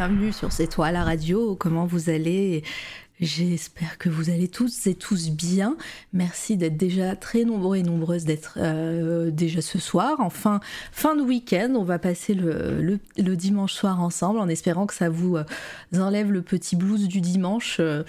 bienvenue sur C'est toi la radio, comment vous allez? J'espère que vous allez tous et tous bien. Merci d'être déjà très nombreux et nombreuses d'être euh, déjà ce soir. Enfin, fin de week-end, on va passer le, dimanche soir ensemble en espérant que ça vous euh, enlève le petit blues du dimanche. Euh,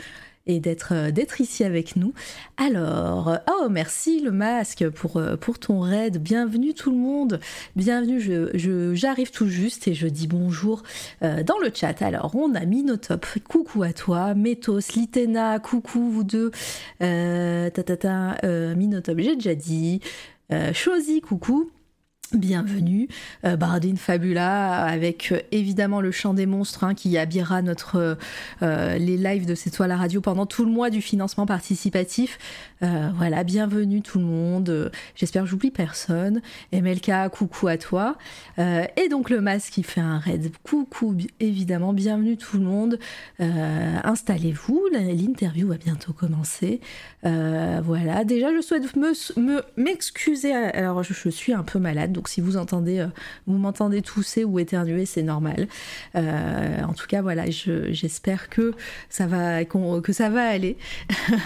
et d'être euh, d'être ici avec nous. Alors, euh, oh merci le masque pour, euh, pour ton raid. Bienvenue tout le monde. Bienvenue, je, j'arrive tout juste et je dis bonjour dans le chat. Alors, on a Minotop, coucou à toi. Métos, Litena, coucou vous deux. Euh, Minotop, j'ai déjà dit. Chosy, coucou. Bienvenue, euh, Bardine Fabula, avec euh, évidemment le chant des monstres hein, qui habillera notre, euh, les lives de C'est toi la radio pendant tout le mois du financement participatif. voilà, bienvenue tout le monde. J'espère que j'oublie personne. MLK, coucou à toi. et donc le masque qui fait un raid. Coucou, évidemment, bienvenue tout le monde. Installez-vous, l'interview va bientôt commencer. voilà, déjà je souhaite m'excuser. Me, alors je, suis un peu malade si vous entendez, euh, vous m'entendez tousser ou éternuer, c'est normal. Euh, en tout cas, voilà, j'espère que ça va, que ça va aller.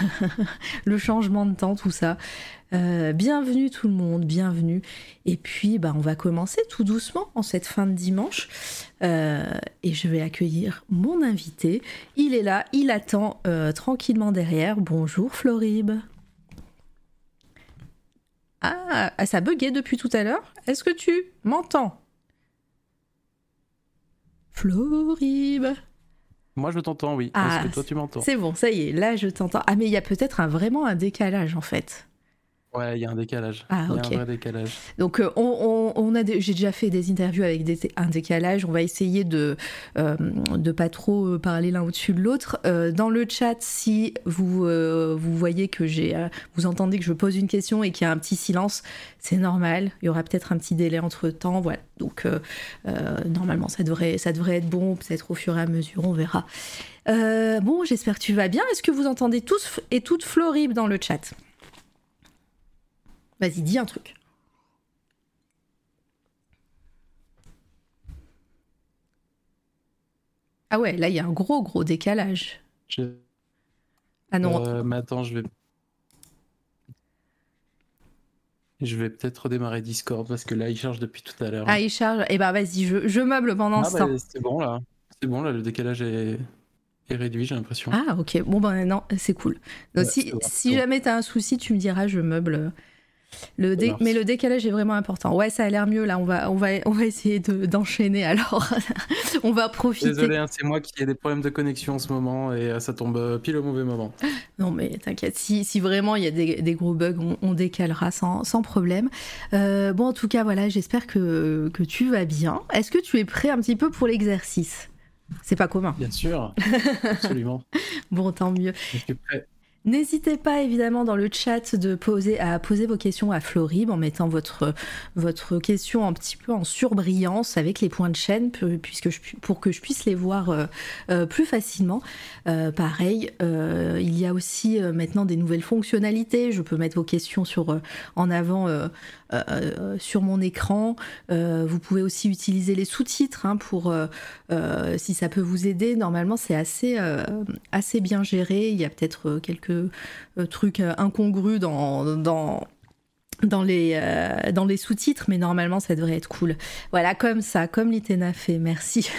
le changement de temps, tout ça. Euh, bienvenue tout le monde, bienvenue. Et puis, bah, on va commencer tout doucement en cette fin de dimanche. et je vais accueillir mon invité. Il est là, il attend tranquillement derrière. Bonjour Florib. Ah, ça buguait depuis tout à l'heure. Est-ce que tu m'entends? Florib Moi, je t'entends, oui. Est-ce ah, que toi, tu m'entends? C'est bon, ça y est, là, je t'entends. Ah, mais il y a peut-être un, vraiment un décalage, en fait. Ouais, il y a un décalage. Ah, il y a un vrai décalage. Donc, euh, on, a j'ai déjà fait des interviews avec des, un décalage. On va essayer de euh, de pas trop euh, parler l'un au-dessus de l'autre. dans le chat, si vous vous voyez que j'ai, vous entendez que je pose une question et qu'il y a un petit silence, c'est normal. Il y aura peut-être un petit délai entre temps. Voilà. Donc, normalement, ça devrait ça devrait être bon. Peut-être au fur et à mesure, on verra. bon, j'espère que tu vas bien. Est-ce que vous entendez tous et toutes Florib dans le chat? Vas-y, dis un truc. Ah ouais, là, il y a un gros, gros décalage. Ah non. Euh, mais attends, je vais. Je vais peut-être redémarrer Discord parce que là, il charge depuis tout à l'heure. Ah, il charge Eh ben, vas-y, je, meuble pendant ah, ce bah, temps. C'est bon, là. C'est bon, là, le décalage est, réduit, j'ai l'impression. Ah, ok. Bon, ben non, c'est cool. Donc, si, si jamais t'as un souci, tu me diras, je meuble. Le Mais le décalage est vraiment important. Ouais, ça a l'air mieux là. On va, on va, on va essayer d'enchaîner alors. on va profiter. Désolé, hein, c'est moi qui ai des problèmes de connexion en ce moment et euh, ça tombe euh, pile au mauvais moment. Non, mais t'inquiète, si, si, vraiment il y a des, gros bugs, on, décalera sans, sans problème. Euh, bon, en tout cas, voilà, j'espère que, que tu vas bien. Est-ce que tu es prêt un petit peu pour l'exercice? C'est pas commun. Bien sûr, absolument. bon, tant mieux. Je suis prêt. N'hésitez pas évidemment dans le chat de poser, à poser vos questions à Florib en mettant votre, votre question un petit peu en surbrillance avec les points de chaîne puisque pour que je puisse les voir euh, euh, plus facilement. Euh, pareil, il y a aussi maintenant des nouvelles fonctionnalités. Je peux mettre vos questions sur, en avant sur mon écran. vous pouvez aussi utiliser les sous-titres hein, pour si ça peut vous aider. Normalement, c'est assez, assez bien géré. Il y a peut-être quelques euh, trucs euh, incongrus dans, dans, dans les, euh, dans les sous-titres, mais normalement ça devrait être cool. Voilà, comme ça, comme l'Itena fait, merci.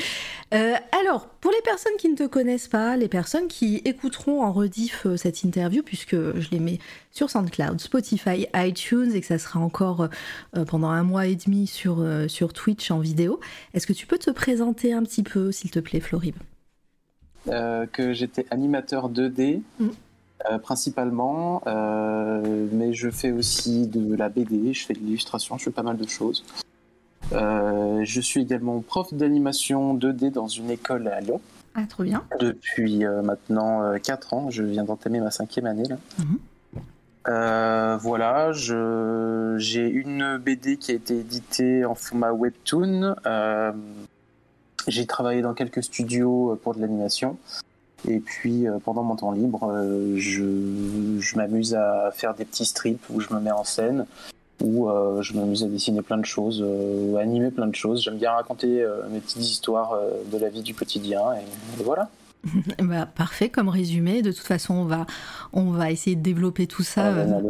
alors, pour les personnes qui ne te connaissent pas, les personnes qui écouteront en rediff cette interview, puisque je les mets sur SoundCloud, Spotify, iTunes, et que ça sera encore pendant un mois et demi sur, sur Twitch en vidéo, est-ce que tu peux te présenter un petit peu, s'il te plaît, Florib? Euh, que j'étais animateur 2D. Mm. Euh, principalement, euh, mais je fais aussi de la BD, je fais de l'illustration, je fais pas mal de choses. je suis également prof d'animation 2D dans une école à Lyon. Ah, trop bien. Depuis maintenant 4 ans, je viens d'entamer ma cinquième année. Là. Mm-hmm. voilà, j'ai une BD qui a été éditée en format webtoon j'ai travaillé dans quelques studios euh, pour de l'animation. Et puis pendant mon temps libre, je, je m'amuse à faire des petits strips où je me mets en scène, où je m'amuse à dessiner plein de choses, à animer plein de choses. J'aime bien raconter mes petites histoires de la vie du quotidien et voilà. bah, parfait comme résumé. De toute façon, on va, on va essayer de développer tout ça. Euh,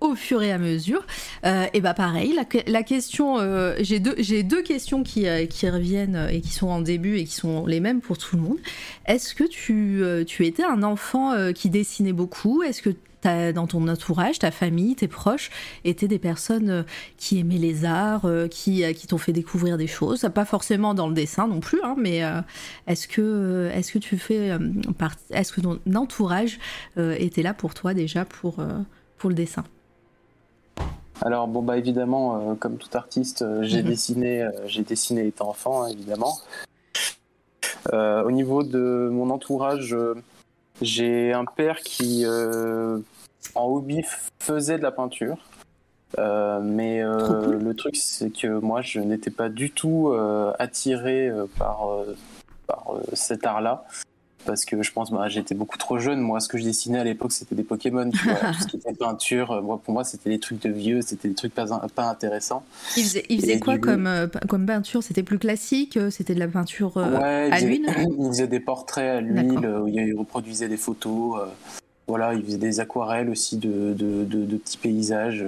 au fur et à mesure. Euh, et bah pareil, la, question, euh, j'ai deux, questions qui, qui, reviennent et qui sont en début et qui sont les mêmes pour tout le monde. Est-ce que tu, étais un enfant qui dessinait beaucoup? Est-ce que dans ton entourage, ta famille, tes proches étaient des personnes euh, qui aimaient les arts, euh, qui, euh, t'ont fait découvrir des choses, pas forcément dans le dessin non plus, hein, mais est-ce que, tu fais est-ce que ton entourage était là pour toi déjà pour le dessin? Alors bon bah évidemment comme tout artiste j'ai mhm. dessiné j'ai dessiné étant enfant hein, évidemment. au niveau de mon entourage j'ai un père qui en hobby faisait de la peinture. Euh, mais euh, le truc, c'est que moi, je n'étais pas du tout euh, attiré par, par cet art-là. Parce que je pense, bah, j'étais beaucoup trop jeune. Moi, ce que je dessinais à l'époque, c'était des Pokémon. Tu vois, tout ce qui était peinture, moi, pour moi, c'était des trucs de vieux, c'était des trucs pas, pas intéressants. Il faisait, il faisait quoi comme, comme peinture? C'était plus classique C'était de la peinture à l'huile? Il faisait des portraits à l'huile, où il reproduisait des photos. Voilà, il faisait des aquarelles aussi de, de, petits paysages.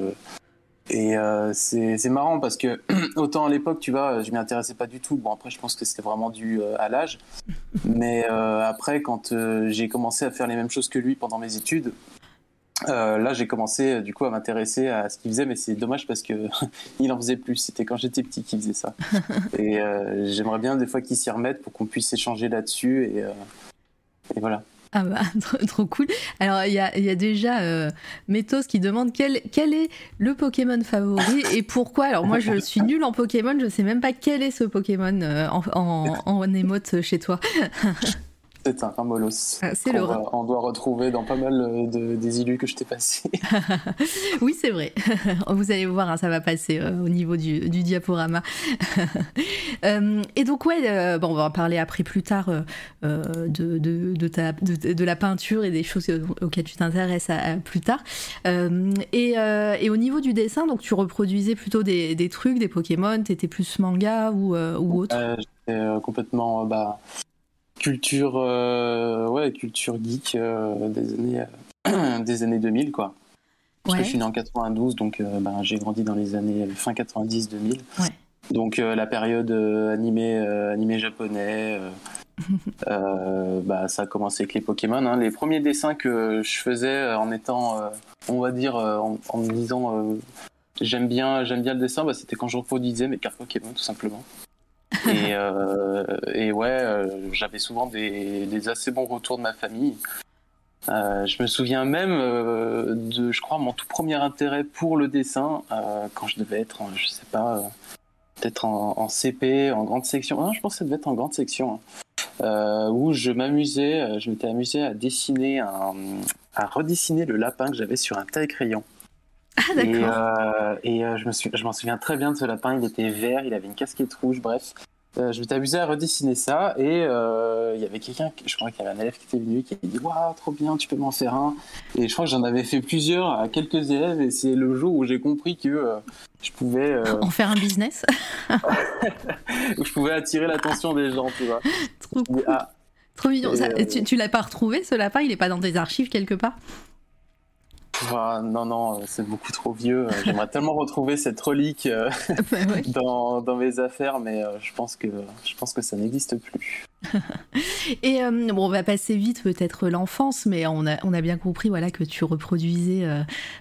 Euh. Et euh, c'est marrant parce que autant à l'époque, tu vois, je m'y intéressais pas du tout. Bon, après, je pense que c'était vraiment dû euh, à l'âge. Mais après, quand j'ai commencé à faire les mêmes choses que lui pendant mes études, là, j'ai commencé du coup à m'intéresser à ce qu'il faisait. Mais c'est dommage parce que il en faisait plus. C'était quand j'étais petit qu'il faisait ça. Et j'aimerais bien des fois qu'il s'y remette pour qu'on puisse échanger là-dessus. Et, et voilà. Ah bah, trop, cool. Alors, il y a, déjà euh, Métos qui demande quel, quel est le Pokémon favori et pourquoi. Alors, moi, je suis nulle en Pokémon, je sais même pas quel est ce Pokémon euh, en, en, en émote chez toi. C'est un Ramolos. Ah, c'est le On doit retrouver dans pas mal euh, de, des élus que je t'ai passés. oui, c'est vrai. Vous allez voir, hein, ça va passer euh, au niveau du, diaporama. Euh, et donc, ouais, bon, on va en parler après plus tard de, de, ta, de, la peinture et des choses auxquelles tu t'intéresses plus tard. Et, et, au niveau du dessin, donc tu reproduisais plutôt des, des trucs, des Pokémon, t'étais plus manga ou, ou autre? J'étais complètement. Bah culture, euh, ouais, culture geek euh, des, années, des années 2000, quoi. Parce que je suis né en 92, donc euh, ben, j'ai grandi dans les années fin 90-2000. Donc la période animée, animé japonais, bah, ça a commencé avec les Pokémon. Hein. Les premiers dessins que je faisais en étant, on va dire, en, me disant j'aime bien, j'aime bien le dessin, bah, c'était quand je reproduisais mes cartes Pokémon, tout simplement. Et, euh, et ouais, euh, j'avais souvent des, assez bons retours de ma famille. Euh, je me souviens même de, je crois, mon tout premier intérêt pour le dessin quand je devais être, je sais pas, peut-être en, CP, en grande section. Non, je pense que ça devait être en grande section. Hein. où je m'amusais, je m'étais amusé à dessiner, un, à redessiner le lapin que j'avais sur un taille crayon. Ah, d'accord. Et, euh, je, me suis, je m'en souviens très bien de ce lapin. Il était vert, il avait une casquette rouge, bref. Euh, je m'étais amusé à redessiner ça et euh, il y avait quelqu'un, je crois qu'il y avait un élève qui était venu qui a dit Waouh, trop bien, tu peux m'en faire un. Et je crois que j'en avais fait plusieurs à quelques élèves et c'est le jour où j'ai compris que je pouvais. En faire un business? Où je pouvais attirer l'attention des gens, tu vois. Trop cool. Ah. Trop mignon. tu, tu l'as pas retrouvé ce lapin? Il est pas dans tes archives quelque part? Non, non, c'est beaucoup trop vieux. J'aimerais tellement retrouver cette relique euh, bah dans, dans, mes affaires, mais euh, je, pense que, je pense que ça n'existe plus. Et euh, bon, on va passer vite peut-être l'enfance, mais on a, on a bien compris voilà, que tu reproduisais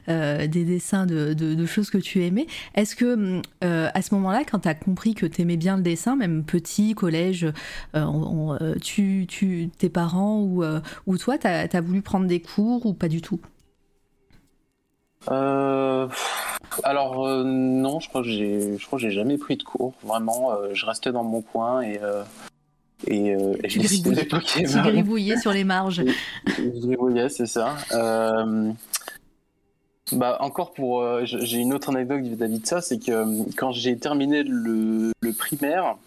des dessins de, de, choses que tu aimais. Est-ce que à ce moment-là, quand tu as compris que tu aimais bien le dessin, même petit, collège, tu, tu, tes parents ou, ou toi, tu as, as voulu prendre des cours ou pas du tout? Euh, alors euh, non, je crois que j'ai, je crois j'ai jamais pris de cours. Vraiment, euh, je restais dans mon coin et et, et je gribouillais sur les marges. je gribouillais, c'est ça. bah encore pour, j'ai une autre anecdote vis-à-vis de ça, c'est que quand j'ai terminé le, le primaire,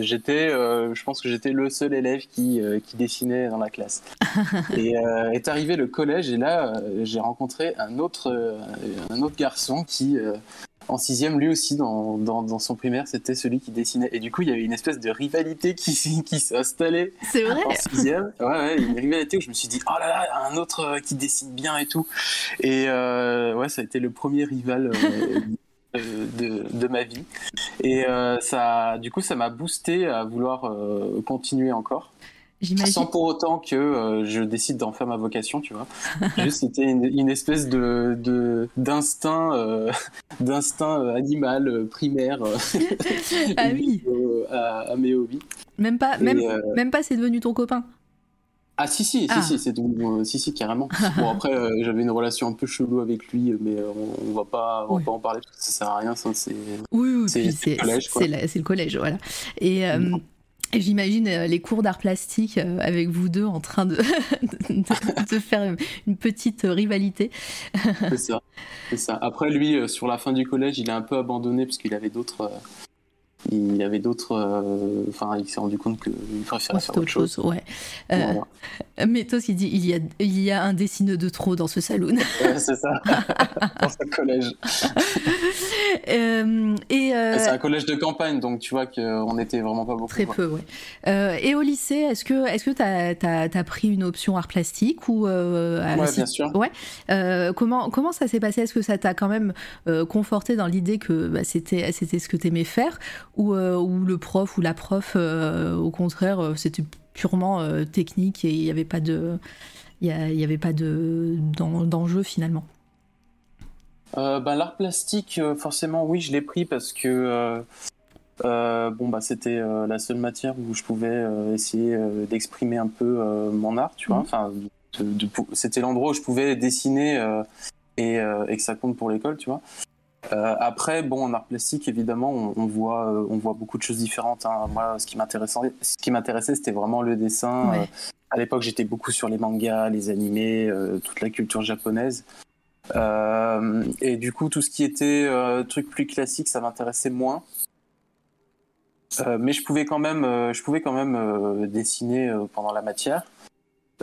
J'étais, je pense que j'étais le seul élève qui, qui dessinait dans la classe. et est arrivé le collège et là, j'ai rencontré un autre, un autre garçon qui en sixième, lui aussi, dans, dans, son primaire, c'était celui qui dessinait. Et du coup, il y avait une espèce de rivalité qui, qui s'est installée. C'est vrai. En sixième. Ouais, ouais, une rivalité où je me suis dit, oh là là, un autre euh, qui dessine bien et tout. Et euh, ouais, ça a été le premier rival. Euh, de, de, ma vie et ça du coup ça m'a boosté à vouloir continuer encore sans pour autant que euh, je décide d'en faire ma vocation, tu vois. Juste c'était une, espèce de d'instinct euh, d'instinct euh, animal primaire ah oui. à, mes hobbies. Même pas même, même pas c'est devenu ton copain. Ah si si si ah. si c'est devenu si si carrément. bon après j'avais une relation un peu chelou avec lui mais on, va pas on va pas en parler parce que ça sert à rien ça c'est oui, oui c'est le collège c'est le collège voilà et. J'imagine euh, les cours d'art plastique euh, avec vous deux en train de, de, faire une petite rivalité. C'est ça, ça. Après, lui, euh, sur la fin du collège, il a un peu abandonné parce qu'il avait d'autres il y avait d'autres. Euh, enfin, il s'est rendu compte qu'il préférait faire autre chose. ouais. Euh, mais toi, il dit il y, a, il y a un dessineux de trop dans ce saloon. c'est ça. dans ce collège. Euh, et C'est un collège de campagne, donc tu vois qu'on était vraiment pas beaucoup. Très peu, ouais. et au lycée, est-ce que est-ce que tu as, as, pris une option art plastique ou à Ouais, bien sûr. Ouais. comment, comment ça s'est passé? Est-ce que ça t'a quand même conforté dans l'idée que bah, c'était ce que tu aimais faire? Euh, ou, le prof ou la prof, euh, au contraire, euh, c'était purement technique et il n'y avait pas de, il y, avait pas de d'enjeu finalement. Ben, l'art plastique, forcément, oui, je l'ai pris parce que bon, bah, c'était la seule matière où je pouvais essayer d'exprimer un peu mon art, tu vois. Mhm. Enfin, c'était l'endroit où je pouvais dessiner et, et, que ça compte pour l'école, tu vois. Euh, après, bon, en art plastique, évidemment, on, voit, euh, on voit beaucoup de choses différentes. Hein. Moi, ce qui m'intéressait, ce qui m'intéressait, c'était vraiment le dessin. Euh, à l'époque, j'étais beaucoup sur les mangas, les animés, toute la culture japonaise. et du coup, tout ce qui était truc plus classique, ça m'intéressait moins. mais je pouvais quand même, je pouvais quand même dessiner pendant la matière.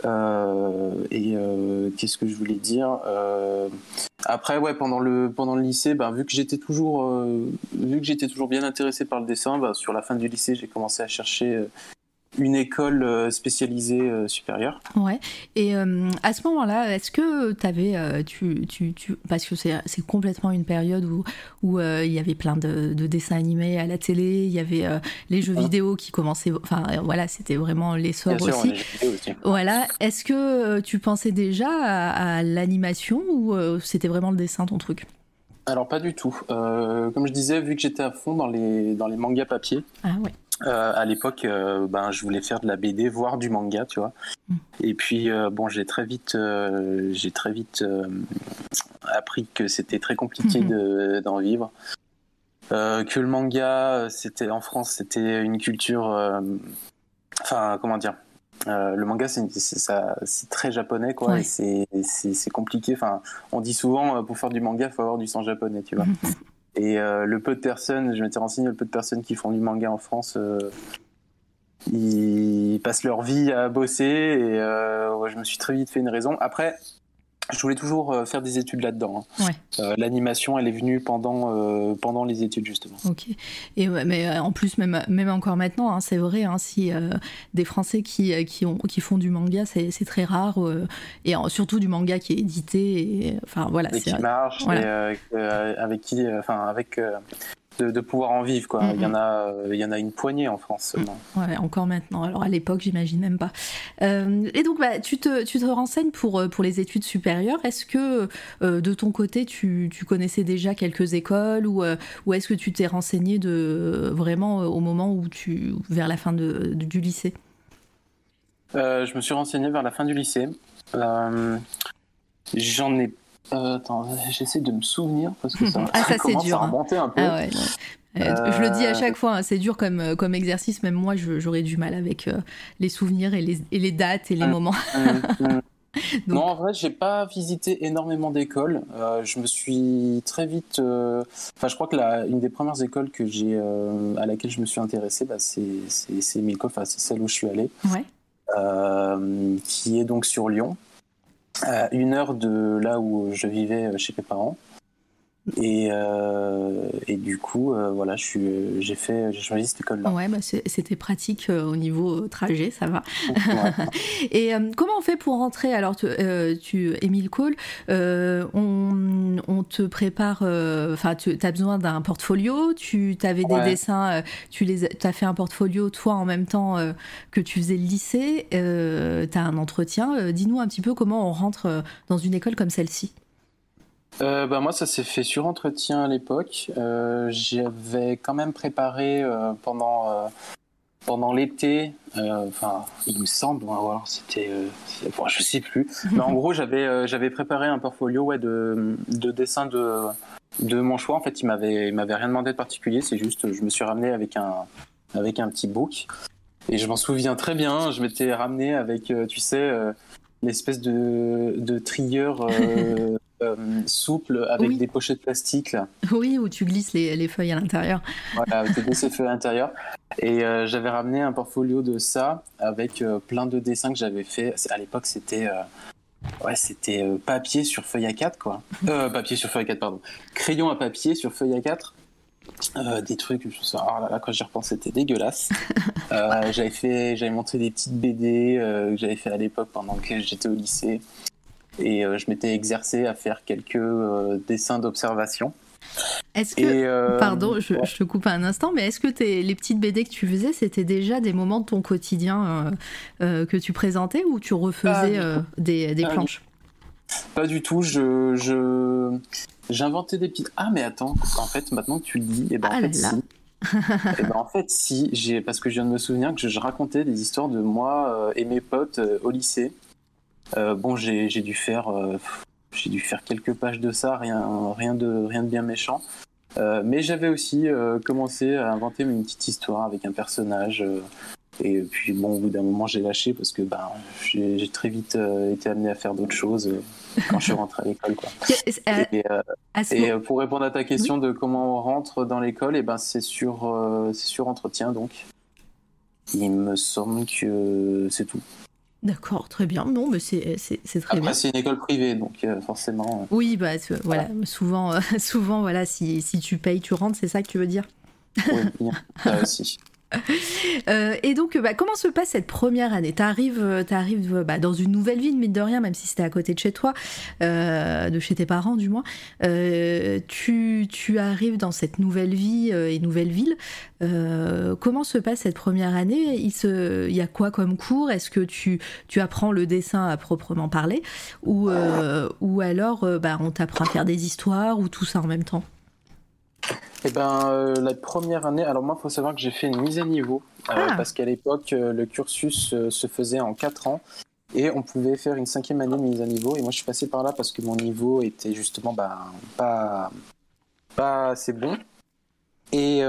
Euh, et euh, qu'est-ce que je voulais dire euh, Après, ouais, pendant le pendant le lycée, ben, vu que j'étais toujours vu que j'étais toujours bien intéressé par le dessin, ben, sur la fin du lycée, j'ai commencé à chercher une école euh, spécialisée euh, supérieure. Ouais. Et euh, à ce moment-là, est-ce que tu avais, tu, tu, tu, parce que c'est complètement une période où où il y avait plein de, dessins animés à la télé, il y avait les jeux vidéo qui commençaient, enfin voilà, c'était vraiment l'essor aussi. aussi. Voilà. Est-ce que tu pensais déjà à, l'animation ou c'était vraiment le dessin ton truc? Alors pas du tout. comme je disais, vu que j'étais à fond dans les dans les mangas papier, ah ouais. Euh, à l'époque, euh, ben, je voulais faire de la BD, voire du manga, tu vois. Mm. Et puis, euh, bon, j'ai très vite, j'ai très vite appris que c'était très compliqué mm-hmm. d'en vivre. que le manga, c'était en France, c'était une culture. Enfin, comment dire le manga, c'est très japonais, quoi. C'est compliqué. Enfin, on dit souvent, pour faire du manga, il faut avoir du sang japonais, tu vois. Mm-hmm. Et euh, le peu de personnes, je m'étais renseigné, le peu de personnes qui font du manga en France, euh, ils passent leur vie à bosser et euh, je me suis très vite fait une raison. Après, je voulais toujours euh, faire des études là-dedans. Hein. Euh, l'animation, elle est venue pendant, euh, pendant les études, justement. Ok. Et, mais en plus, même, même encore maintenant, hein, c'est vrai, hein, si des Français qui, qui, ont, qui font du manga, c'est très rare. et surtout du manga qui est édité. Et, enfin, voilà, et qui marche, et, avec qui. Enfin, avec de, pouvoir en vivre. Quoi. Il, y en a, il y en a une poignée en France seulement. Ouais, encore maintenant. Alors à l'époque, j'imagine même pas. Euh, et donc, bah, tu, te, tu te renseignes pour, euh, pour les études supérieures. Est-ce que euh, de ton côté, tu, tu, connaissais déjà quelques écoles ou, ou est-ce que tu t'es renseigné de, vraiment au moment où tu, vers la fin de, du lycée? Je me suis renseigné vers la fin du lycée. J'en ai euh, attends, j'essaie de me souvenir parce que ça, ah, ça, c'est dur. À hein. un peu. Ah ouais, euh, Je le dis à chaque fois, hein, c'est dur comme, euh, comme exercice. Même moi, j'aurais du mal avec les souvenirs et les, et les, dates et les moments. Non, en vrai, j'ai pas visité énormément d'écoles. Euh, je me suis très vite. euh, Enfin, je crois que la, une des premières écoles que j'ai, euh, à laquelle je me suis intéressé, bah, c'est c'est enfin, c'est celle où je suis allé, Ouais. euh, qui est donc sur Lyon, à une heure de là où je vivais euh, chez mes parents. Et, euh, et du coup, euh, voilà, j'ai fait, j'ai choisi cette école-là. Ouais, bah, c'était pratique euh, au niveau trajet, ça va. Ouais. Et comment on fait pour rentrer? Alors, tu, tu Émile Cole, on, on te prépare, enfin, tu as besoin d'un portfolio, tu avais des dessins, tu les, as fait un portfolio, toi, en même temps que tu faisais le lycée, tu as un entretien. Dis-nous un petit peu comment on rentre dans une école comme celle-ci. Euh, bah, moi, ça s'est fait sur entretien à l'époque. Euh, J'avais quand même préparé euh, pendant, pendant l'été, enfin, il me semble, alors c'était. Bon, je sais plus. Mais en gros, j'avais j'avais préparé un portfolio ouais, de, de dessins de, de mon choix. En fait, il m'avait rien demandé de particulier, c'est juste, je me suis ramené avec un, avec un petit book. Et je m'en souviens très bien, je m'étais ramené avec, tu sais, l'espèce de, de trieur euh, souple avec Oui. des pochettes plastiques, là. oui, où tu glisses les, les feuilles à l'intérieur. Voilà, avec des feux à l'intérieur. Et euh, j'avais ramené un portfolio de ça avec euh, plein de dessins que j'avais fait. À l'époque, c'était ouais, c'était papier sur feuille A4, quoi. Papier sur feuille A4, pardon. Crayon à papier sur feuille A4. Euh, des trucs, je sais, oh là là, quand j'y repense, c'était dégueulasse. Euh, j'avais fait, j'avais montré des petites BD euh, que j'avais fait à l'époque pendant que j'étais au lycée, et euh, je m'étais exercé à faire quelques euh, dessins d'observation. Est-ce que. Euh, Pardon, je, te coupe un instant, mais est-ce que les petites BD que tu faisais, c'était déjà des moments de ton quotidien euh, euh, que tu présentais ou tu refaisais euh, des, des du planches? Pas du tout, je, j'inventais des petites. Ah mais attends, en fait maintenant que tu le dis, et ben Ah en là fait là. si. et ben en fait si, j'ai parce que je viens de me souvenir que je, je racontais des histoires de moi et mes potes au lycée. Euh, bon j'ai dû faire euh, j'ai dû faire quelques pages de ça, rien rien de rien de bien méchant. Euh, mais j'avais aussi euh, commencé à inventer une petite histoire avec un personnage. euh, et puis bon, au bout d'un moment, j'ai lâché parce que ben, j'ai j'ai très vite été amené à faire d'autres choses quand je suis rentré à l'école. Et, pour répondre à ta question de comment on rentre dans l'école, et ben c'est sur, c'est sur entretien donc. Il me semble que c'est tout. D'accord, très bien. Non, mais c'est très bien. C'est une école privée, donc euh, forcément. Oui, bah voilà, souvent, euh, souvent, voilà, si, si tu payes, tu rentres, c'est ça que tu veux dire? euh, oui, bien, aussi. Euh, et donc, bah, comment se passe cette première année? T'arrives, euh, t'arrives euh, bah, dans une nouvelle ville, mine de rien, même si c'était à côté de chez toi, de chez tes parents du moins. Tu, tu arrives dans cette nouvelle vie et nouvelle ville. Comment se passe cette première année? Il, y a quoi comme cours? Est-ce que tu, tu apprends le dessin à proprement parler? Ou, alors bah, on t'apprend à faire des histoires ou tout ça en même temps? Et ben euh, la première année, alors moi, il faut savoir que j'ai fait une mise à niveau euh, Ah. parce qu'à l'époque, euh, le cursus se faisait en 4 ans. Et on pouvait faire une cinquième année de mise à niveau. Et moi, je suis passé par là parce que mon niveau était justement bah, pas, pas assez bon. Et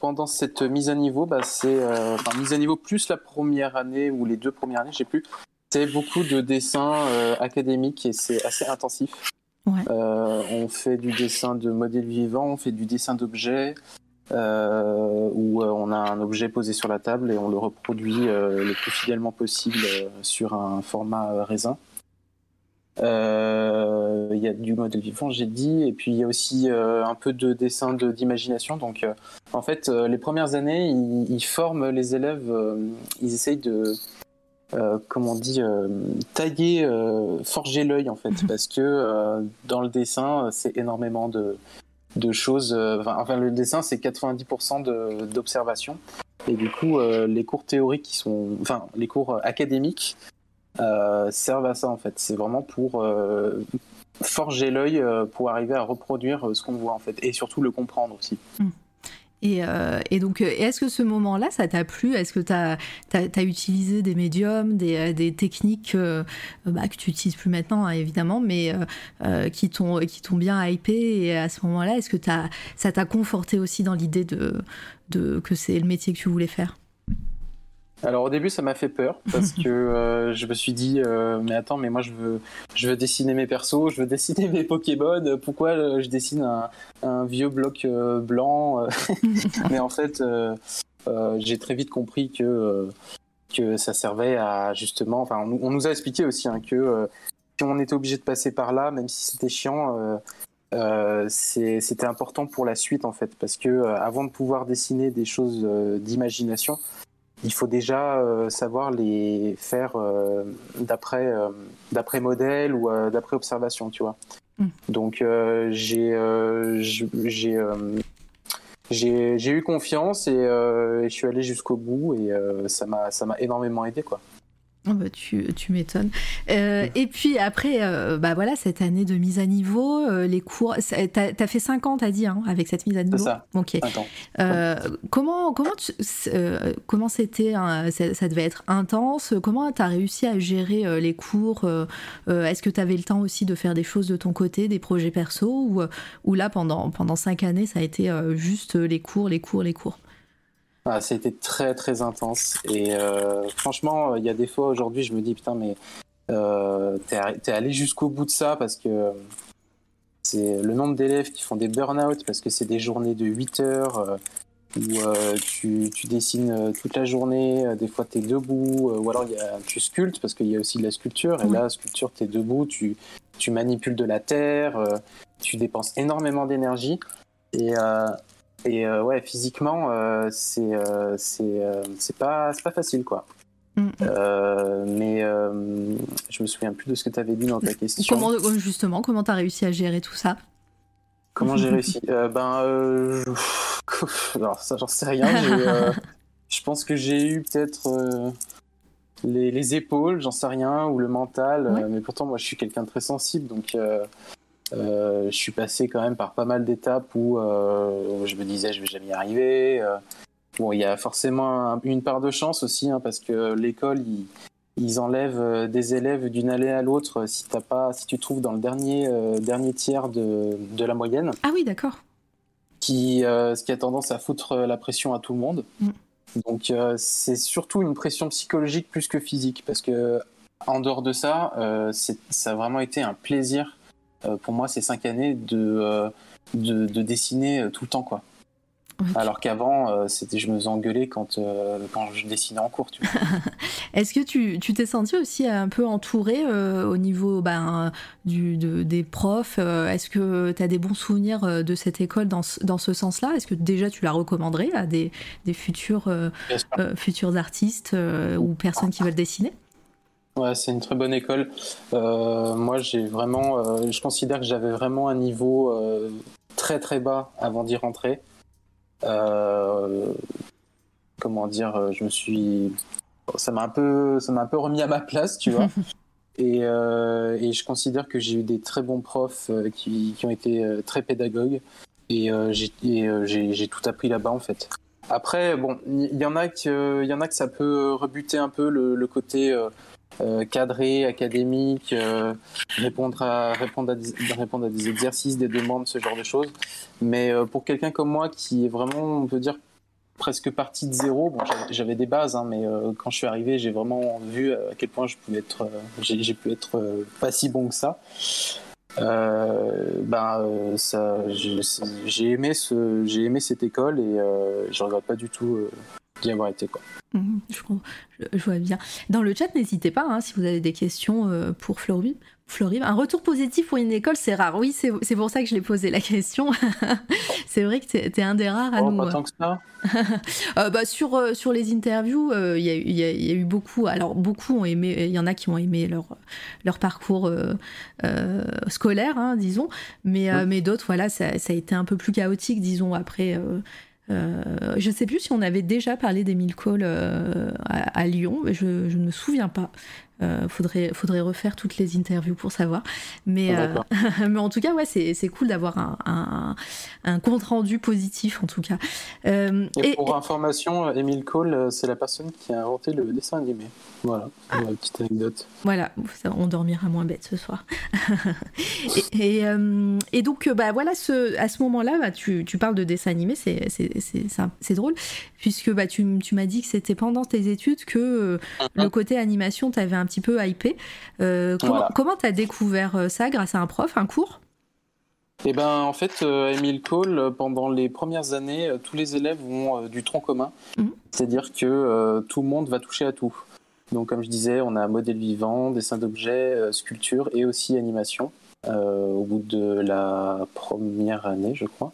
pendant cette mise à niveau, bah, c'est enfin, mise à niveau plus la première année ou les deux premières années, je sais plus. C'est beaucoup de dessins académiques et c'est assez intensif. Euh, on fait du dessin de modèles vivants, on fait du dessin d'objets, euh, où euh, on a un objet posé sur la table et on le reproduit le plus fidèlement possible sur un format raisin. Il y a du modèle vivant, j'ai dit, et puis il y a aussi un peu de dessin de- d'imagination. Donc, en fait, les premières années, ils, forment les élèves, ils essayent de, euh, comment on dit, euh, tailler, euh, forger l'œil, en fait, parce que dans le dessin, c'est énormément de, de choses. enfin, le dessin, c'est 90% de- d'observation. Et du coup, les cours théoriques qui sont, enfin, les cours académiques servent à ça en fait. C'est vraiment pour forger l'œil pour arriver à reproduire ce qu'on voit en fait, et surtout le comprendre aussi. Et, euh, et donc, euh, est-ce que ce moment-là, ça t'a plu? Est-ce que tu as, utilisé des médiums, des, euh, techniques bah, que tu n'utilises plus maintenant, hein, évidemment, mais euh, qui t'ont bien hypé? Et à ce moment-là, est-ce que ça t'a conforté aussi dans l'idée de, que c'est le métier que tu voulais faire? Alors au début, ça m'a fait peur parce que euh, je me suis dit, euh, mais attends, mais moi je veux, je veux dessiner mes persos, je veux dessiner mes Pokémon. Pourquoi euh, je dessine un, un vieux bloc blanc Mais en fait, j'ai très vite compris que que ça servait à justement. Enfin, on, nous a expliqué aussi hein, que si on était obligé de passer par là, même si c'était chiant. c'était important pour la suite en fait parce que avant de pouvoir dessiner des choses d'imagination il faut déjà euh, savoir les faire euh, d'après euh, d'après modèle ou d'après observation, tu vois. Mm. Donc j'ai j'ai j'ai eu confiance et, et, je suis allé jusqu'au bout et ça m'a ça m'a énormément aidé quoi. Oh bah tu, tu m'étonnes. Euh, et puis après, euh, bah voilà, cette année de mise à niveau, euh, les cours. T'as as fait 5 ans, t'as dit, hein, avec cette mise à niveau. C'est ça. Ok. comment comment comment c'était hein, ça, devait être intense? Comment t'as réussi à gérer les cours Est-ce que t'avais le temps aussi de faire des choses de ton côté, des projets perso, ou, ou là pendant pendant cinq années, ça a été juste les cours, les cours, les cours? Ah, ça a été très très intense. Et euh, franchement, il y a des fois aujourd'hui, je me dis putain, mais euh, t'es allé jusqu'au bout de ça parce que c'est le nombre d'élèves qui font des burn-out parce que c'est des journées de 8 heures euh, où euh, tu, tu, dessines toute la journée, des fois tu es debout, ou alors y a, tu sculptes parce qu'il y a aussi de la sculpture. Et là, sculpture, tu es debout, tu, tu manipules de la terre, tu dépenses énormément d'énergie. Et et euh, ouais, physiquement, euh, c'est euh, c'est pas, pas facile, quoi. Mm, mm. mais je me souviens plus de ce que tu avais dit dans ta question. Comment, justement, comment tu as réussi à gérer tout ça? Comment j'ai réussi? Ben, alors ça, j'en sais rien. je pense que j'ai eu peut-être les, les, épaules, j'en sais rien, ou le mental. mais pourtant, moi, je suis quelqu'un de très sensible, donc je suis passé quand même par pas mal d'étapes où euh, je me disais je vais jamais y arriver. Euh, bon, il y a forcément une part de chance aussi hein, parce que l'école ils, enlèvent des élèves d'une allée à l'autre si t'as pas si tu trouves dans le dernier dernier tiers de, de, la moyenne. Ah oui d'accord. Qui ce qui a tendance à foutre la pression à tout le monde. Mm. Donc c'est surtout une pression psychologique plus que physique parce que en dehors de ça, ça a vraiment été un plaisir euh, pour moi ces cinq années de, euh, de, dessiner euh, tout le temps quoi. Alors qu'avant, c'était, je me faisais engueuler quand, quand je dessinais en cours. Est-ce que tu, tu t'es senti aussi un peu entouré au niveau ben, du, des profs Est-ce que tu as des bons souvenirs de cette école dans, dans ce sens-là? Est-ce que déjà tu la recommanderais à des, des futurs, futurs artistes ou personnes qui veulent dessiner? Ouais, c'est une très bonne école. Euh, moi, j'ai vraiment, euh, je considère que j'avais vraiment un niveau euh, très très bas avant d'y rentrer. comment dire, je me suis, ça m'a un peu, ça m'a un peu remis à ma place, tu vois. et, et, je considère que j'ai eu des très bons profs qui, qui, ont été très pédagogues et j'ai tout appris là-bas en fait. Après, bon, il y, en a que, il y en a que ça peut rebuter un peu le, le côté euh, cadré, académique, euh, répondre, à, répondre, à des, répondre à des exercices, des demandes, ce genre de choses. Mais euh, pour quelqu'un comme moi qui est vraiment, on peut dire, presque parti de zéro, bon, j'avais des bases, hein, mais quand je suis arrivé, j'ai vraiment vu à quel point je pouvais être, j'ai pu être pas si bon que ça. ben ça j'ai aimé ce j'ai aimé cette école et je regrette pas du tout d'y avoir été quoi. Mhm, je, vois bien. Dans le chat, n'hésitez pas hein, si vous avez des questions euh, pour Florib. Florib. Un retour positif pour une école, c'est rare. Oui, c'est pour ça que je l'ai posé la question. c'est vrai que tu es, un des rares à oh, nous. Pas tant que ça. Euh, bah, sur, euh, sur les interviews, il y, y, a eu beaucoup. Alors, beaucoup ont aimé. Il y en a qui ont aimé leur, leur parcours scolaire, hein, disons. Mais, mais d'autres, voilà, ça, ça, a été un peu plus chaotique, disons, après euh, je ne sais plus si on avait déjà parlé des mille calls euh, à, Lyon, mais je, ne me souviens pas. Euh, faudrait, faudrait refaire toutes les interviews pour savoir. Mais, euh, mais en tout cas, ouais, c'est cool d'avoir un, un, compte rendu positif, en tout cas. Euh, et, pour information, Emile Cole, c'est la personne qui a inventé le dessin animé. Voilà, une petite anecdote. Voilà, on dormira moins bête ce soir. et, et, donc, bah, voilà, ce, à ce moment-là, bah, tu, tu, parles de dessin animé, c'est drôle, puisque bah, tu, tu m'as dit que c'était pendant tes études que le côté animation t'avait un petit peu hypé. Euh, comment tu as découvert euh, ça grâce à un prof, un cours? Eh ben, en fait, euh, Emile Cole, pendant les premières années, tous les élèves ont du tronc commun. Mhm. C'est-à-dire que tout le monde va toucher à tout. Donc, comme je disais, on a modèle vivant, dessin d'objets, sculpture et aussi animation au bout de la première année, je crois.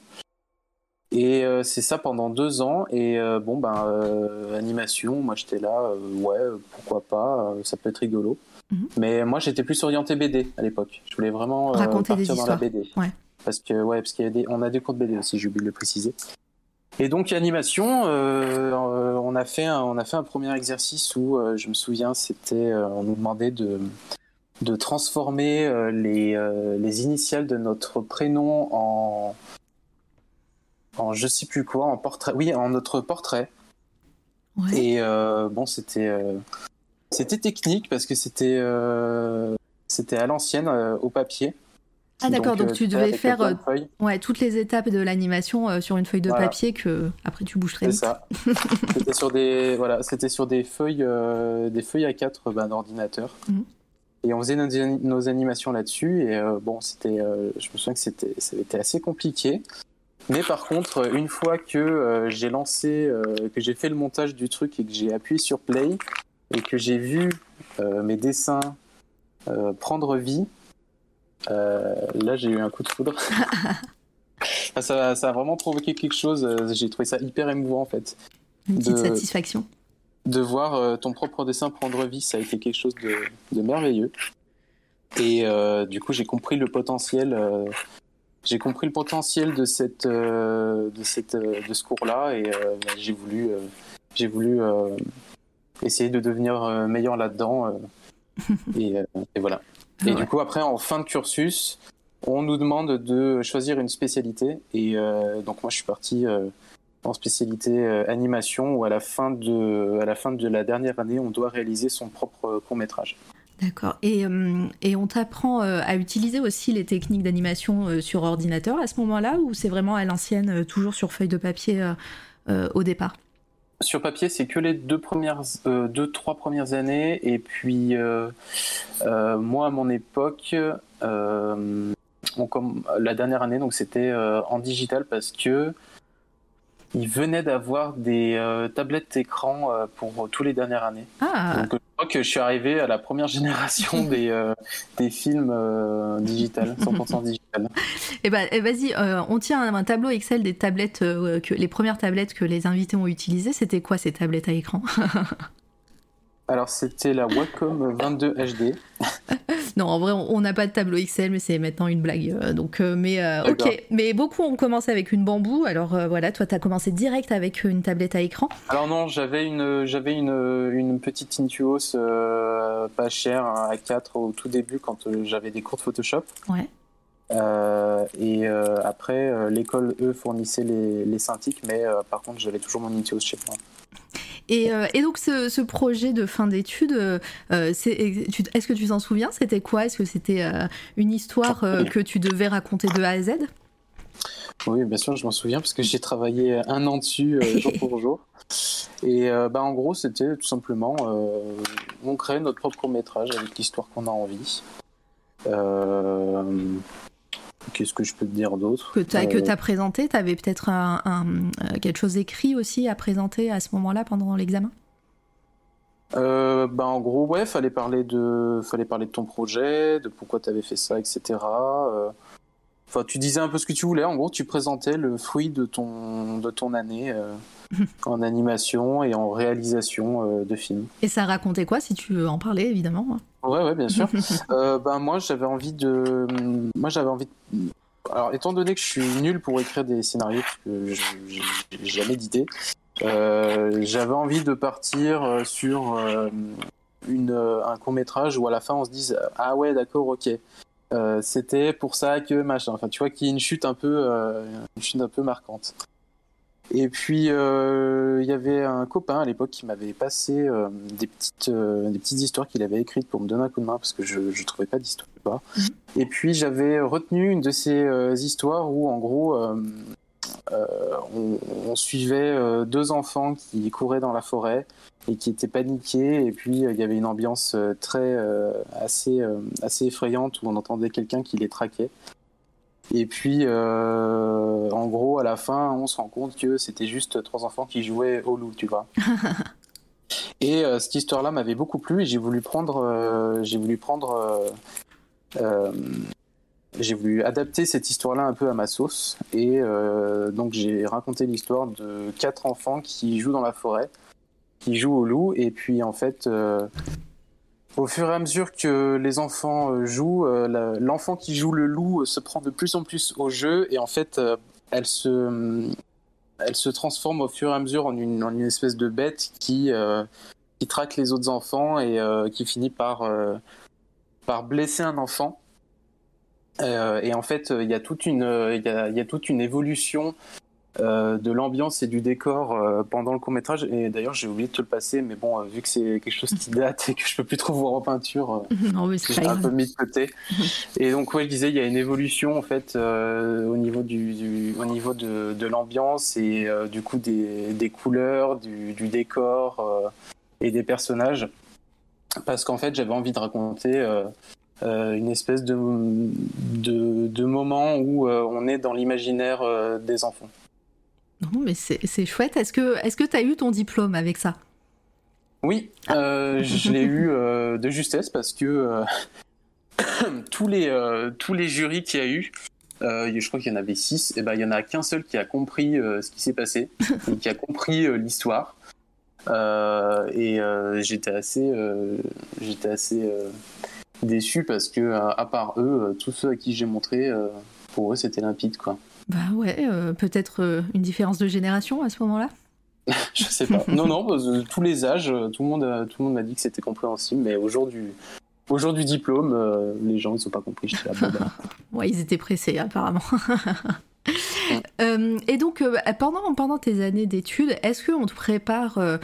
Et euh, c'est ça pendant deux ans. Et euh, bon, ben, euh, animation, moi j'étais là, ouais, pourquoi pas, ça peut être rigolo. Mhm. Mais moi j'étais plus orienté BD à l'époque. Je voulais vraiment Raconter partir dans la BD. Parce que, ouais, parce qu'il y a des, on a des cours de BD aussi, j'ai oublié de le préciser. Et donc animation, on a fait un, on a fait un premier exercice où je me souviens, c'était, on nous demandait de de transformer les, les initiales de notre prénom en en je sais plus quoi, en portrait. Oui, en notre portrait. Et euh, bon, c'était euh, c'était technique parce que c'était euh, c'était à l'ancienne au papier. Ah d'accord, donc, tu devais faire ouais, toutes les étapes de l'animation sur une feuille de papier que après tu bouges très vite. C'est ça. c'était sur des voilà, c'était sur des feuilles des feuilles à 4 bah, d'ordinateur. Mhm. Et on faisait nos, nos animations là-dessus et bon, c'était je me souviens que c'était c'était assez compliqué. Mais par contre, une fois que euh, j'ai lancé, euh, que j'ai fait le montage du truc et que j'ai appuyé sur play et que j'ai vu euh, mes dessins prendre vie, là j'ai eu un coup de foudre. ça, ça, a vraiment provoqué quelque chose. J'ai trouvé ça hyper émouvant en fait. Une petite satisfaction. De voir ton propre dessin prendre vie, ça a été quelque chose de, de merveilleux. Et du coup, j'ai compris le potentiel j'ai compris le potentiel de cette euh, de cette euh, de ce cours-là et euh, j'ai voulu j'ai voulu essayer de devenir meilleur là-dedans et, voilà. Et du coup après en fin de cursus, on nous demande de choisir une spécialité et donc moi je suis parti en spécialité animation où à la fin de à la fin de la dernière année, on doit réaliser son propre court-métrage. D'accord. Et, euh, et, on t'apprend euh, à utiliser aussi les techniques d'animation euh, sur ordinateur à ce moment-là ou c'est vraiment à l'ancienne, toujours sur feuille de papier au départ? Sur papier, c'est que les deux premières, deux trois premières années. Et puis moi, à mon époque, comme, la dernière année, donc c'était en digital parce que il venait d'avoir des euh, tablettes écran euh, pour tous les dernières années. Ah. Donc, je crois que je suis arrivé à la première génération des, euh, des films digital, 100% digital. Eh ben, eh, vas-y, on tient un, tableau Excel des tablettes, que, les premières tablettes que les invités ont utilisées. C'était quoi ces tablettes à écran? Alors, c'était la Wacom 22 HD. non, en vrai, on n'a pas de tableau Excel, mais c'est maintenant une blague. Euh, donc, euh, mais euh, ok. Mais beaucoup ont commencé avec une bambou. Alors voilà, toi, tu as commencé direct avec une tablette à écran. Alors non, j'avais une, j'avais une, une petite Intuos pas chère à 4 au tout début quand j'avais des cours de Photoshop. Ouais. et après, l'école, eux, fournissait les, les Cintiq, mais par contre, j'avais toujours mon Intuos chez moi. Euh, et, donc ce, projet de fin d'études, euh, est-ce que tu t'en souviens? C'était quoi? Est-ce que c'était euh, une histoire que tu devais raconter de A à Z? Oui, bien sûr, je m'en souviens parce que j'ai travaillé un an dessus jour pour jour. Et bah, en gros, c'était tout simplement, on crée notre propre court métrage avec l'histoire qu'on a envie. Qu'est-ce que je peux te dire d'autre Que tu as, euh... as, présenté Tu avais peut-être un, euh, quelque chose écrit aussi à présenter à ce moment-là pendant l'examen? Euh, bah en gros, ouais, fallait parler de, fallait parler de ton projet, de pourquoi tu avais fait ça, etc. Euh, enfin, tu disais un peu ce que tu voulais. En gros, tu présentais le fruit de ton, de ton année en animation et en réalisation de films. Et ça racontait quoi, si tu veux en parler, évidemment hein? Ouais, ouais, bien sûr. euh, ben moi, j'avais envie de, moi, j'avais envie. De... Alors, étant donné que je suis nul pour écrire des scénarios, parce que j'ai jamais d'idée, euh, j'avais envie de partir euh, sur euh, une, un court métrage où à la fin on se dise ah ouais d'accord ok c'était pour ça que machin. Enfin tu vois qu'il y a une chute un peu une chute un peu marquante. Et puis il y avait un copain à l'époque qui m'avait passé des petites des petites histoires qu'il avait écrites pour me donner un coup de main parce que je je trouvais pas d'histoire. Mhm. Et puis j'avais retenu une de ces histoires où en gros euh, on, suivait euh, deux enfants qui couraient dans la forêt et qui étaient paniqués. Et puis il y avait une ambiance euh, très assez assez effrayante où on entendait quelqu'un qui les traquait. Et puis, en gros, à la fin, on se rend compte que c'était juste trois enfants qui jouaient au loup, tu vois. et cette histoire-là m'avait beaucoup plu et j'ai voulu prendre, j'ai voulu prendre j'ai voulu adapter cette histoire-là un peu à ma sauce. Et euh, donc j'ai raconté l'histoire de quatre enfants qui jouent dans la forêt, jouent au loup. Et puis en fait, euh, au fur et à mesure que les enfants euh, jouent, l'enfant qui joue le loup se prend de plus en plus au jeu. Et en fait, elle se... Elle se transforme au fur et à mesure en une, espèce de bête qui, qui traque les autres enfants et qui finit par, par blesser un enfant. Euh, et en fait, il y y y a toute une évolution euh, de l'ambiance et du décor euh, pendant le court métrage. Et d'ailleurs, j'ai oublié de te le passer, mais bon, vu que c'est quelque chose qui date et que je peux plus trop voir en peinture, j'ai un peu mis de côté. et donc, ouais, je disais, il y a une évolution en fait au niveau du, au niveau de, de l'ambiance et du coup des, des couleurs, du, du décor et des personnages. Parce qu'en fait, j'avais envie de raconter euh, une espèce de, de, moment où euh, on est dans l'imaginaire euh, des enfants. Non, mais c'est chouette. Est-ce que tu as eu ton diplôme avec ça? Oui, je l'ai eu de justesse parce que tous, les, tous les jurys qu'il y a eu, je crois qu'il y en avait six, et ben, il n'y en a qu'un seul qui a compris ce qui s'est passé, qui a compris l'histoire. et j'étais assez, j'étais assez déçu parce que à, part eux, euh, tous ceux à qui j'ai montré, euh, pour eux c'était limpide quoi. Bah ouais, euh, peut-être une différence de génération à ce moment-là? je sais pas. non non, tous les âges, tout le monde, tout le monde m'a dit que c'était compréhensible, mais aujourd'hui. Aujourd'hui diplôme, les gens ils sont pas compris. Là, ouais, ils étaient pressés apparemment. Euh, et donc, euh, pendant, pendant tes années d'études, est-ce qu'on te prépare euh,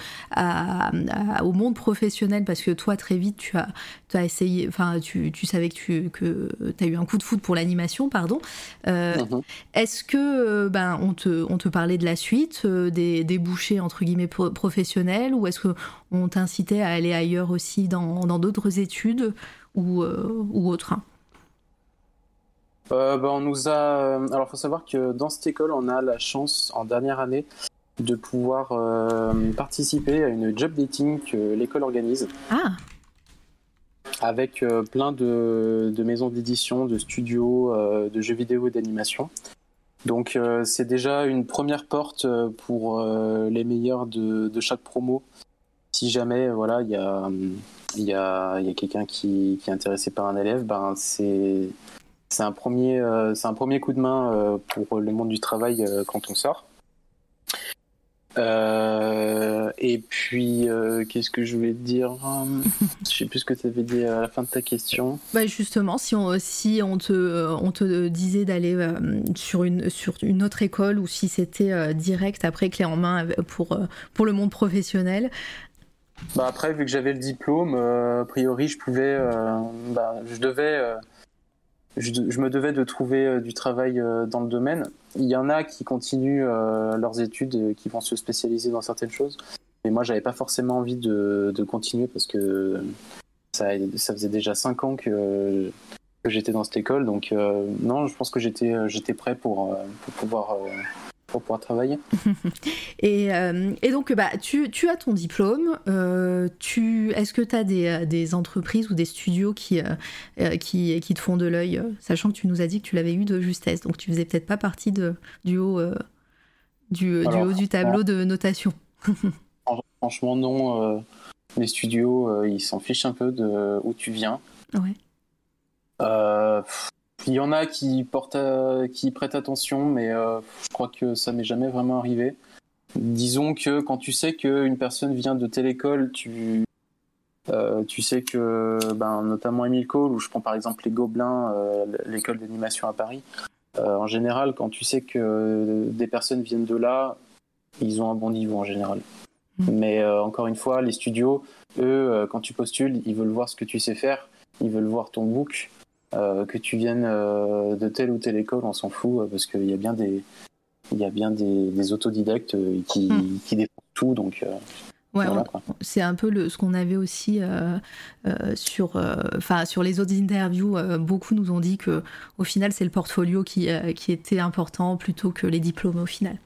au monde professionnel? Parce que toi, très vite, tu as, tu as essayé, enfin, tu, tu, savais que tu que as eu un coup de foot pour l'animation, pardon. Mhm. Est-ce que ben, on, te, on te parlait de la suite, des, des bouchées entre guillemets professionnels, ou est-ce qu'on t'incitait à aller ailleurs aussi dans d'autres études ou, ou autres bah, on nous a. Euh, alors, faut savoir que dans cette école, on a la chance en dernière année de pouvoir euh, participer à une job dating que l'école organise. Ah. Avec euh, plein de, de maisons d'édition, de studios, de jeux vidéo et d'animation. Donc, c'est déjà une première porte pour les meilleurs de, de, chaque promo. Si jamais, voilà, il y a, y a, y a quelqu'un qui, qui, est intéressé par un élève, ben c'est c'est un premier, euh, c'est un premier coup de main euh, pour le monde du travail euh, quand on sort. et puis, qu'est-ce que je voulais te dire? Je sais plus ce que tu avais dit à la fin de ta question. Bah justement, si on, si on, te, on te disait d'aller sur, une, sur une autre école ou si c'était direct après clé en main pour, pour le monde professionnel. Bah après, vu que j'avais le diplôme, a priori, je pouvais, bah, je devais je, me devais de trouver euh, du travail euh, dans le domaine. Il y en a qui continuent euh, leurs études, qui vont se spécialiser dans certaines choses. Mais moi, j'avais pas forcément envie de, continuer parce que ça, faisait déjà cinq ans que, j'étais dans cette école. Donc, non, je pense que j'étais, prêt pour pouvoir pour pouvoir travailler. et, euh, et, donc, bah, tu, tu, as ton diplôme. Euh, tu, Est-ce que tu as des, des, entreprises ou des studios qui, euh, qui, qui, te font de l'œil, sachant que tu nous as dit que tu l'avais eu de justesse, donc tu faisais peut-être pas partie de, du, haut, du, du, haut du tableau de notation. franchement, non. les studios, ils s'en fichent un peu de où tu viens. Ouais. Il y en a qui, portent, qui prêtent attention, mais euh, je crois que ça m'est jamais vraiment arrivé. Disons que quand tu sais qu'une personne vient de telle école, tu, euh, tu sais que, ben, notamment Emile Cole, où je prends par exemple les Gobelins, l'école d'animation à Paris, en général, quand tu sais que des personnes viennent de là, ils ont un bon niveau en général. Mm. Mais encore une fois, les studios, eux, quand tu postules, ils veulent voir ce que tu sais faire, ils veulent voir ton book, que tu viennes de telle ou telle école, on s'en fout, parce qu'il y a bien des, il y a bien des, autodidactes euh, qui, hmm. qui défendent tout, donc. Euh, c'est un peu le, ce qu'on avait aussi euh, sur, enfin sur les autres interviews. beaucoup nous ont dit que au final, c'est le portfolio qui, qui était important plutôt que les diplômes au final.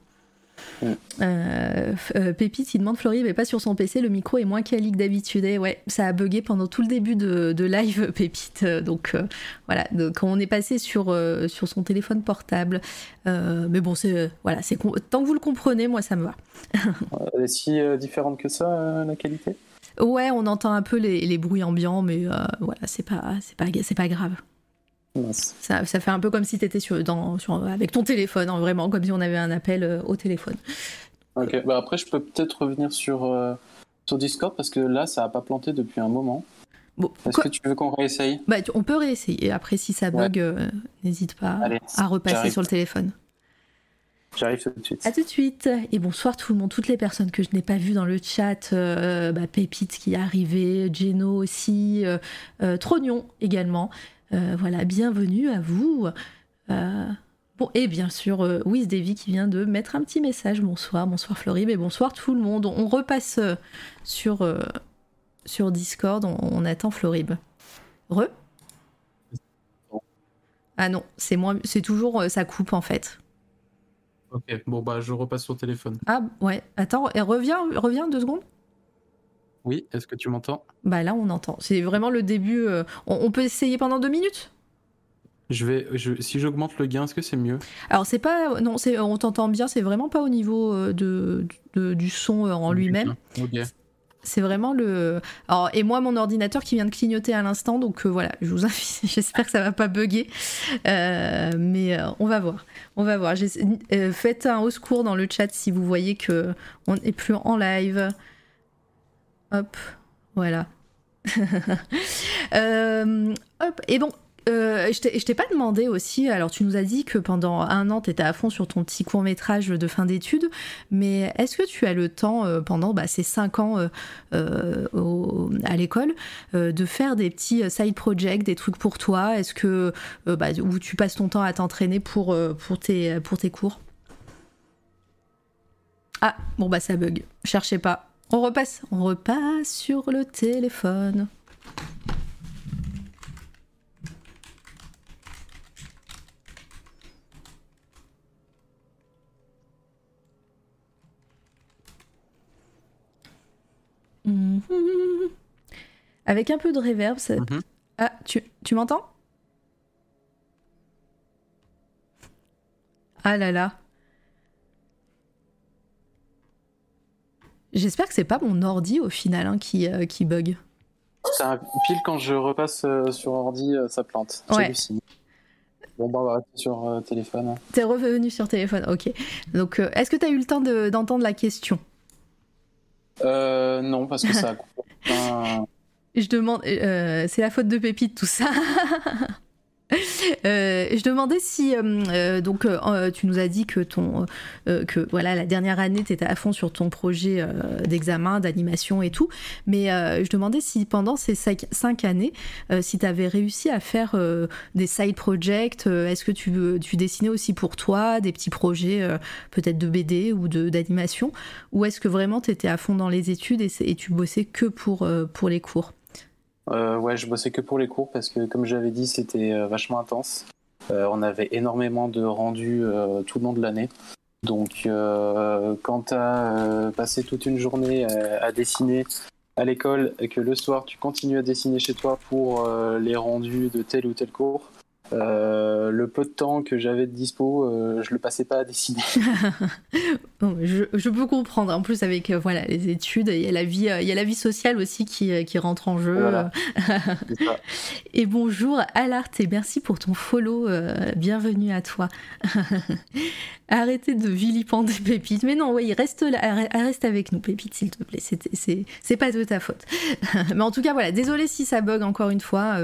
Euh, euh, Pépite, il demande Florie mais pas sur son PC, le micro est moins quali que d'habitude. ouais, ça a bugué pendant tout le début de, live, Pépite. Donc euh, voilà, quand on est passé sur, sur son téléphone portable. mais bon, c'est voilà, c'est tant que vous le comprenez, moi ça me va. Elle est si différente que ça, la qualité? Ouais, on entend un peu les, les bruits ambiants, mais voilà, c'est pas, c'est pas, c'est pas grave. Ça, ça, fait un peu comme si tu étais sur, dans, sur, avec ton téléphone, hein, vraiment, comme si on avait un appel euh, au téléphone. Ok, bah après, je peux peut-être revenir sur, euh, sur Discord parce que là, ça n'a pas planté depuis un moment. Bon, Est-ce que tu veux qu'on réessaye? Bah, On peut réessayer. Après, si ça bug, euh, n'hésite pas à repasser sur le téléphone. J'arrive tout de suite. À tout de suite. Et bonsoir tout le monde, toutes les personnes que je n'ai pas vues dans le chat. Bah, Pépite qui est arrivé, Geno aussi, Trognon également. Euh, voilà, bienvenue à vous. Euh, bon, et bien sûr, euh, Wiz Davy qui vient de mettre un petit message. Bonsoir, bonsoir Florib et bonsoir tout le monde. On repasse sur, sur Discord, on, attend Florib. Re? Ah non, c'est moi, c'est toujours ça coupe en fait. Ok, bon bah je repasse sur téléphone. Ah ouais, attends, et reviens, reviens deux secondes. Oui, est-ce que tu m'entends? Bah là, on entend. C'est vraiment le début. Euh, on, peut essayer pendant deux minutes? Je vais, si j'augmente le gain, est-ce que c'est mieux? Alors c'est pas, non, c'est, on t'entend bien. C'est vraiment pas au niveau euh, de, du son euh, en lui-même. C'est vraiment le. Alors, et moi, mon ordinateur qui vient de clignoter à l'instant, donc voilà, je vous invite. J'espère que ça va pas bugger, mais on va voir. On va voir. faites un au secours dans le chat si vous voyez que on est plus en live. Hop, voilà. Euh, hop, et bon, euh, je t'ai pas demandé aussi, alors tu nous as dit que pendant un an tu étais à fond sur ton petit court métrage de fin d'études, mais est-ce que tu as le temps euh, pendant bah, ces cinq ans à l'école de faire des petits side projects, des trucs pour toi? Est-ce que bah, où tu passes ton temps à t'entraîner pour, tes, pour tes cours? Ah, bon bah ça bug, cherchez pas. On repasse, on repasse sur le téléphone. Mhm. Avec un peu de reverb, ça... Mhm. Ah, tu, tu m'entends? Ah là là. J'espère que c'est pas mon ordi au final hein, qui, euh, qui bug. pile quand je repasse euh, sur ordi, euh, ça plante. Ouais. Bon, bah, on va rester sur téléphone. T'es revenu sur téléphone, ok. Donc, est-ce que t'as eu le temps d'entendre la question? Non, parce que ça a Je demande, c'est la faute de Pépite tout ça. Euh, je demandais si euh, euh, donc tu nous as dit que ton que voilà la dernière année tu à fond sur ton projet d'examen d'animation et tout. Mais je demandais si pendant ces cinq, années si tu avais réussi à faire des side projects est-ce que tu, dessinais aussi pour toi des petits projets peut-être de BD ou d'animation ou est-ce que vraiment tu étais à fond dans les études et, et tu bossais que pour les cours? Euh, ouais, je bossais que pour les cours parce que, comme j'avais dit, c'était euh, vachement intense. Euh, on avait énormément de rendus tout le long de l'année. Donc, quand tu as passé toute une journée à dessiner à l'école et que le soir tu continues à dessiner chez toi pour les rendus de tel ou tel cours, Euh, le peu de temps que j'avais de dispo, euh, je le passais pas à dessiner. je, peux comprendre. En plus, avec euh, voilà les études, il y a la vie, il y a la vie sociale aussi qui, qui rentre en jeu. et bonjour Alart et merci pour ton follow. bienvenue à toi. Arrêtez de vilipender Pépite. Mais non, oui, reste là, reste avec nous, Pépite, s'il te plaît. C'est pas de ta faute. Mais en tout cas, voilà. Désolé si ça bug encore une fois,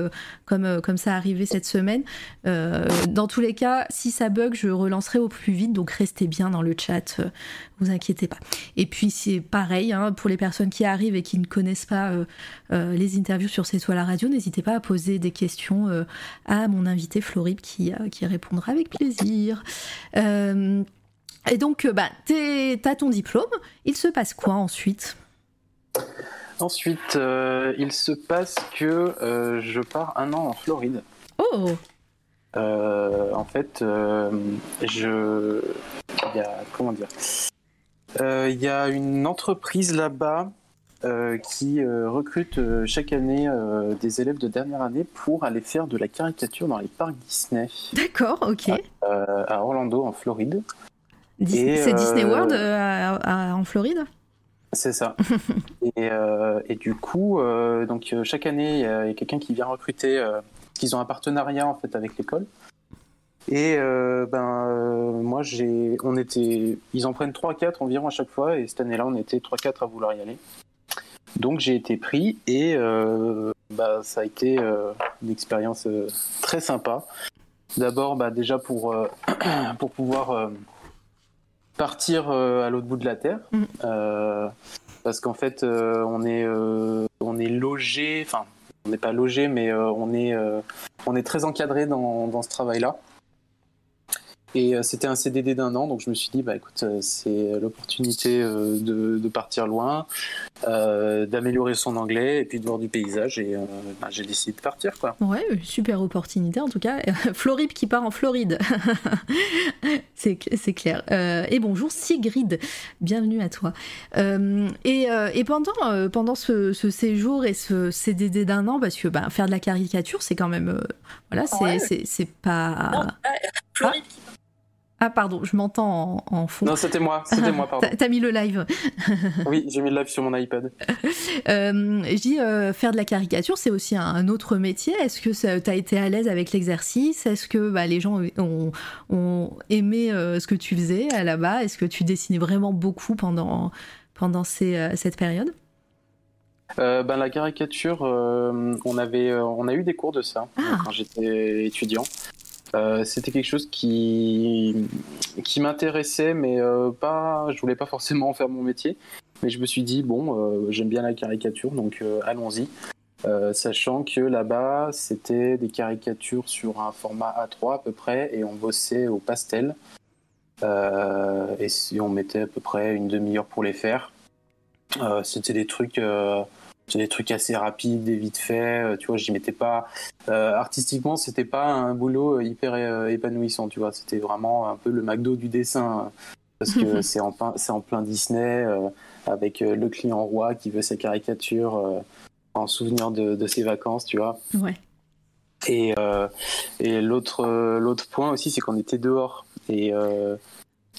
comme, comme ça arrivé cette semaine. Euh, dans tous les cas, si ça bug, je relancerai au plus vite, donc restez bien dans le chat, euh, vous inquiétez pas. Et puis c'est pareil, hein, pour les personnes qui arrivent et qui ne connaissent pas euh, les interviews sur C'est toi la radio, n'hésitez pas à poser des questions à mon invité Florib qui, qui répondra avec plaisir. et donc, bah, t'as ton diplôme, il se passe quoi ensuite? Ensuite, il se passe que je pars un an en Floride. Oh euh, en fait, euh, je, il y a, comment dire, euh, il y a une entreprise là-bas qui recrute chaque année des élèves de dernière année pour aller faire de la caricature dans les parcs Disney. D'accord, ok. à Orlando, en Floride. c'est Disney World en Floride? C'est ça. et, et, du coup, donc chaque année, il y a, quelqu'un qui vient recruter. Qu'ils ont un partenariat en fait avec l'école. Et euh, ben euh, moi j'ai, on était, ils en prennent 3-4 environ à chaque fois et cette année-là on était 3-4 à vouloir y aller. Donc j'ai été pris et euh, bah, ça a été une expérience très sympa. D'abord bah, déjà pour pour pouvoir partir à l'autre bout de la terre mm. parce qu'en fait on est on est logé, enfin on n'est pas logé mais on est on est très encadré dans, dans ce travail là. Et euh, c'était un CDD d'un an, donc je me suis dit, bah écoute, euh, c'est l'opportunité euh, de, partir loin, d'améliorer son anglais et puis de voir du paysage. Et bah, j'ai décidé de partir, quoi. Ouais, super opportunité en tout cas. Floride qui part en Floride. c'est clair. et bonjour Sigrid, bienvenue à toi. et, et, pendant, pendant ce, séjour et ce CDD d'un an, parce que bah, faire de la caricature, c'est quand même. voilà, c'est pas. Floride qui ah pardon, je m'entends en, fond. Non, c'était moi, c'était moi, pardon. T'as mis le live. oui, j'ai mis le live sur mon iPad. Euh, je dis, euh, faire de la caricature, c'est aussi un, autre métier. Est-ce que t'as été à l'aise avec l'exercice? Est-ce que bah, les gens ont, aimé euh, ce que tu faisais là-bas Est-ce que tu dessinais vraiment beaucoup pendant, pendant cette période? Ben, la caricature, on avait, on a eu des cours de ça ah. quand j'étais étudiant. Euh, c'était quelque chose qui, qui m'intéressait, mais euh, pas, je voulais pas forcément en faire mon métier. Mais je me suis dit, bon, euh, j'aime bien la caricature, donc allons-y. sachant que là-bas, c'était des caricatures sur un format A3 à peu près, et on bossait au pastel. et si on mettait à peu près une demi-heure pour les faire. c'était des trucs c'est des trucs assez rapides, des vite fait. Euh, tu vois, j'y mettais pas. Euh, artistiquement, c'était pas un boulot euh, hyper épanouissant. Tu vois, c'était vraiment un peu le McDo du dessin. Parce que c'est en, plein Disney, avec le client roi qui veut sa caricature en souvenir de, ses vacances, tu vois. Ouais. Et, et l'autre, l'autre point aussi, c'est qu'on était dehors. Et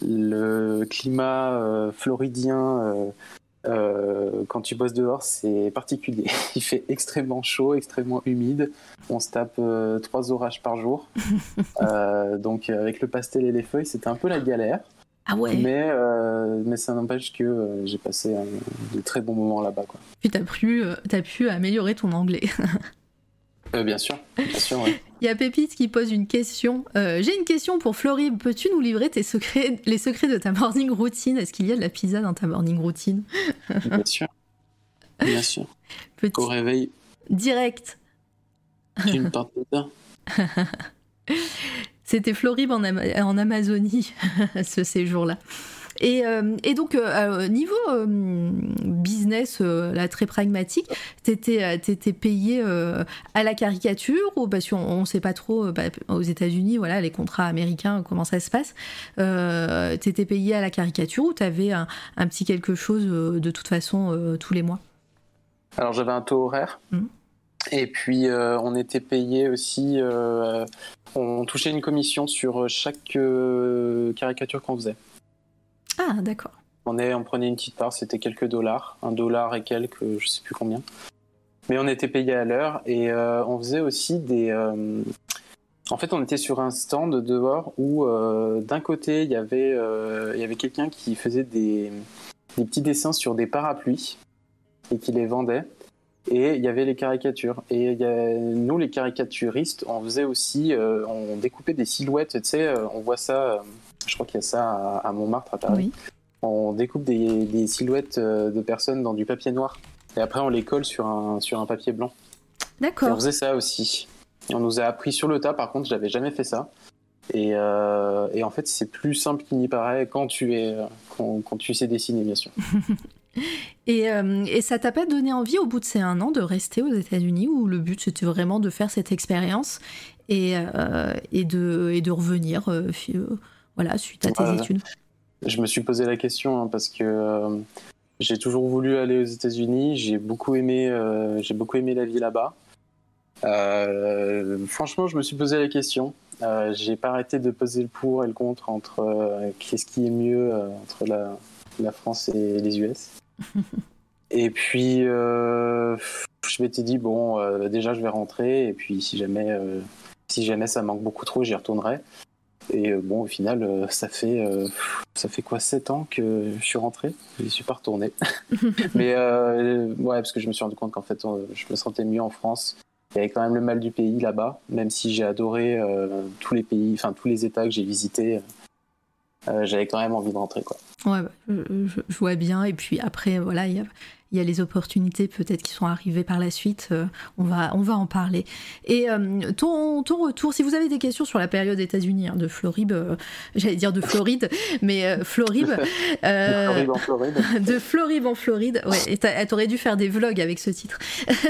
le climat floridien euh, quand tu bosses dehors, c'est particulier. Il fait extrêmement chaud, extrêmement humide. On se tape euh, trois orages par jour. Euh, donc avec le pastel et les feuilles, c'était un peu la galère. Ah ouais. Mais, mais ça n'empêche que j'ai passé de très bons moments là-bas. Puis tu as, pu, as pu améliorer ton anglais. bien sûr, bien sûr. Il y a Pépite qui pose une question. Euh, j'ai une question pour Florib. Peux-tu nous livrer tes secrets, les secrets de ta morning routine? Est-ce qu'il y a de la pizza dans ta morning routine? Bien sûr. Bien sûr. Au réveil. Direct. Une part de C'était Florib en, en Amazonie, ce séjour-là. Et, euh, et donc, euh, euh, niveau business, là, très pragmatique, t'étais étais payé à la caricature ou parce qu'on ne sait pas trop, bah, aux États-Unis, voilà, les contrats américains, comment ça se passe T'étais payé à la caricature ou t'avais un, un petit quelque chose de toute façon tous les mois? Alors, j'avais un taux horaire. Mmh. Et puis on était payé aussi, on touchait une commission sur chaque caricature qu'on faisait. Ah d'accord. On, on prenait une petite part, c'était quelques dollars, un dollar et quelques, je sais plus combien. Mais on était payé à l'heure et on faisait aussi des, en fait, on était sur un stand dehors où euh, d'un côté il y avait, euh, il y avait quelqu'un qui faisait des, petits dessins sur des parapluies et qui les vendait. Et il y avait les caricatures. Et nous, les caricaturistes, on faisait aussi, euh, on découpait des silhouettes. Tu sais, on voit ça, je crois qu'il y a ça à, Montmartre, à Paris. On découpe des, des, silhouettes de personnes dans du papier noir. Et après, on les colle sur un, sur un papier blanc. D'accord. On faisait ça aussi. On nous a appris sur le tas, par contre, j'avais jamais fait ça. Et, euh, en fait, c'est plus simple qu'il n'y paraît quand tu, es, quand, tu sais dessiner, bien sûr. et, euh, et, ça t'a pas donné envie, au bout de ces un an, de rester aux États-Unis, où le but c'était vraiment de faire cette expérience et, euh, et, de, et de revenir voilà, suite à tes études? Je me suis posé la question hein, parce que j'ai toujours voulu aller aux États-Unis, j'ai beaucoup, aimé, j'ai beaucoup aimé la vie là-bas. Euh, franchement, je me suis posé la question. Euh, j'ai pas arrêté de peser le pour et le contre entre euh, qu'est-ce qui est mieux entre la, la, France et les US. Et puis, je m'étais dit bon, déjà je vais rentrer et puis si jamais, si jamais ça manque beaucoup trop, j'y retournerai. Et bon, au final, ça fait ça fait quoi 7 ans que je suis rentré? Je suis pas retourné. Mais ouais, parce que je me suis rendu compte qu'en fait, je me sentais mieux en France. Il y avait quand même le mal du pays là-bas, même si j'ai adoré euh, tous les pays, enfin tous les États que j'ai visités. Euh, j'avais quand même envie de rentrer quoi. Ouais, bah, je, vois bien. Et puis après, voilà, il y a, il y a les opportunités peut-être qui sont arrivées par la suite. Euh, on, va, on va en parler. Et euh, ton, ton, retour, si vous avez des questions sur la période États-Unis, hein, de Floride, euh, j'allais dire de Floride, mais Floride. de Floride en Floride. de Floride en Floride, ouais. Et t'aurais dû faire des vlogs avec ce titre.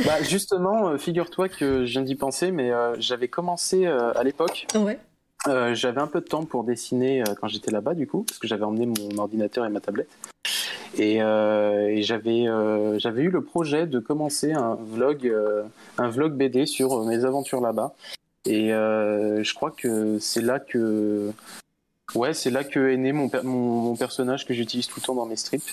bah, justement, figure-toi que je viens d'y penser, mais j'avais commencé à l'époque. Ouais. J'avais un peu de temps pour dessiner quand j'étais là-bas, du coup, parce que j'avais emmené mon ordinateur et ma tablette. Et, euh, j'avais euh, j'avais eu le projet de commencer un vlog euh, un vlog BD sur mes aventures là-bas. Et je crois que c'est là que ouais c'est là que est né mon, mon, personnage que j'utilise tout le temps dans mes strips.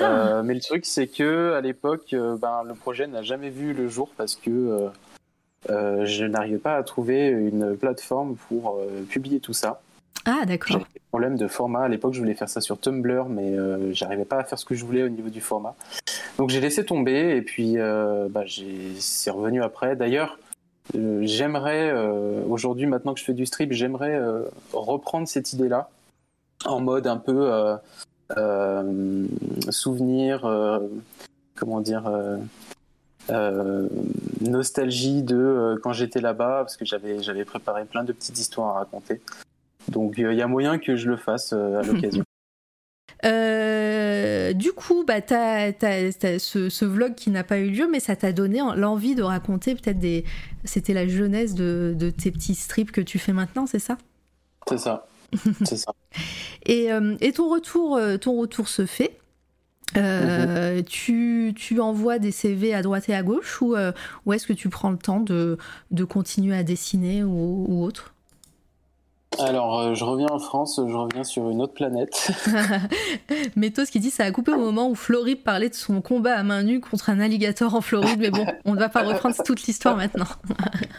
Ah. mais le truc c'est que à l'époque ben, le projet n'a jamais vu le jour parce que je n'arrivais pas à trouver une plateforme pour publier tout ça. Ah, d'accord. J'avais des problèmes de format. À l'époque, je voulais faire ça sur Tumblr, mais euh, j'arrivais pas à faire ce que je voulais au niveau du format. Donc j'ai laissé tomber et puis euh, bah, c'est revenu après. D'ailleurs, euh, j'aimerais, aujourd'hui, maintenant que je fais du strip, j'aimerais reprendre cette idée-là en mode un peu souvenir, comment dire. Nostalgie de quand j'étais là-bas parce que j'avais j'avais préparé plein de petites histoires à raconter donc il y a moyen que je le fasse euh, à l'occasion. Euh, du coup, bah, tu as, ce, vlog qui n'a pas eu lieu, mais ça t'a donné l'envie de raconter peut-être des. C'était la jeunesse de, tes petits strips que tu fais maintenant, c'est ça? C'est ça. c'est ça. Et, euh, et, ton, retour, ton retour se fait? Mhm. tu, tu, envoies des CV à droite et à gauche ou, ou est-ce que tu prends le temps de, de continuer à dessiner ou, ou autre? Alors, euh, je reviens en France, je reviens sur une autre planète. Métos qui dit ça a coupé au moment où Floride parlait de son combat à main nue contre un alligator en Floride, mais bon, on ne va pas reprendre toute l'histoire maintenant.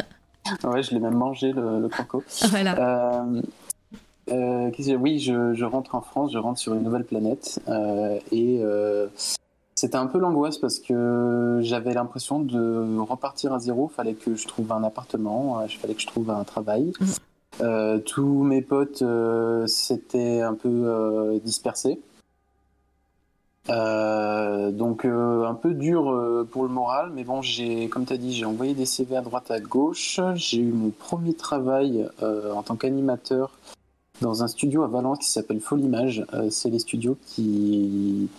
ouais, je l'ai même mangé le, le croco. Voilà. Euh, euh, oui, je, rentre en France, je rentre sur une nouvelle planète et c'était un peu l'angoisse parce que j'avais l'impression de repartir à zéro. Fallait que je trouve un appartement, il fallait que je trouve un travail. Mm. Euh, tous mes potes euh, s'étaient un peu euh, dispersés. donc un peu dur pour le moral, mais bon, j'ai, comme tu as dit, j'ai envoyé des CV à droite à gauche. J'ai eu mon premier travail en tant qu'animateur dans un studio à Valence qui s'appelle Folimage. c'est les studios qui,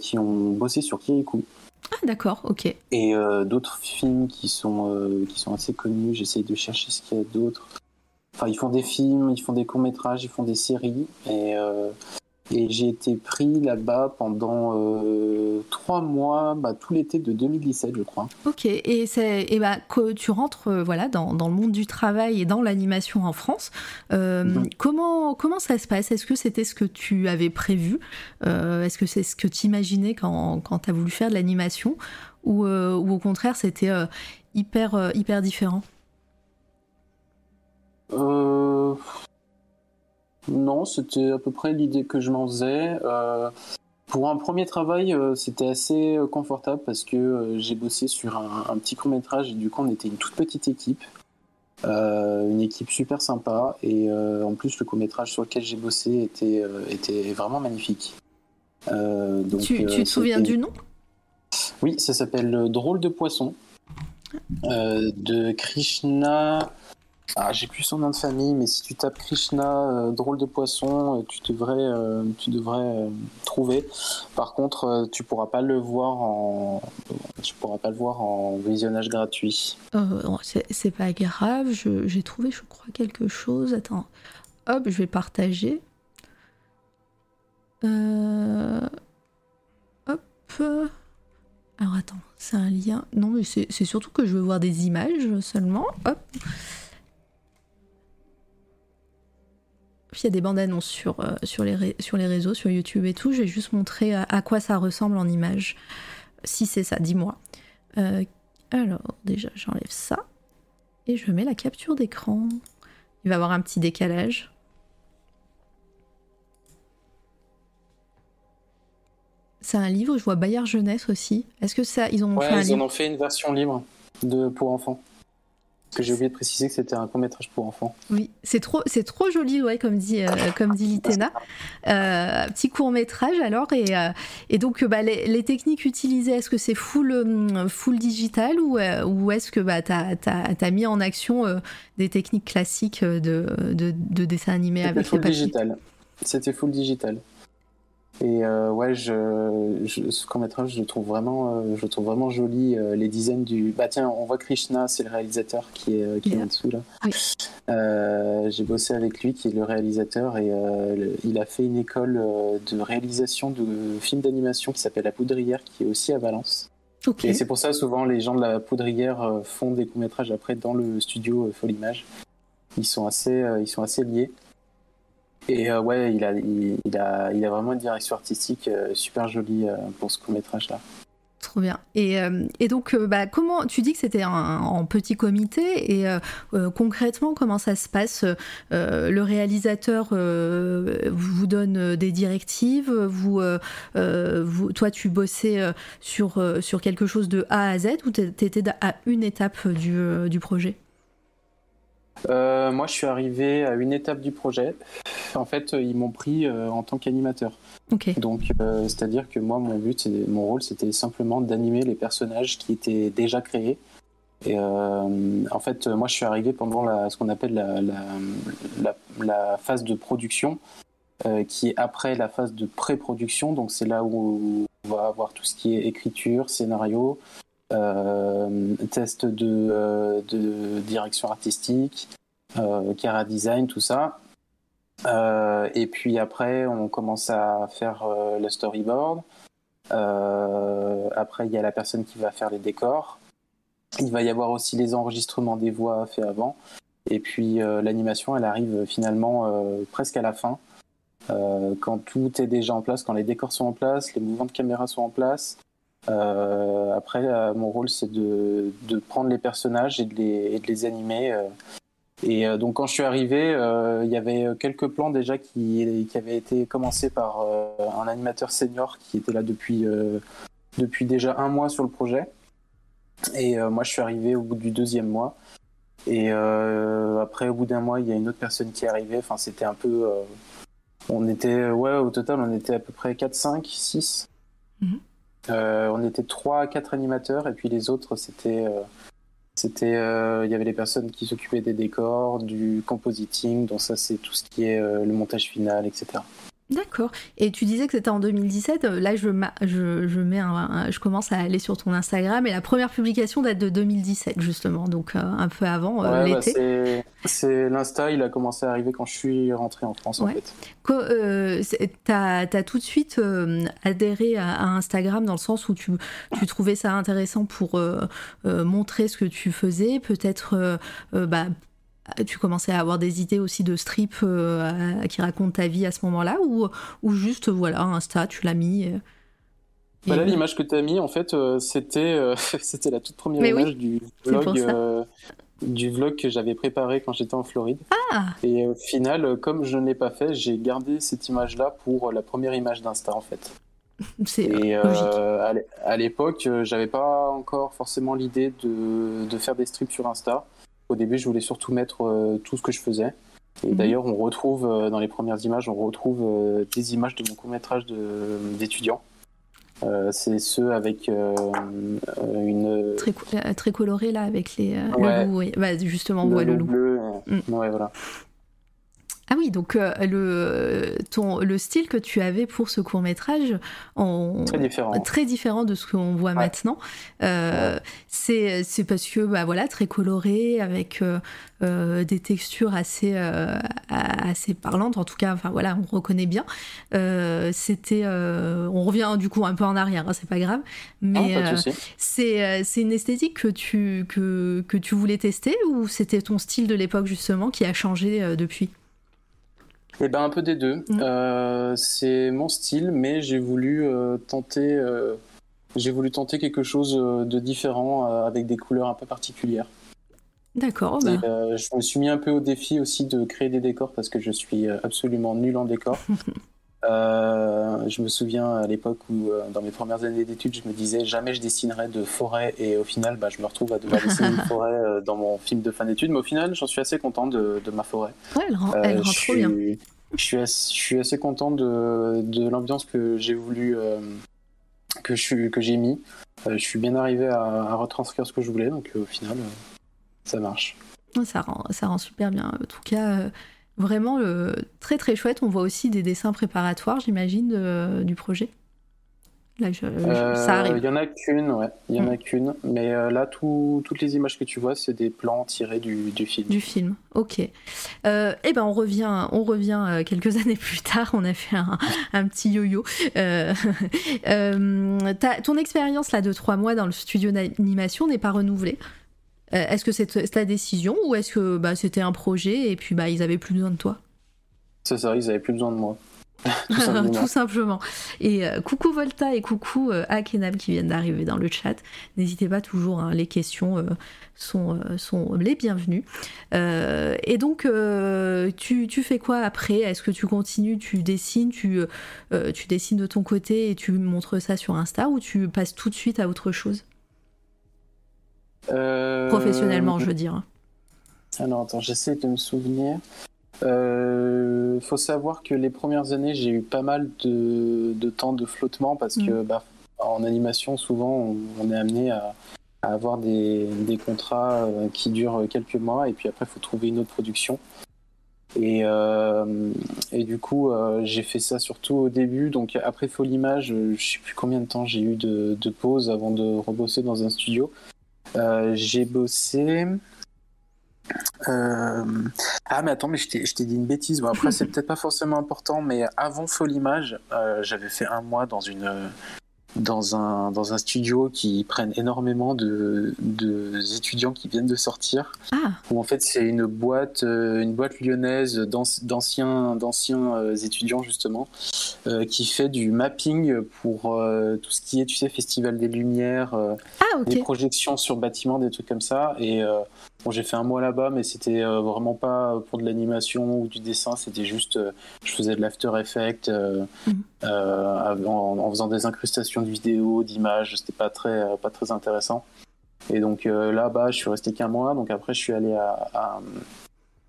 qui ont bossé sur Kirikou. Ah d'accord, ok. Et d'autres films qui sont, qui sont assez connus. J'essaye de chercher ce qu'il y a d'autres. Enfin, ils font des films, ils font des courts métrages, ils font des séries. Et, euh, Et j'ai été pris là-bas pendant euh, trois mois, bah, tout l'été de 2017, je crois. Ok, et, c'est, et bah, que tu rentres euh, voilà, dans, dans, le monde du travail et dans l'animation en France. Euh, mm-hmm. comment, comment ça se passe? Est-ce que c'était ce que tu avais prévu? Est-ce que c'est ce que tu imaginais quand, quand tu as voulu faire de l'animation? Ou, ou, au contraire, c'était hyper, hyper différent? Non, c'était à peu près l'idée que je m'en faisais. Euh, pour un premier travail, euh, c'était assez euh, confortable parce que j'ai bossé sur un, petit court métrage et du coup on était une toute petite équipe. une équipe super sympa et en plus le court métrage sur lequel j'ai bossé était, était vraiment magnifique. Donc, tu, tu te souviens du nom? Oui, ça s'appelle Drôle de poisson de Krishna ah, j'ai plus son nom de famille, mais si tu tapes Krishna, euh, drôle de poisson, euh, tu devrais, euh, tu devrais trouver. Par contre, tu pourras pas le voir en, tu pourras pas le voir en visionnage gratuit. c'est pas grave. J'ai trouvé, je crois, quelque chose. Attends, hop, je vais partager. Hop. Alors attends, c'est un lien. Non, mais c'est surtout que je veux voir des images seulement. Hop. Il y a des bandes annonces sur, euh, sur, les sur les réseaux, sur YouTube et tout. Je vais juste montrer à, quoi ça ressemble en image. Si c'est ça, dis-moi. Euh, alors, déjà, j'enlève ça. Et je mets la capture d'écran. Il va y avoir un petit décalage. C'est un livre, je vois Bayard Jeunesse aussi. Est-ce que ça, ils ont fait un ils en ont fait une version libre de, pour enfants que j'ai oublié de préciser que c'était un court métrage pour enfants. Oui, c'est trop, c'est trop joli, ouais, comme dit, euh, comme dit Litena. Euh, petit court métrage alors, et, euh, et donc bah, les, techniques utilisées, est-ce que c'est full, full digital ou, ou est-ce que bah, tu as, mis en action des techniques classiques de, de, de dessin animé avec full digital. C'était full digital. Et euh, ouais, je, je, ce court métrage, je trouve vraiment, euh, je trouve vraiment joli euh, les dizaines du. Bah tiens, on voit Krishna, c'est le réalisateur qui est, qui est en dessous là. J'ai bossé avec lui, qui est le réalisateur, et il a fait une école de réalisation de films d'animation qui s'appelle La Poudrière, qui est aussi à Valence. Et c'est pour ça souvent les gens de la Poudrière font des courts métrages après dans le studio Folimage. Ils sont assez, ils sont assez liés. Et euh, ouais, il a, il, a, il a vraiment une direction artistique euh, super jolie euh, pour ce court métrage là. Trop bien. Et, et donc, bah, comment tu dis que c'était en petit comité et concrètement, comment ça se passe Le réalisateur vous donne des directives. Vous, vous, toi, tu bossais sur, sur quelque chose de A à Z ou tu étais à une étape du, du projet? Euh, moi, je suis arrivé à une étape du projet. En fait, ils m'ont pris euh, en tant qu'animateur. Donc, euh, c'est-à-dire que moi, mon but, mon rôle, c'était simplement d'animer les personnages qui étaient déjà créés. Et en fait, moi, je suis arrivé pendant la, ce qu'on appelle la, la, la, phase de production, qui est après la phase de pré-production. Donc, c'est là où on va avoir tout ce qui est écriture, scénario, euh, test de, euh, de, direction artistique, euh, cara design, tout ça. Et puis après, on commence à faire le storyboard. après, il y a la personne qui va faire les décors. Il va y avoir aussi les enregistrements des voix faits avant. Et puis l'animation, elle arrive finalement presque à la fin. quand tout est déjà en place, quand les décors sont en place, les mouvements de caméra sont en place, euh, après, euh, mon rôle, c'est de, de, prendre les personnages et de les, et de les animer. Euh. Et donc, quand je suis arrivé, il y avait quelques plans déjà qui, qui avaient été commencés par un animateur senior qui était là depuis, depuis déjà un mois sur le projet. Et moi, je suis arrivé au bout du deuxième mois. Et après, au bout d'un mois, il y a une autre personne qui est arrivée. Enfin, c'était un peu. on était, ouais, au total, on était à peu près 4, 5, 6. Euh, on était trois, quatre animateurs et puis les autres c'était euh, c'était euh, il y avait les personnes qui s'occupaient des décors, du compositing, donc ça c'est tout ce qui est le montage final, etc. D'accord. Et tu disais que c'était en 2017. Euh, là, je, je, je mets un, je commence à aller sur ton Instagram et la première publication date de 2017 justement, donc euh, un peu avant euh, ouais, l'été. c'est l'Insta, il a commencé à arriver quand je suis rentré en France en fait. Tu as, tout de suite adhéré à, Instagram dans le sens où tu, tu trouvais ça intéressant pour montrer ce que tu faisais, peut-être bah, tu commençais à avoir des idées aussi de strip euh, qui racontent ta vie à ce moment-là ou, ou juste voilà Insta tu l'as mis bah là l'image que tu as mis en fait euh, c'était euh, c'était la toute première image du vlog du vlog que j'avais préparé quand j'étais en Floride. Ah. et au final comme je ne l'ai pas fait j'ai gardé cette image là pour la première image d'Insta en fait. Et à l'époque j'avais pas encore forcément l'idée de, de faire des strips sur Insta au début, je voulais surtout mettre euh, tout ce que je faisais. Et mhm. d'ailleurs, on retrouve euh, dans les premières images, on retrouve euh, des images de mon court métrage d'étudiant. c'est ceux avec une très, très coloré là avec les le loup, oui. bah, justement voit le loup. Bleu, mm. ouais, voilà. Ah oui, donc euh, le, ton, le style que tu avais pour ce court métrage, très différent, très différent de ce qu'on voit maintenant. Euh, c'est parce que bah voilà, très coloré avec euh, des textures assez assez parlantes. En tout cas, enfin voilà, on reconnaît bien. C'était, on revient du coup un peu en arrière, hein, c'est pas grave, mais c'est c'est une esthétique que tu que que tu voulais tester ou c'était ton style de l'époque justement qui a changé depuis? Eh ben un peu des deux. Mm. Euh, c'est mon style, mais j'ai voulu euh, tenter, euh, j'ai voulu tenter quelque chose de différent avec des couleurs un peu particulières. D'accord. Bah. je me suis mis un peu au défi aussi de créer des décors parce que je suis absolument nul en décor. je me souviens à l'époque où, dans mes premières années d'études, je me disais jamais je dessinerai de forêt et au final, bah, je me retrouve à devoir dessiner une forêt dans mon film de fin d'études. Mais au final, j'en suis assez content de, ma forêt. Ouais, elle rend, elle rend trop bien je suis assez, je suis assez content de, de l'ambiance que j'ai voulu euh, que je que j'ai mis. Euh, je suis bien arrivé à, à, retranscrire ce que je voulais, donc euh, au final, ça marche. Ça rend, ça rend super bien. En tout cas, vraiment très très chouette. On voit aussi des dessins préparatoires, j'imagine, du projet. Là, ça euh, arrive. Il y en a qu'une, ouais. Il y en a mm. qu'une. Mais euh, là, toutes les images que tu vois, c'est des plans tirés du, du, film. Du film, ok. Euh, eh ben, on revient, on revient quelques années plus tard. On a fait un, un petit yo-yo. ton expérience là de trois mois dans le studio d'animation n'est pas renouvelée. Est-ce que c'est ta décision ou est-ce que bah, c'était un projet et puis bah, ils avaient plus besoin de toi? C'est ça, ils avaient plus besoin de moi. Tout simplement. Et euh, coucou Volta et coucou euh, Akenab qui viennent d'arriver dans le chat. N'hésitez pas toujours, hein, les questions euh, sont, sont les bienvenues. et donc, tu, tu, fais quoi après? Est-ce que tu continues, tu dessines, tu, tu dessines de ton côté et tu montres ça sur Insta ou tu passes tout de suite à autre chose? Professionnellement, je veux dire. Alors attends, j'essaie de me souvenir. Il euh, faut savoir que les premières années, j'ai eu pas mal de, de, temps de flottement parce que mm. bah, en animation, souvent, on, est amené à, avoir des, des, contrats euh, qui durent quelques mois et puis après, il faut trouver une autre production. Et, euh, et du coup, j'ai fait ça surtout au début. Donc après Folimage, je sais plus combien de temps j'ai eu de, de pause avant de rebosser dans un studio. J'ai bossé. Euh... Ah mais attends, mais je t'ai dit une bêtise. Bon, après c'est peut-être pas forcément important, mais avant Folimage, euh, j'avais fait un mois dans une dans un, dans un studio qui prennent énormément de, de étudiants qui viennent de sortir. Ah. Où en fait c'est une boîte, euh, une boîte lyonnaise d'anciens d'anciens euh, étudiants justement euh, qui fait du mapping pour tout ce qui est tu sais festival des lumières, ah, des projections sur bâtiments, des trucs comme ça. Et bon j'ai fait un mois là-bas, mais c'était vraiment pas pour de l'animation ou du dessin, c'était juste je faisais de l'after effect mhm. en, en faisant des incrustations de vidéos, d'images, c'était pas très, euh, pas très intéressant. Et donc euh, là-bas, je suis resté qu'un mois. Donc après, je suis allé à, à,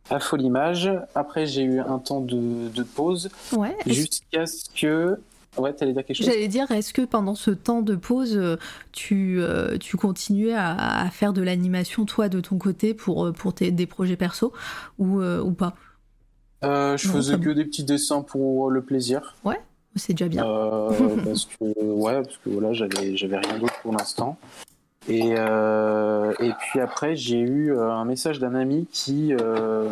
à Folimage. Après, j'ai eu un temps de, de pause. Ouais, jusqu'à ce que. Ouais, t'allais dire quelque chose? J'allais dire, est-ce que pendant ce temps de pause, euh, tu, tu continuais à, à faire de l'animation, toi, de ton côté, pour, pour tes, des projets perso, ou, ou pas? Euh, je Non, faisais que des petits dessins pour le plaisir. C'est déjà bien. Euh, parce que ouais, parce que voilà, j'avais j'avais rien d'autre pour l'instant. Et euh, et puis après, j'ai eu euh, un message d'un ami qui euh,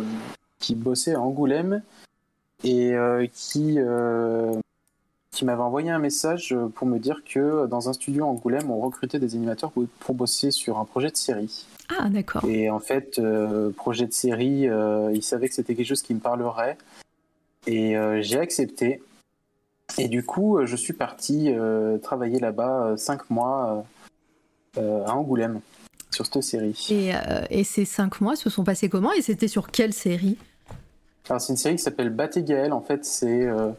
qui bossait à Angoulême et euh, qui euh, qui m'avait envoyé un message pour me dire que dans un studio à Angoulême, on recrutait des animateurs pour, bosser sur un projet de série. Ah, d'accord. Et en fait, euh, projet de série, euh, il savait que c'était quelque chose qui me parlerait. Et euh, j'ai accepté. Et du coup, euh, je suis parti euh, travailler là-bas euh, cinq mois euh, euh, à Angoulême sur cette série. Et, euh, et ces cinq mois se sont passés comment Et c'était sur quelle série? Alors, c'est une série qui s'appelle Bat et Gaël. En fait, c'est euh,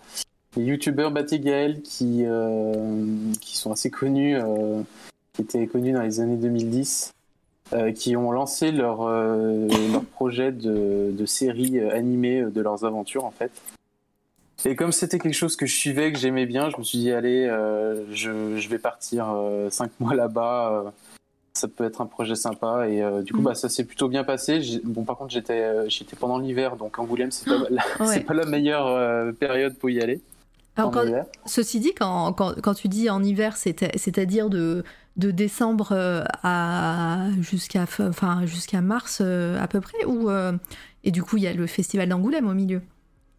les youtubeurs Bat et Gaël qui, euh, qui sont assez connus, euh, qui étaient connus dans les années 2010, euh, qui ont lancé leur, leur projet de, de série animée de leurs aventures, en fait. Et comme c'était quelque chose que je suivais, que j'aimais bien, je me suis dit, allez, euh, je, je vais partir euh, cinq mois là-bas. euh, ça peut être un projet sympa et du coup Mhm. bah ça s'est plutôt bien passé bon par contre j'étais j'étais pendant l'hiver donc Angoulême c'est pas, la, Ouais. c'est pas la meilleure période pour y aller Alors, en quand- hiver. ceci dit, quand, quand, quand tu dis en hiver, c'est- c'est-à-dire de, de décembre euh, à jusqu'à fin- enfin, jusqu'à mars euh, à peu près ou, euh, Et du coup, il y a le festival d'Angoulême au milieu.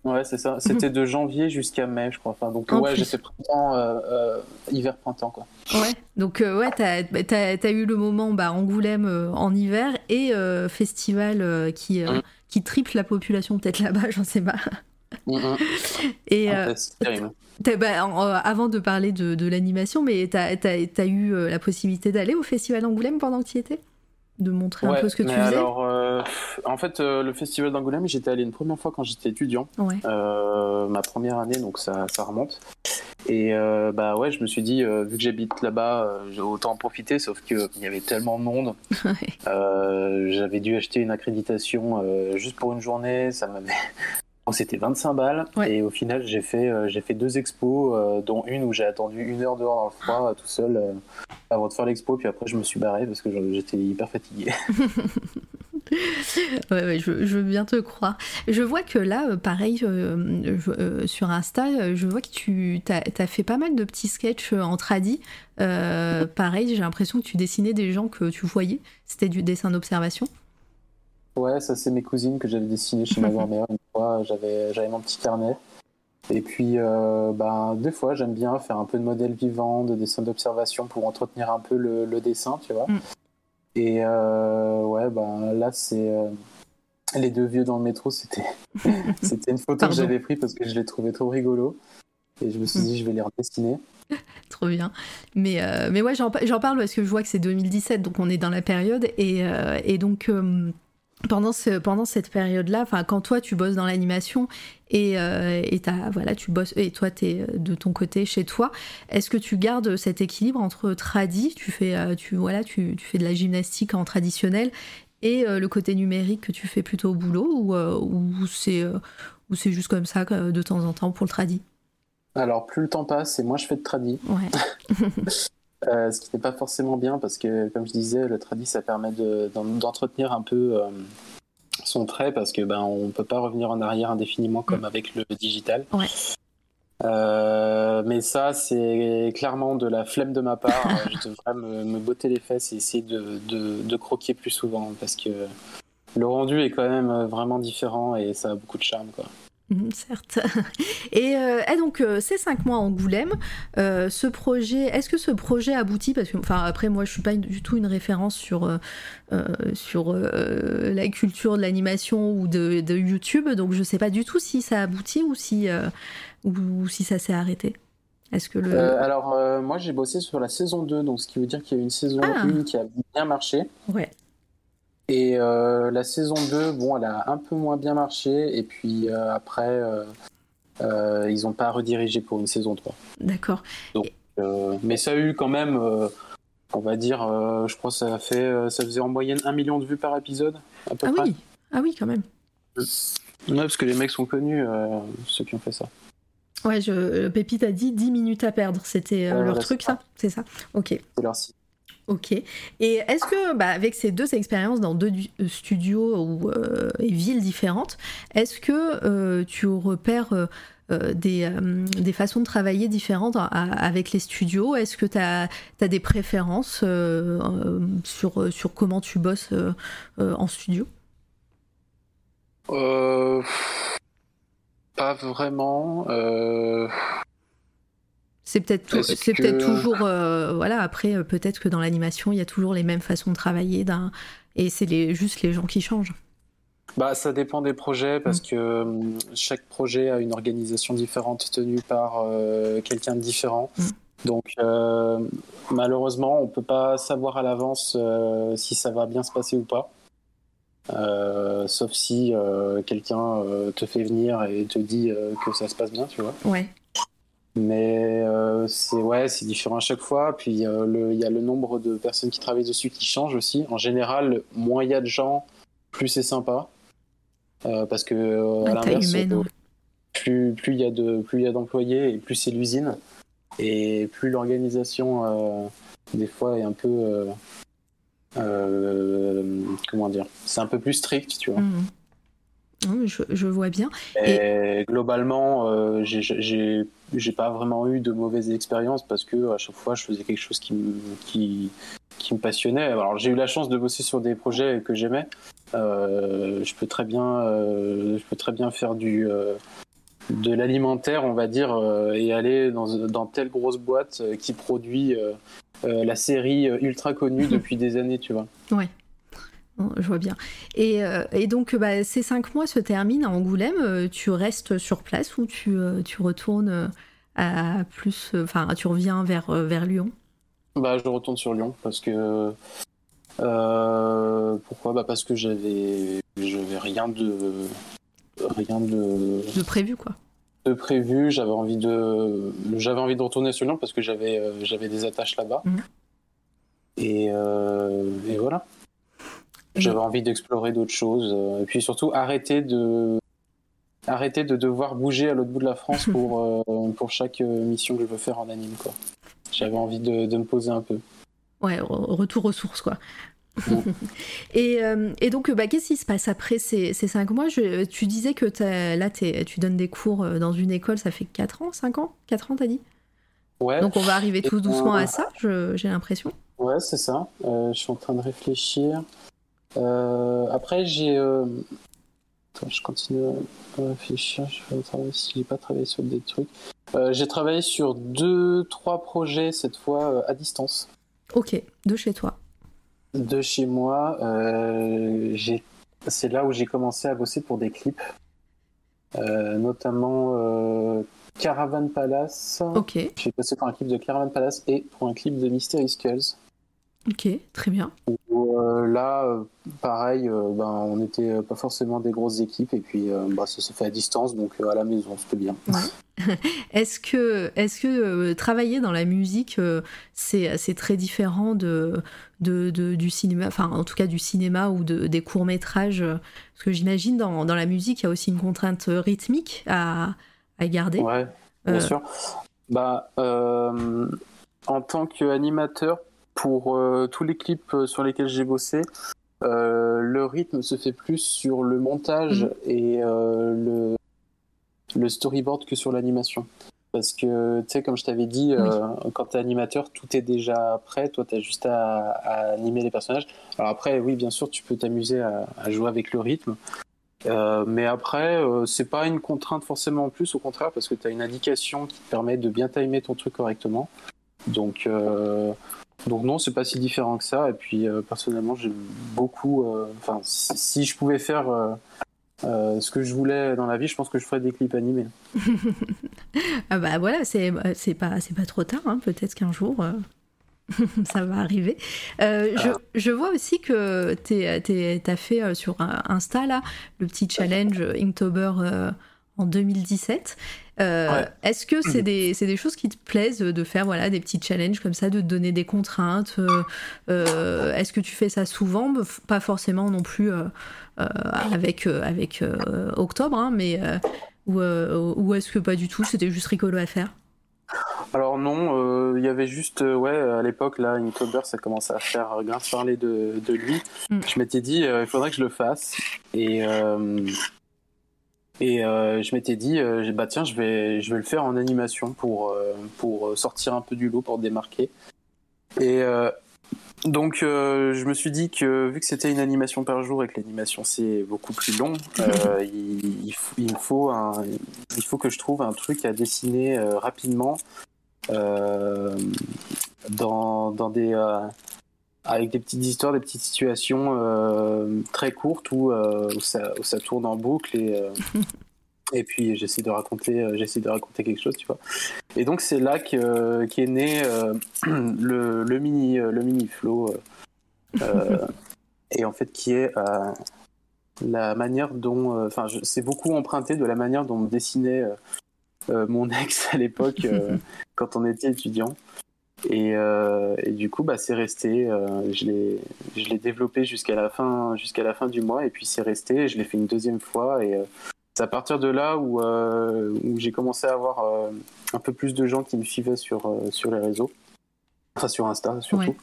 Ouais c'est ça c'était de janvier jusqu'à mai je crois enfin donc En ouais fait printemps euh, euh, hiver printemps quoi Ouais. Donc, euh, ouais, t'as as, eu le moment bah, Angoulême en hiver et festival qui, Mhm. qui triple la population peut-être là-bas, j'en sais pas. Mhm. Et En euh, bah, en- euh, avant de parler de, de l'animation, mais t'as as, eu euh, la possibilité d'aller au festival d'Angoulême pendant que tu y étais? De montrer un peu ce que tu faisais? alors euh, en fait le festival d'Angoulême j'étais allé une première fois quand j'étais étudiant Ouais. ma première année, donc ça, ça remonte. Et bah ouais, je me suis dit, vu que j'habite là-bas, autant en profiter, sauf qu'il y avait tellement de monde. Ouais. J'avais dû acheter une accréditation juste pour une journée, ça m'avait. C'était 25 balles Ouais. et au final j'ai fait euh, j'ai fait deux expos euh, dont une où j'ai attendu une heure dehors dans le froid euh, tout seul euh, avant de faire l'expo puis après je me suis barré parce que j'étais hyper fatigué. Ouais, ouais, je, je veux bien te croire. Je vois que là, pareil, je- sur Insta, je vois que tu as, fait pas mal de petits sketchs en tradi. Euh, pareil, j'ai l'impression que tu dessinais des gens que tu voyais. C'était du dessin d'observation. Ouais, ça c'est mes cousines que j'avais dessinées chez ma grand-mère. Une fois, j'avais j'avais mon petit carnet. Et puis, euh, ben, des fois, j'aime bien faire un peu de modèle vivant, de dessin d'observation pour entretenir un peu le, le dessin, tu vois. Mm. Et euh, ouais, ben là, c'est euh, les deux vieux dans le métro. C'était c'était une photo Pardon. que j'avais prise parce que je l'ai trouvé trop rigolo. Et je me suis Mm. dit, je vais les redessiner. Trop bien. Mais, euh, mais ouais, j'en parle parce que je vois que c'est 2017, donc on est dans la période. Et, et donc, pendant, ce, pendant cette période-là, enfin, quand toi, tu bosses dans l'animation et, euh, et voilà, tu bosses, et toi, tu es de ton côté chez toi, est-ce que tu gardes cet équilibre entre tradi, tu fais, euh, tu, voilà, tu, tu fais de la gymnastique en traditionnel, et euh, le côté numérique que tu fais plutôt au boulot, ou, euh, ou c'est euh, ou c'est juste comme ça euh, de temps en temps pour le tradi Alors, plus le temps passe et moi, je fais de tradi. Ouais. Euh, ce qui n'est pas forcément bien parce que, comme je disais, le tradit ça permet de- d'en- d'entretenir un peu euh, son trait parce que ben on peut pas revenir en arrière indéfiniment comme avec le digital. Ouais. Euh, mais ça, c'est clairement de la flemme de ma part. Je devrais me, me botter les fesses et essayer de, de- de croquer plus souvent parce que le rendu est quand même vraiment différent et ça a beaucoup de charme. Quoi. Mhm, certes. Et, euh, et donc, euh, ces cinq mois à Angoulême, euh, ce projet, est-ce que ce projet aboutit? Parce que, enfin, après, moi, je suis pas du tout une référence sur, sur la culture de l'animation ou de, de YouTube, donc je sais pas du tout si ça aboutit ou si, ou, ou si ça s'est arrêté. Est-ce que le. Alors, moi j'ai bossé sur la saison 2, donc ce qui veut dire qu'il y a eu une saison Ah. 1 qui a bien marché. Ouais. Et euh, la saison 2, bon, elle a un peu moins bien marché. Et puis euh, après, euh, ils n'ont pas redirigé pour une saison 3. D'accord. Mais ça a eu quand même, on va dire, je crois que ça, a fait, ça faisait en moyenne un million de vues par épisode, à peu Ah près. oui. Ah oui, quand même. Ouais, parce que les mecs sont connus, ceux qui ont fait ça. Ouais, je, Pépite a dit 10 minutes à perdre. C'était leur truc, ça? C'est ça Ok. C'est leur site. Ok. Et est-ce que, bah, avec ces deux expériences dans deux studios ou, et villes différentes, est-ce que tu repères des, des, façons de travailler différentes avec les studios? Est-ce que tu as, des préférences sur, sur comment tu bosses en studio? Euh, Pas vraiment. Euh... C'est peut-être c'est peut-être toujours euh, voilà après peut-être que dans l'animation il y a toujours les mêmes façons de travailler d'un et c'est les, juste les gens qui changent. Bah ça dépend des projets parce mm. que hum, chaque projet a une organisation différente tenue par euh, quelqu'un de différent. Mm. Donc malheureusement on peut pas savoir à l'avance si ça va bien se passer ou pas. Euh, sauf si euh, quelqu'un euh, te fait venir et te dit que ça se passe bien, tu vois. Ouais. Mais c'est ouais, c'est différent à chaque fois. Puis il y a le nombre de personnes qui travaillent dessus qui change aussi. En général, moins il y a de gens, plus c'est sympa. parce que à l'inverse, plus plus il y a de plus il y a d'employés et plus c'est l'usine et plus l'organisation des fois est un peu euh, comment dire C'est un peu plus strict, tu vois. Mhm. Je, vois bien. Et, globalement, euh, j'ai pas vraiment eu de mauvaises expériences parce que à chaque fois, je faisais quelque chose qui me, qui, qui me passionnait. Alors, j'ai eu la chance de bosser sur des projets que j'aimais. Euh, je peux très bien, euh, je peux très bien faire du de l'alimentaire, on va dire, et aller dans, dans telle grosse boîte qui produit la série ultra connue depuis des années, tu vois. Ouais. Je vois bien. Et, euh, donc, bah, ces cinq mois se terminent à Angoulême. Tu restes sur place ou tu, tu retournes à plus. Enfin, tu reviens vers, vers Lyon? Bah, je retourne sur Lyon parce que. pourquoi? Bah, parce que j'avais. Rien de. Rien de. De prévu, quoi de prévu. J'avais envie de, j'avais envie de retourner sur Lyon parce que j'avais, euh, des attaches là-bas. Mhm. Euh, et, voilà. J'avais envie d'explorer d'autres choses. Euh, et puis surtout arrêter de, arrêter de devoir bouger à l'autre bout de la France pour, pour chaque mission que je veux faire en anime. Quoi. J'avais envie de, de me poser un peu. Ouais, retour aux sources, quoi. Euh, et, donc, bah, qu'est-ce qui se passe après ces, cinq mois? Tu disais que là, tu donnes des cours euh, dans une école, ça fait 4 ans, 5 ans? 4 ans, t'as dit? Ouais. Donc, on va arriver tout doucement à ça, j'ai l'impression. Ouais, c'est ça. Euh, je suis en train de réfléchir. Après, j'ai. je continue à réfléchir. Je vais travailler si j'ai pas travaillé sur des trucs. j'ai travaillé sur deux, trois projets cette fois à distance. Ok, de chez toi de chez moi, euh, c'est là où j'ai commencé à bosser pour des clips, euh, notamment euh, Caravan Palace. Ok. J'ai bossé pour un clip de Caravan Palace et pour un clip de Mystery Skulls. Ok, très bien. Euh, là, euh, pareil, euh, ben, on n'était pas forcément des grosses équipes et puis bah, ça se fait à distance, donc à la maison, c'était bien. est-ce que, est que travailler dans la musique, c'est très différent de, de, du cinéma, enfin en tout cas du cinéma ou de, des courts-métrages? Parce que j'imagine dans, dans, la musique, il y a aussi une contrainte rythmique à, à garder. Ouais, bien sûr. Bah, en tant qu'animateur, pour euh, tous les clips euh, sur lesquels j'ai bossé, euh, le rythme se fait plus sur le montage mm. et le, le storyboard que sur l'animation. Parce que, tu sais, comme je t'avais dit, quand tu es animateur, tout est déjà prêt. Toi, tu as juste à, animer les personnages. Alors après, oui, bien sûr, tu peux t'amuser à, jouer avec le rythme. mais après, c'est pas une contrainte forcément en plus, au contraire, parce que tu as une indication qui te permet de bien timer ton truc correctement. Donc, donc non, c'est pas si différent que ça. Et puis euh, personnellement, j'aime beaucoup. Euh, enfin, si, je pouvais faire euh, ce que je voulais dans la vie, je pense que je ferais des clips animés. ah bah voilà, c'est c'est pas c'est pas trop tard. Hein. Peut-être qu'un jour. ça va arriver. je, je, vois aussi que tu as fait sur Insta là, le petit challenge Inktober en 2017. Euh, est-ce que c'est des, des, choses qui te plaisent de faire voilà, des petits challenges comme ça, de te donner des contraintes euh, euh, Est-ce que tu fais ça souvent? Pas forcément non plus avec, avec Octobre, hein, mais ou, ou est-ce que pas du tout C'était juste rigolo à faire? Alors non, il y avait juste, ouais, à l'époque, là, Inktober, ça commençait à faire grave parler de, de lui. Mm. Je m'étais dit, il faudrait que je le fasse. Et, et euh, je m'étais dit, euh, bah tiens, je vais, je vais le faire en animation pour, euh, pour sortir un peu du lot, pour démarquer. Et donc, je me suis dit que vu que c'était une animation par jour et que l'animation c'est beaucoup plus long, il, il faut, il, faut un, il faut que je trouve un truc à dessiner rapidement dans, dans des, avec des petites histoires, des petites situations euh, très courtes où, euh, où, ça, où ça tourne en boucle et, euh, et puis j'essaie de raconter, j'essaie de raconter quelque chose, tu vois. Et donc c'est là que qu'est né le, le mini le mini flow et en fait qui est la manière dont, enfin c'est beaucoup emprunté de la manière dont me dessinait mon ex à l'époque quand on était étudiant. Et, euh, et du coup, bah, c'est resté. euh, je l'ai, développé jusqu'à la fin, jusqu'à la fin du mois, et puis c'est resté. Je l'ai fait une deuxième fois, et euh, c'est à partir de là où, euh, où j'ai commencé à avoir un peu plus de gens qui me suivaient sur sur les réseaux, enfin sur Insta surtout. Ouais.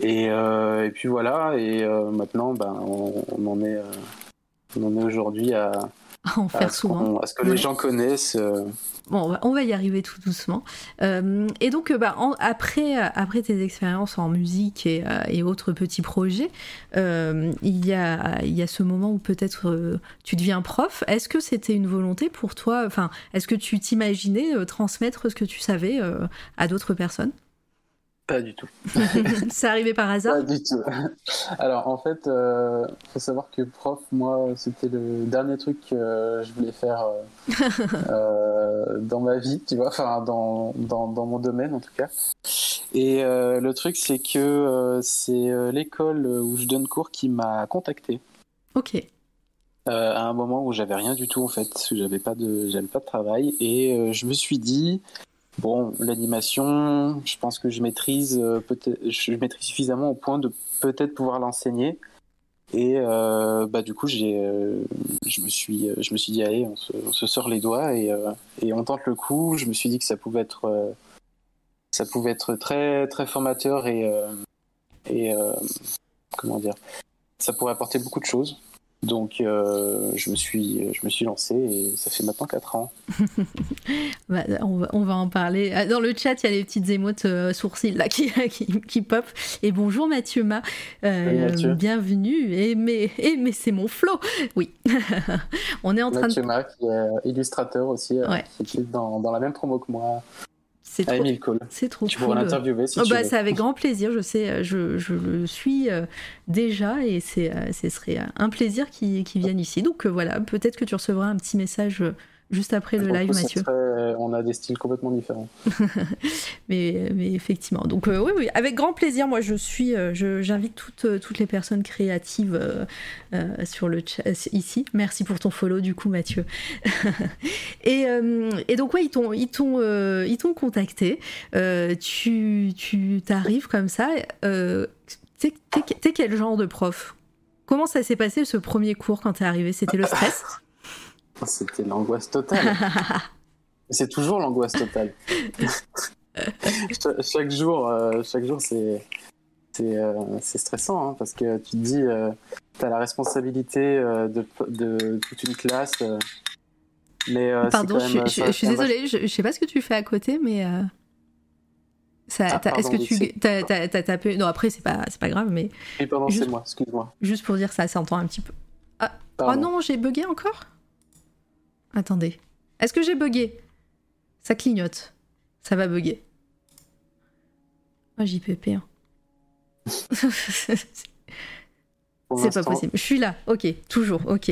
Et, et puis voilà. Et maintenant, ben, on, on en est, on en est aujourd'hui à, À en faire souvent. à ce que Ouais. les gens connaissent. euh, Bon, on va, y arriver tout doucement. Euh, et donc, euh, bah, en- après, après tes expériences en musique et, et autres petits projets, euh, il, y a, il y a ce moment où peut-être tu deviens prof. Est-ce que c'était une volonté pour toi Enfin, est-ce que tu t'imaginais transmettre ce que tu savais à d'autres personnes? Pas du tout. C'est arrivé par hasard Pas du tout. Alors en fait, euh, faut savoir que prof, moi, c'était le dernier truc que je voulais faire euh, euh, dans ma vie, tu vois, enfin dans, dans, dans mon domaine en tout cas. Et euh, le truc, c'est que euh, c'est l'école où je donne cours qui m'a contacté. Ok. euh, à un moment où j'avais rien du tout en fait, j'avais pas de, j'avais pas de travail et euh, je me suis dit bon l'animation, je pense que je maîtrise euh, je maîtrise suffisamment au point de peut-être pouvoir l'enseigner et euh, bah du coup euh, je me suis, je me suis dit allez on se, sort les doigts et, et on tente le coup. Je me suis dit que ça pouvait être, ça pouvait être très très formateur et et comment dire, ça pourrait apporter beaucoup de choses. Donc euh, je me suis je me suis lancé et ça fait maintenant 4 ans. Bah, on, va, on va en parler. Ah, Dans le chat, il y a les petites émotes euh, sourcils là qui, qui, qui pop. Et bonjour Mathieu Ma. Euh, Mathieu. bienvenue. Et mais, et mais c'est mon flow. Oui. on est en train Mathieu de. Mac, qui est illustrateur aussi, Ouais. qui était dans, dans la même promo que moi, C'est à trop, c'est trop Tu cool. pourras l'interviewer si Oh, tu bah, veux. c'est avec grand plaisir, je sais, euh, je, je le suis euh, déjà et c'est, euh, ce serait un plaisir qu'il qu'il vienne ici. Donc voilà, peut-être que tu recevras un petit message juste après le live, Mathieu. on a des styles complètement différents. Mais, mais effectivement, donc euh, oui, oui, avec grand plaisir. Moi, je suis, euh, j'invite toutes, euh, toutes les personnes créatives euh, sur le chat ici. Merci pour ton follow, du coup, Mathieu. et, et donc ouais, ils t'ont, ils t'ont, ils t'ont contacté. Tu, tu t'arrives comme ça. T'es- t'es quel genre de prof? Comment ça s'est passé ce premier cours quand t'es arrivé? C'était le stress? C'était l'angoisse totale. c'est toujours l'angoisse totale. Cha- chaque jour, euh, chaque jour, c'est c'est euh, stressant hein, parce que tu te dis, euh, tu as la responsabilité euh, de, de toute une classe. mais Pardon, quand je, même, suis- ça- je suis ça va- désolée, je, je sais pas ce que tu fais à côté, mais. Ah, Est-ce que tu t'as, tapé Non, après, c'est pas, c'est pas grave, mais Oui, pardon, c'est moi, excuse-moi. juste pour dire ça s'entend un petit peu. Oh Pardon. non, j'ai bugué encore? Attendez. Est-ce que j'ai bugué? Ça clignote. Ça va bugger. Oh, JPP. hein. C'est pas possible. Je suis là, ok, toujours, ok.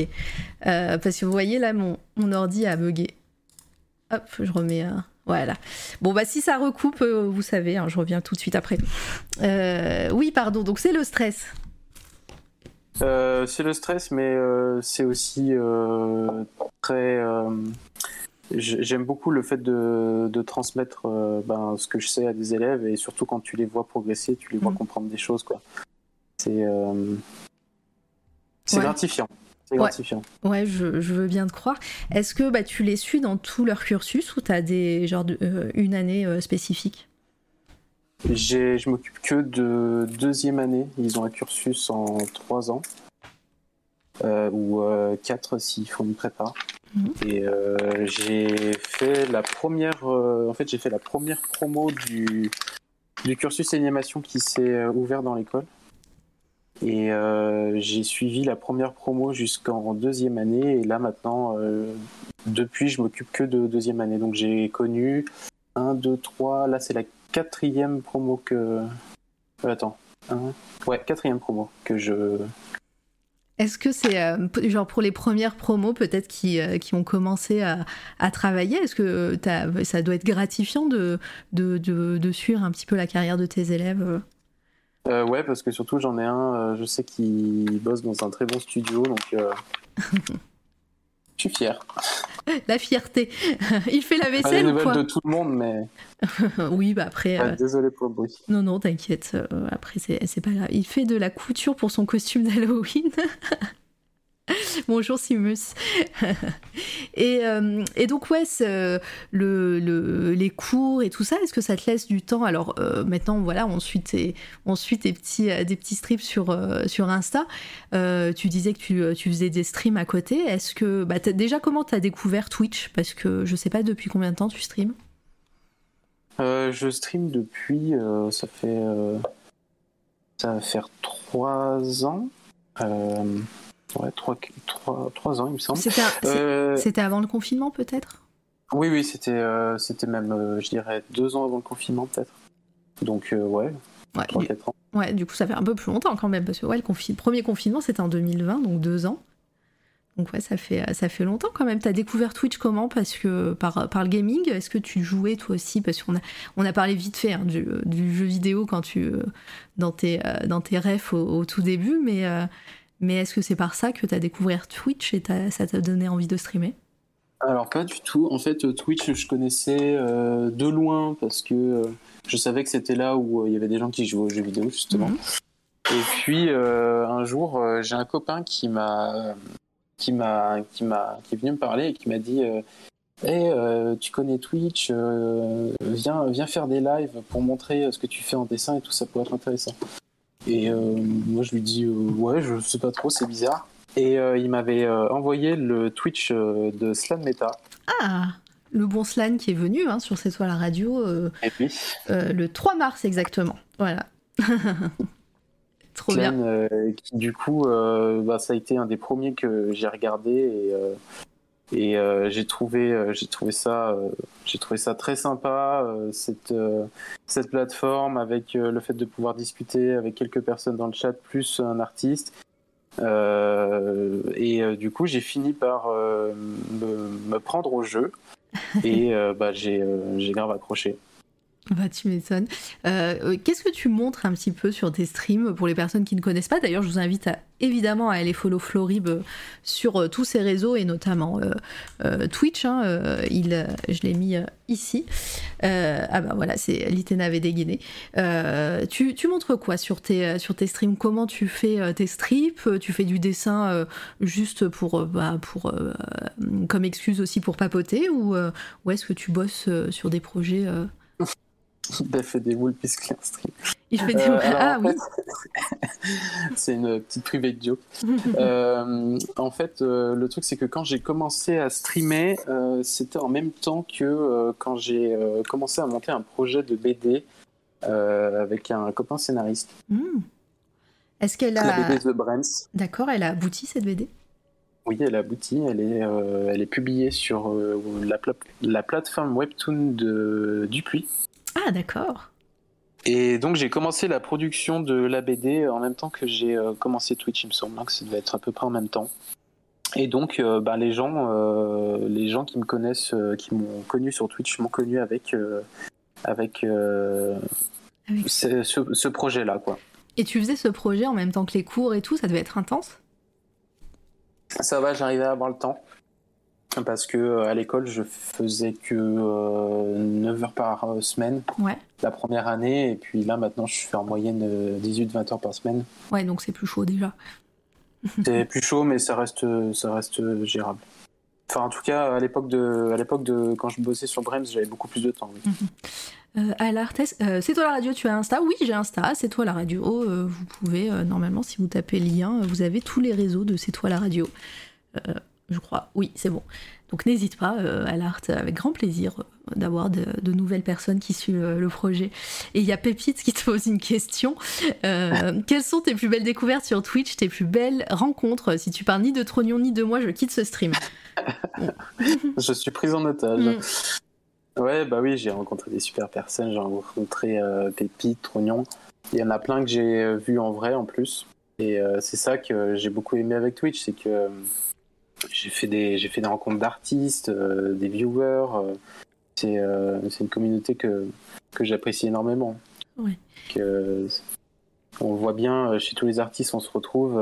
Euh, parce que vous voyez là, mon, mon ordi a bugué. Hop, je remets. un- Voilà. Bon, bah si ça recoupe, euh, vous savez, hein, je reviens tout de suite après. Euh, oui, pardon, donc c'est le stress. Euh, c'est le stress, mais euh, c'est aussi euh, très. J'aime beaucoup le fait de, de transmettre ben, ce que je sais à des élèves et surtout quand tu les vois progresser, tu les vois Mm. comprendre des choses. quoi. C'est c'est Ouais. gratifiant. C'est gratifiant. Ouais, je, veux bien te croire. Est-ce que bah, tu les suis dans tout leur cursus ou tu as des, genre de, une année spécifique? Je m'occupe que de deuxième année. Ils ont un cursus en trois ans. ou quatre s'ils font une prépa. Mhm. Et euh, j'ai fait la première, euh, en fait, j'ai fait la première promo du, du cursus animation qui s'est euh, ouvert dans l'école. Et j'ai suivi la première promo jusqu'en deuxième année. Et là, maintenant, depuis, je m'occupe que de deuxième année. Donc, j'ai connu un, deux, trois. Là, c'est la quatrième promo que. attends. Ouais, quatrième promo que je, est-ce que c'est euh, genre pour les premières promos peut-être qui, euh, qui ont commencé à, à travailler Est-ce que ça doit être gratifiant de, de, de, suivre un petit peu la carrière de tes élèves euh, Ouais, parce que surtout j'en ai un, je sais qu'il bosse dans un très bon studio, donc Je suis fier. La fierté. Il fait la vaisselle ou quoi de tout le monde, mais. oui, bah après. Ah, désolé pour le bruit. Non, non, t'inquiète. Euh, après, c'est pas grave. Il fait de la couture pour son costume d'Halloween. Bonjour Simus. Euh, et, donc ouais, le, les cours et tout ça, est-ce que ça te laisse du temps? Alors euh, maintenant, voilà, on suit petits, euh, des petits strips sur, sur Insta. tu disais que tu, tu, faisais des streams à côté. Est-ce que bah, déjà comment tu as découvert Twitch? Parce que je sais pas depuis combien de temps tu streams. je stream depuis, ça fait, ça va faire trois ans. Ouais, 3, 3, ans, il me semble. Euh, c'était avant le confinement, peut-être? Oui, oui, c'était euh, c'était même, euh, je dirais, deux ans avant le confinement, peut-être. Donc, ouais, ouais 3, 4 ans. Ouais, du coup, ça fait un peu plus longtemps quand même, parce que ouais, le, premier confinement, c'était en 2020, donc deux ans. Donc ouais, ça fait, ça fait longtemps quand même. T'as découvert Twitch comment? Parce que par, par le gaming, est-ce que tu jouais toi aussi? Parce qu'on a, on a parlé vite fait hein, du, du, jeu vidéo quand tu, dans tes, dans tes refs au, au tout début, mais mais est-ce que c'est par ça que tu as découvert Twitch et ça t'a donné envie de streamer? Alors pas du tout. En fait, Twitch, je connaissais euh, de loin parce que euh, je savais que c'était là où euh, il y avait des gens qui jouaient aux jeux vidéo justement. Mhm. Et puis un jour, j'ai un copain qui m'a qui m'a qui m'a qui est venu me parler et qui m'a dit Hey, tu connais Twitch, viens, viens faire des lives pour montrer ce que tu fais en dessin et tout, ça pourrait être intéressant. Et euh, moi, je lui dis, euh, ouais, je sais pas trop, c'est bizarre. Et euh, il m'avait envoyé le Twitch de Slan Meta. Ah le bon Slan qui est venu hein, sur cette toile à radio Et puis le 3 mars exactement. Voilà. Trop bien. qui, du coup, bah, ça a été un des premiers que j'ai regardé et et euh, j'ai trouvé, euh, j'ai trouvé ça, euh, j'ai trouvé ça très sympa cette cette plateforme avec le fait de pouvoir discuter avec quelques personnes dans le chat plus un artiste. et du coup, j'ai fini par me, prendre au jeu et bah, j'ai grave accroché. Bah, tu m'étonnes. Euh, euh, qu'est-ce que tu montres un petit peu sur tes streams pour les personnes qui ne connaissent pas? D'ailleurs, je vous invite évidemment à aller follow Florib euh, sur tous ses réseaux et notamment Twitch. Hein, je l'ai mis ici. ah bah voilà, c'est Litena dégainé. Tu, tu, montres quoi sur tes, sur tes streams? Comment tu fais tes strips? Tu fais du dessin juste pour, bah, pour comme excuse aussi pour papoter? Ou, ou est-ce que tu bosses sur des projets Il fait des moules puisqu'il. Il fait des euh, Ah oui C'est une petite private joke. euh, en fait, euh, le truc, c'est que quand j'ai commencé à streamer, euh, c'était en même temps que quand j'ai commencé à monter un projet de BD avec un copain scénariste. Hmm. Est-ce qu'elle a. La BD The Brands. D'accord, elle a abouti cette BD oui, elle a abouti. Elle est, elle est publiée sur la, la, plateforme Webtoon de Dupuis. Ah, d'accord. Et donc j'ai commencé la production de la BD en même temps que j'ai euh, commencé Twitch, il me semble que ça devait être à peu près en même temps. Et donc euh, bah, les gens, euh, les gens qui me connaissent, qui m'ont connu sur Twitch, m'ont connu avec avec, ce, ce projet-là, quoi. Et tu faisais ce projet en même temps que les cours et tout, ça devait être intense? Ça va, j'arrivais à avoir le temps parce que euh, à l'école je faisais que 9 euh, heures par euh, semaine la première année et puis là maintenant je fais en moyenne 18-20 heures par semaine. Ouais donc c'est plus chaud déjà. C'est plus chaud, mais ça reste, ça reste gérable. Enfin, en tout cas, à l'époque de, à l'époque de quand je bossais sur Brems, j'avais beaucoup plus de temps. Oui. Euh, euh, c'est toi la radio, tu as Insta? Oui, j'ai Insta, c'est toi la radio. Euh, vous pouvez, normalement, si vous tapez lien, vous avez tous les réseaux de C'est toi la radio. Je crois, oui, c'est bon. Donc n'hésite pas, à l'Art, avec grand plaisir d'avoir de, nouvelles personnes qui suivent le projet. Et il y a Pépite qui te pose une question. quelles sont tes plus belles découvertes sur Twitch, tes plus belles rencontres? Si tu parles ni de Trognon ni de moi, je quitte ce stream. je suis prise en otage. Mm. Ouais, bah oui, j'ai rencontré des super personnes. J'ai rencontré euh, Pépite, Trognon. Il y en a plein que j'ai euh, vu en vrai en plus. Et euh, c'est ça que j'ai beaucoup aimé avec Twitch, c'est que euh, j'ai fait des j'ai fait des rencontres d'artistes, des viewers. c'est c'est une communauté que que j'apprécie énormément. Ouais. Que, on voit bien chez tous les artistes, on se retrouve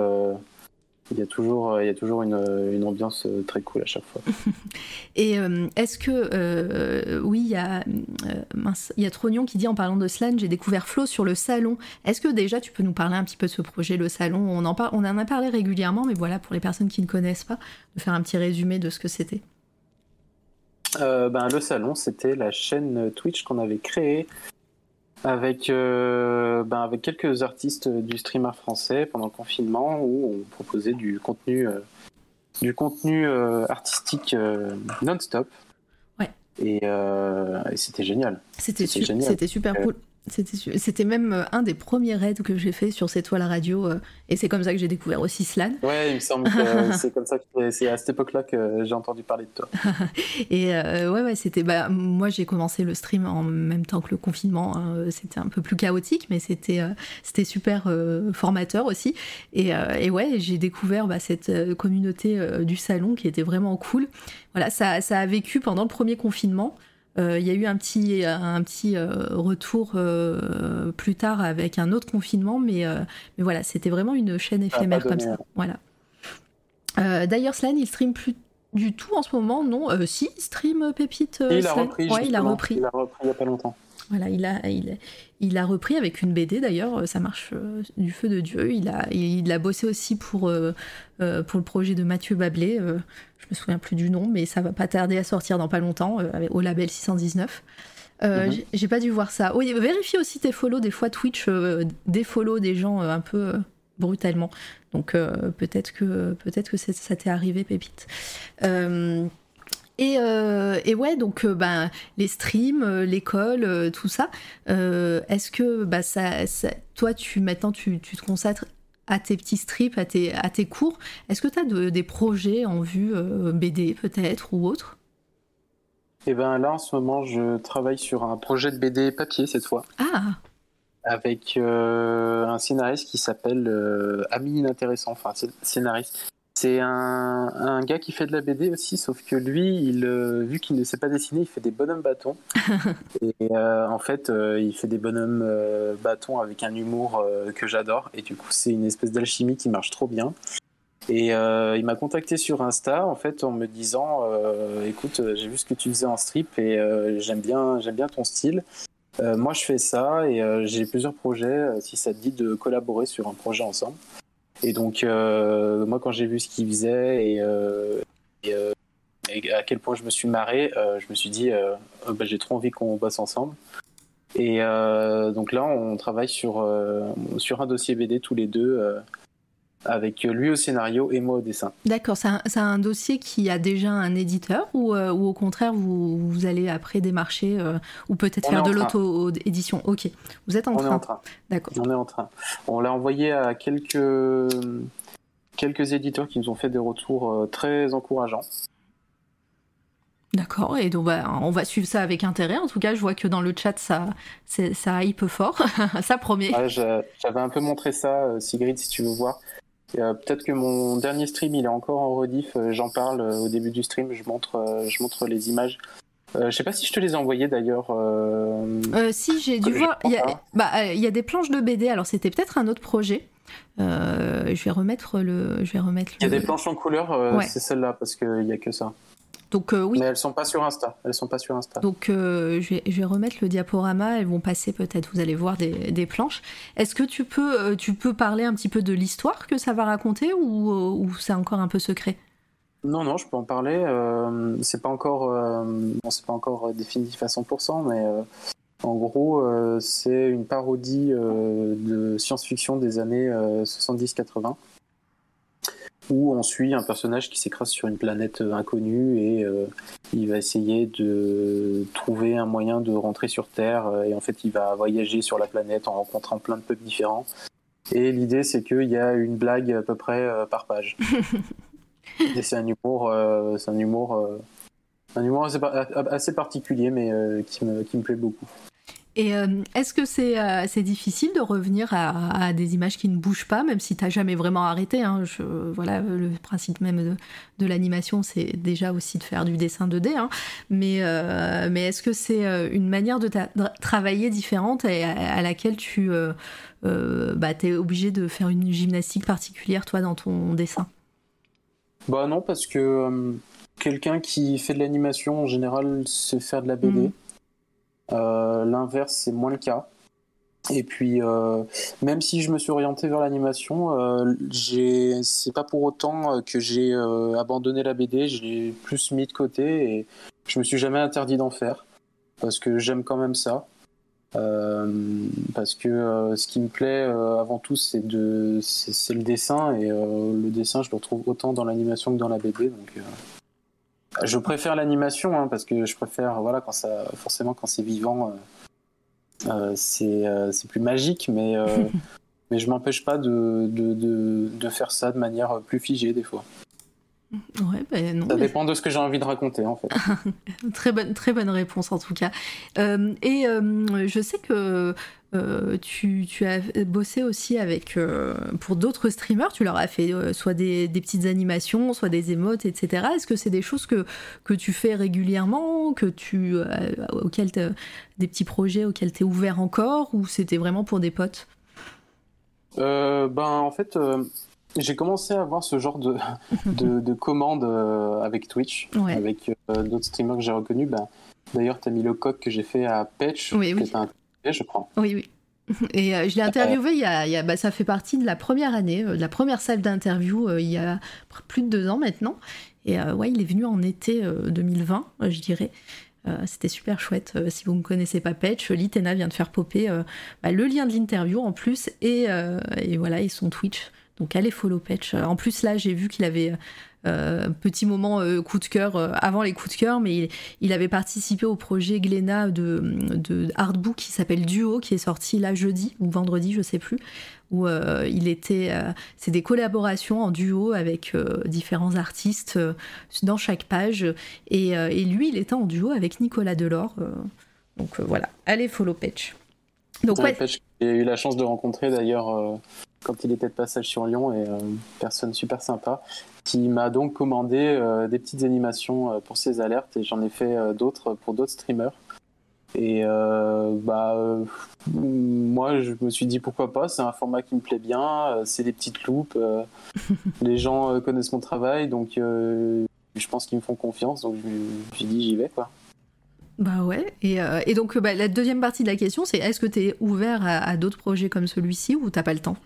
il y a toujours, il y a toujours une, une ambiance euh, très cool à chaque fois. Et euh, est-ce que, euh, oui, il y, a, mince, il y a Trognon qui dit en parlant de Slan, j'ai découvert Flo sur le salon. Est-ce que déjà tu peux nous parler un petit peu de ce projet, le salon? On en, on en a parlé régulièrement, mais voilà, pour les personnes qui ne connaissent pas, de faire un petit résumé de ce que c'était. ben, le salon, c'était la chaîne Twitch qu'on avait créée avec, euh, ben avec quelques artistes du streamer français pendant le confinement où on proposait du contenu, euh, du contenu euh, artistique non-stop. Ouais. Et, et c'était génial. C'était super cool. C'était même euh, un des premiers raids que j'ai fait sur cette toile radio, euh, et c'est comme ça que j'ai découvert aussi Slan. Ouais, il me semble que c'est comme ça que c'est à cette époque-là que j'ai entendu parler de toi. et euh, ouais, ouais, c'était. Bah, moi, j'ai commencé le stream en même temps que le confinement. Hein, c'était un peu plus chaotique, mais c'était c'était super formateur aussi. Et, et ouais, j'ai découvert bah, cette communauté du salon qui était vraiment cool. Voilà, ça, ça a vécu pendant le premier confinement. Euh, il y a eu un petit, un petit euh, retour euh, plus tard avec un autre confinement, mais, mais voilà, c'était vraiment une chaîne éphémère comme ça. Voilà. D'ailleurs, Slan, il stream plus du tout en ce moment, non? Si, stream Pépite. il, a repris, il a repris. Il a repris il n'y a pas longtemps. Voilà, il a, il, il a repris avec une BD d'ailleurs, ça marche du feu de Dieu. Il a, il, a bossé aussi pour, pour le projet de Mathieu Bablé me souviens plus du nom, mais ça va pas tarder à sortir dans pas longtemps euh, au label 619. Euh, mhm. J'ai pas dû voir ça. Oui, vérifie aussi tes follow. Des fois, Twitch euh, défollow des gens un peu brutalement. Donc peut-être que peut-être que ça t'est arrivé, Pépite. Et, et, ouais, donc ben, les streams, l'école, tout ça. Est-ce que bah, ça, toi, tu maintenant, tu, tu te consacres à tes petits strips, à tes, à tes cours. Est-ce que tu as des projets en vue, euh, BD peut-être ou autre? Eh bien là, en ce moment, je travaille sur un projet de BD papier cette fois. Ah Avec euh, un scénariste qui s'appelle euh, Ami Inintéressant, enfin scénariste. C'est un, gars qui fait de la BD aussi, sauf que lui, il, euh, vu qu'il ne sait pas dessiner, il fait des bonhommes bâtons. et euh, en fait, euh, il fait des bonhommes bâtons avec un humour que j'adore. Et du coup, c'est une espèce d'alchimie qui marche trop bien. Et il m'a contacté sur Insta, en fait, en me disant Écoute, j'ai vu ce que tu faisais en strip et j'aime bien, j'aime bien ton style. moi, je fais ça et j'ai plusieurs projets. si ça te dit de collaborer sur un projet ensemble. Et donc, euh, moi, quand j'ai vu ce qu'il faisait et, euh, euh, à quel point je me suis marré, je me suis dit, bah, j'ai trop envie qu'on bosse ensemble. Et donc là, on travaille sur, sur un dossier BD tous les deux avec lui au scénario et moi au dessin. D'accord, c'est un, un, dossier qui a déjà un éditeur ou, euh, ou au contraire vous, vous, allez après démarcher euh, ou peut-être faire de l'auto-édition Ok, vous êtes en on train. Est en train. D'accord. On est en train. On l'a envoyé à quelques, quelques éditeurs qui nous ont fait des retours euh, très encourageants. D'accord, et donc bah, on va suivre ça avec intérêt. En tout cas, je vois que dans le chat, ça, ça hype fort. ça promet. J'avais un peu montré ça, Sigrid, si tu veux voir. Peut-être que mon dernier stream, il est encore en rediff. Euh, j'en parle euh, au début du stream. Je montre, euh, je montre les images. Euh, je sais pas si je te les ai envoyées d'ailleurs. si, j'ai dû voir. Il y, a, bah, il y, a des planches de BD. Alors, c'était peut-être un autre projet. je vais remettre le. Je vais remettre. Il y a des planches en couleur. C'est celle-là parce qu'il n'y a que ça. Donc oui. Mais elles sont pas sur Insta. Elles sont pas sur Insta. Donc je vais, je, vais, remettre le diaporama. Elles vont passer peut-être. Vous allez voir des, des planches. Est-ce que tu peux, tu peux parler un petit peu de l'histoire que ça va raconter ou, ou c'est encore un peu secret? Non, non, je peux en parler. Euh, c'est pas encore, euh, c'est pas encore définitif à 100%, mais euh, en gros, c'est une parodie de science-fiction des années 70-80, où on suit un personnage qui s'écrase sur une planète inconnue et il va essayer de trouver un moyen de rentrer sur Terre. Et en fait, il va voyager sur la planète en rencontrant plein de peuples différents. Et l'idée, c'est qu'il y a une blague à peu près par page. Et c'est un humour, euh, c'est un humour, euh, un humour assez, particulier, mais euh, qui me, qui me plaît beaucoup. Et est-ce que c'est c'est difficile de revenir à, des images qui ne bougent pas, même si tu n'as jamais vraiment arrêté hein, je, Voilà, le principe même de, de l'animation, c'est déjà aussi de faire du dessin 2D. Hein, mais mais est-ce que c'est une manière de, travailler différente et à, laquelle tu bah, es obligé de faire une gymnastique particulière, toi, dans ton dessin? Bah non, parce que euh, quelqu'un qui fait de l'animation en général sait faire de la BD. Mhm. Euh, l'inverse, c'est moins le cas. Et puis, euh, même si je me suis orienté vers l'animation, c'est pas pour autant que j'ai abandonné la BD. Je l'ai plus mis de côté et je me suis jamais interdit d'en faire parce que j'aime quand même ça. Euh, parce que euh, ce qui me plaît euh, avant tout, c'est le dessin et le dessin, je le retrouve autant dans l'animation que dans la BD. Je préfère l'animation hein, parce que je préfère, voilà, quand ça, forcément, quand c'est vivant, c'est c'est plus magique, mais mais je m'empêche pas de, de, de, de, faire ça de manière plus figée des fois. Ouais, ben non, ça dépend de ce que j'ai envie de raconter en fait. très, bonne, très bonne réponse en tout cas. Euh, et euh, je sais que euh, tu, tu, as bossé aussi avec pour d'autres streamers, tu leur as fait soit des, des, petites animations, soit des émotes, etc. Est-ce que c'est des choses que, que tu fais régulièrement, que tu, auxquels des petits projets auxquels tu es ouvert encore, ou c'était vraiment pour des potes? Ben en fait j'ai commencé à avoir ce genre de, de, commandes euh, avec Twitch, avec euh, d'autres streamers que j'ai reconnus. Bah, D'ailleurs, tu as mis le coq que j'ai fait à Patch, oui, oui. Je. Oui, oui. Et euh, je l'ai interviewé, bah, ça fait partie de la première année, de la première salle d'interview, il y a plus de deux ans maintenant. Et ouais, il est venu en été 2020, je dirais. C'était super chouette. si vous ne connaissez pas Patch, Litena vient de faire popper bah, le lien de l'interview en plus et, voilà, et son Twitch. Donc allez follow Patch. En plus là j'ai vu qu'il avait euh, petit moment euh, coup de cœur euh, avant les coups de cœur, mais il, avait participé au projet Glénat de, de Artbook qui s'appelle Duo, qui est sorti là jeudi ou vendredi, je sais plus, où il était. c'est des collaborations en duo avec différents artistes dans chaque page, et, et, lui il était en duo avec Nicolas Delors. donc voilà, allez follow Patch. Donc ouais. J'ai eu la chance de rencontrer d'ailleurs quand il était de passage sur Lyon et une personne super sympa qui m'a donc commandé euh, des petites animations euh, pour ses alertes et j'en ai fait euh, d'autres pour d'autres streamers. Et bah moi je me suis dit pourquoi pas, c'est un format qui me plaît bien, c'est des petites loupes, les gens connaissent mon travail donc je pense qu'ils me font confiance donc je me suis dit j'y vais quoi. Bah ouais, et, et donc bah, la deuxième partie de la question c'est est-ce que tu es ouvert à, à d'autres projets comme celui-ci ou t'as pas le temps?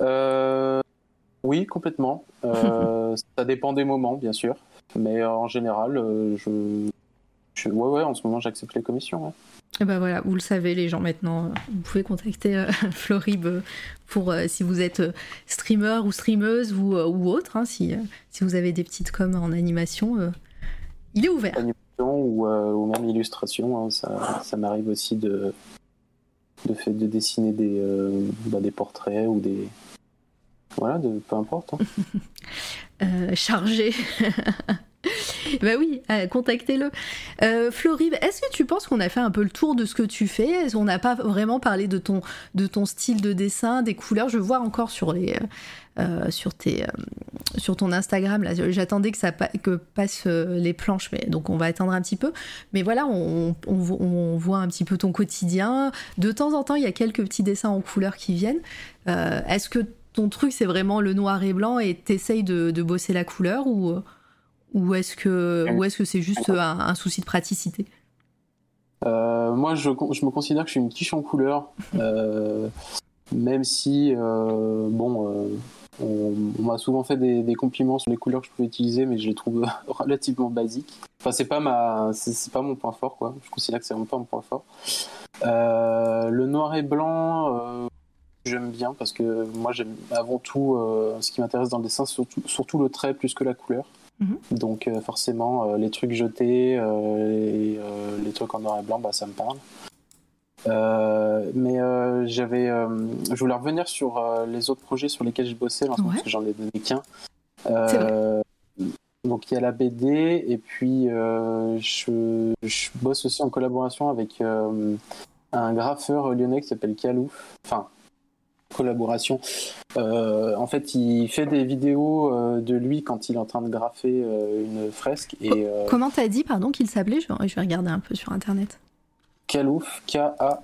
Euh, oui, complètement. Euh, ça dépend des moments, bien sûr. Mais en général, euh, je, je... Ouais, ouais, en ce moment, j'accepte les commissions. Et bah voilà, vous le savez les gens maintenant, vous pouvez contacter Florib pour si vous êtes streamer ou streameuse ou, ou autre, hein, si, si vous avez des petites coms en animation, il est ouvert. Animation ou, même illustration, hein, ça, ça m'arrive aussi de, de, de dessiner des, bah, des portraits ou des, voilà, peu importe. Hein. Euh, chargé. bah oui, euh, contactez-le. Euh, Florib, est-ce que tu penses qu'on a fait un peu le tour de ce que tu fais? Qu'on n'a pas vraiment parlé de ton, de ton style de dessin, des couleurs? Je vois encore sur, les, sur, tes, sur ton Instagram, j'attendais que ça que passent les planches, mais donc on va attendre un petit peu. Mais voilà, on, on, on, voit un petit peu ton quotidien. De temps en temps, il y a quelques petits dessins en couleurs qui viennent. Est-ce que ton truc c'est vraiment le noir et blanc et t'essayes de, de bosser la couleur ou, Ou est-ce que ou est-ce que c'est juste un, un, souci de praticité? Moi, je, je, me considère que je suis une quiche en couleur, même si bon on, m'a souvent fait des, compliments sur les couleurs que je pouvais utiliser, mais je les trouve relativement basiques. Enfin, c'est pas ma, c'est pas mon point fort, quoi. Je considère que c'est vraiment pas mon point fort. Euh, le noir et blanc, euh, j'aime bien parce que moi, j'aime avant tout euh, ce qui m'intéresse dans le dessin, surtout, surtout le trait plus que la couleur. Mhm. Donc, forcément, les trucs jetés, et, les trucs en noir et blanc, bah, ça me parle. Euh, mais euh, j'avais, euh, je voulais revenir sur les autres projets sur lesquels je bossais, parce que j'en ai donné qu'un. donc il y a la BD et puis je, je, bosse aussi en collaboration avec un graffeur lyonnais qui s'appelle Kalouf. Enfin, collaboration. en fait, il fait des vidéos de lui quand il est en train de graffer une fresque. Et, Comment t'as dit, pardon, qu'il s'appelait? Je, je vais regarder un peu sur Internet. Kalouf, K-A-L-O-U-F.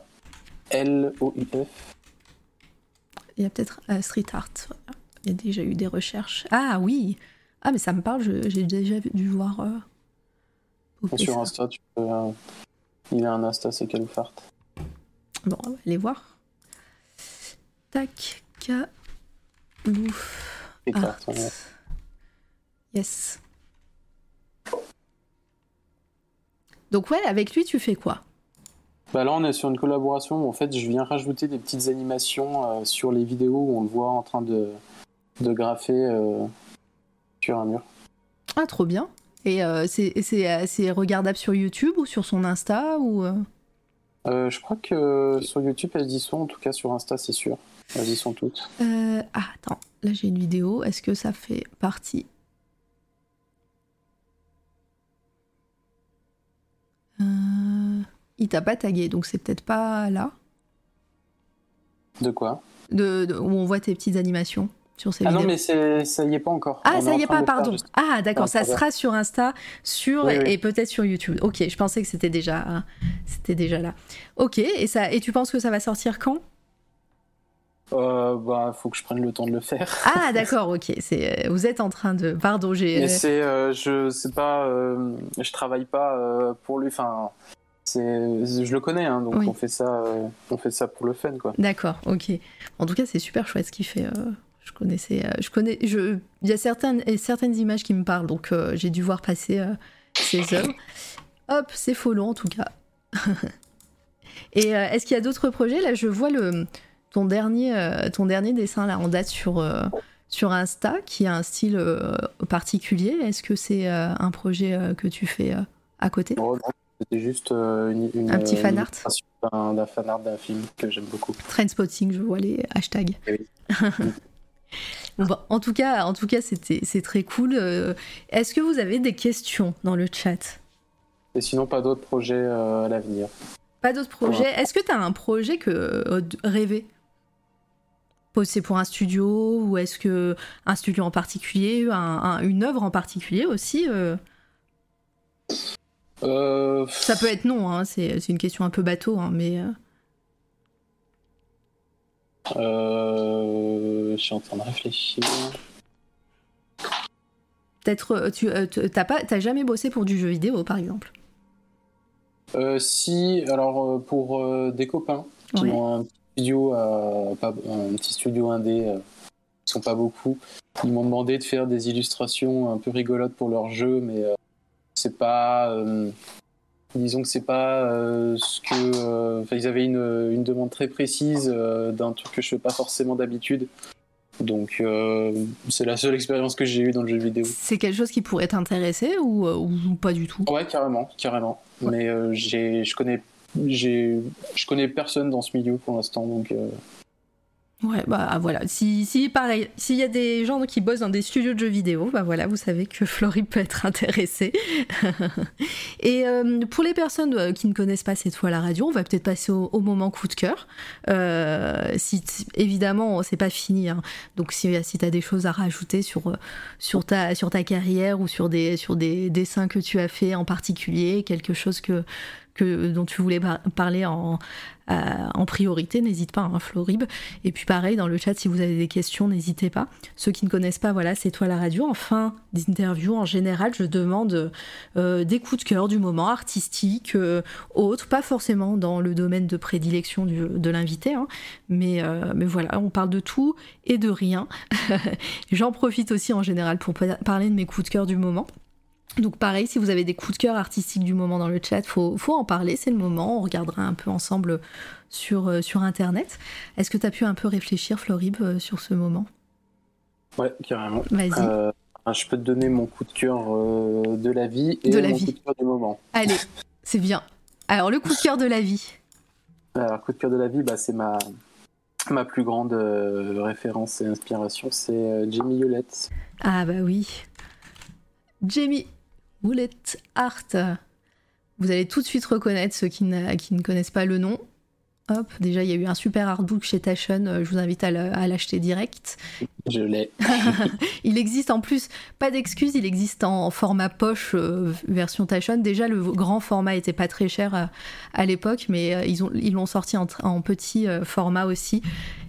Il y a peut-être euh, Street Art. Il y a déjà eu des recherches. Ah oui Ah, mais ça me parle, j'ai déjà dû voir. Euh, sur Insta, tu peux. Euh, il a un Insta, c'est Kalouf Art. Bon, on va aller voir. Tac, Art. Yes. Donc ouais, avec lui, tu fais quoi? Bah là, on est sur une collaboration où en fait, je viens rajouter des petites animations euh, sur les vidéos où on le voit en train de, de graffer euh, sur un mur. Ah, trop bien. Et euh, c'est regardable sur YouTube ou sur son Insta ou Je crois que sur YouTube, elles y sont. En tout cas, sur Insta, c'est sûr. Elles y sont toutes. ah, attends. Là, j'ai une vidéo. Est-ce que ça fait partie? Il t'a pas tagué, donc c'est peut-être pas là. De quoi? De, Où on voit tes petites animations sur ces ah vidéos. non, mais ça y est pas encore. Ah, ça y est pas, pardon. Ah, d'accord, ça sera sur Insta, sur et peut-être sur YouTube. Ok, je pensais que c'était déjà, c'était déjà là. Ok, et ça, et tu penses que ça va sortir quand? Euh, bah, faut que je prenne le temps de le faire. Ah, d'accord, ok. C'est, vous êtes en train de. Pardon, j'ai. Mais c'est, euh, je sais pas, euh, je travaille pas euh, pour lui. Enfin, je le connais, hein, donc on fait ça, euh, on fait ça pour le fun, quoi. D'accord, ok. En tout cas, c'est super chouette ce qu'il fait. Euh, je connaissais, euh, je connais, je, il y a certaines, certaines images qui me parlent, donc j'ai dû voir passer ses œuvres. Hop, c'est follow en tout cas. Et est-ce qu'il y a d'autres projets? Là, je vois le ton dernier, ton dernier dessin là en date sur sur Insta, qui a un style particulier. Est-ce que c'est un projet que tu fais à côté? C'était juste euh, une, un petit fan art d'un fan art d'un film que j'aime beaucoup. Trendspotting, je vois les hashtags. Eh en tout cas, en tout cas, c'était c'est très cool. Euh, est-ce que vous avez des questions dans le chat? Et sinon, pas d'autres projets euh, à l'avenir. Pas d'autres projets. Est-ce que tu as un projet que rêvé c'est pour un studio ou est-ce que un studio en particulier, une œuvre en particulier aussi euh, Ça peut être non, hein, c'est une question un peu bateau, hein, mais. Euh. Euh, je suis en train de réfléchir. Peut-être tu t'as pas jamais bossé pour du jeu vidéo par exemple? si alors pour des copains qui ont un studio pas, un petit studio indé ils sont pas beaucoup. Ils m'ont demandé de faire des illustrations un peu rigolotes pour leur jeu mais c'est pas euh, disons que c'est pas euh, ce que euh, ils avaient une, une, demande très précise d'un truc que je fais pas forcément d'habitude. Donc c'est la seule expérience que j'ai eue dans le jeu vidéo. C'est quelque chose qui pourrait t'intéresser ou, ou, pas du tout? Ouais carrément carrément. Mais j'ai je connais j'ai je connais personne dans ce milieu pour l'instant donc Ouais, bah voilà. Si, si pareil, s'il y a des gens qui bossent dans des studios de jeux vidéo, bah voilà, vous savez que Flory peut être intéressée. et euh, pour les personnes euh, qui ne connaissent pas cette fois la radio, on va peut-être passer au, moment coup de cœur. Euh, si, évidemment, c'est pas fini. Hein. Donc si, si tu as des choses à rajouter sur, sur, ta, sur ta carrière ou sur des, sur des dessins que tu as fait en particulier, quelque chose que que, dont tu voulais parler en, en priorité, n'hésite pas, hein, Florib. Et puis pareil, dans le chat, si vous avez des questions, n'hésitez pas. Ceux qui ne connaissent pas, voilà, c'est toi la radio. En fin d'interview, en général, je demande euh, des coups de cœur du moment, artistiques, euh, autres, pas forcément dans le domaine de prédilection de l'invité, hein. mais, euh, mais voilà, on parle de tout et de rien. J'en profite aussi en général pour parler de mes coups de cœur du moment. Donc pareil, si vous avez des coups de cœur artistiques du moment dans le chat, faut, faut en parler, c'est le moment, on regardera un peu ensemble sur, euh, sur Internet. Est-ce que tu as pu un peu réfléchir, Florib, euh, sur ce moment? Ouais, carrément. Vas-y. Euh, je peux te donner mon coup de cœur de la vie et mon coup de cœur du moment. Allez, c'est bien. Alors, le coup de cœur de la vie. Alors, coup de cœur de la vie, bah, c'est ma, ma plus grande référence et inspiration, c'est Jamie Hewlett. Ah bah oui. Jamie Bullet Art. Vous allez tout de suite reconnaître ceux qui, qui ne connaissent pas le nom. Hop, déjà il y a eu un super artbook chez Tashon, euh, je vous invite à l'acheter direct. Je l'ai. il existe en plus, pas d'excuse, il existe en format poche euh, version Tashon. Déjà le grand format était pas très cher euh, à l'époque, mais ils l'ont ils sorti en, en petit format aussi.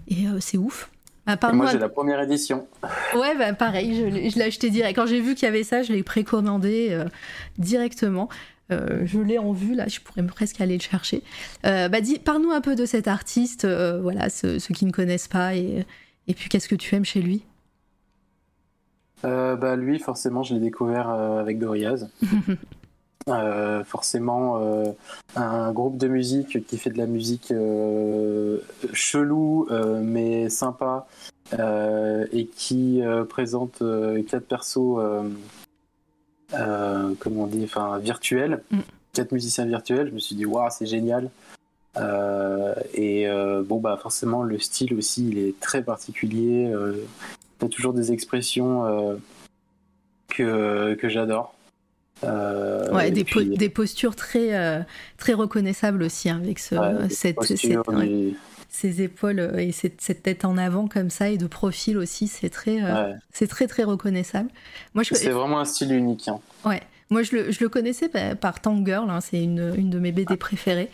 Et c'est ouf. Bah, moi, j'ai la première édition. Ouais, bah, pareil, je l'ai acheté direct. Quand j'ai vu qu'il y avait ça, je l'ai précommandé euh, directement. Euh, je l'ai en vue, là, je pourrais presque aller le chercher. Euh, bah, parle-nous un peu de cet artiste, voilà, ceux, qui ne connaissent pas, et, et puis qu'est-ce que tu aimes chez lui? Bah, Lui, forcément, je l'ai découvert avec Gorillaz. Euh, forcément euh, un groupe de musique qui fait de la musique euh, chelou mais sympa et qui présente quatre persos comment dit enfin virtuels. Mm. quatre musiciens virtuels. Je me suis dit waouh c'est génial. Et bon bah forcément le style aussi il est très particulier. Il y a toujours des expressions que, que j'adore euh, ouais, des, des, postures très, euh, très reconnaissables aussi, hein, avec ce, cette, ces épaules euh, et cette, cette, tête en avant comme ça, et de profil aussi, c'est très, c'est très, très reconnaissable. Moi, je... C'est vraiment un style unique. Hein. Ouais, moi je le, je le connaissais par Tank Girl, hein, c'est une, une, de mes BD préférées.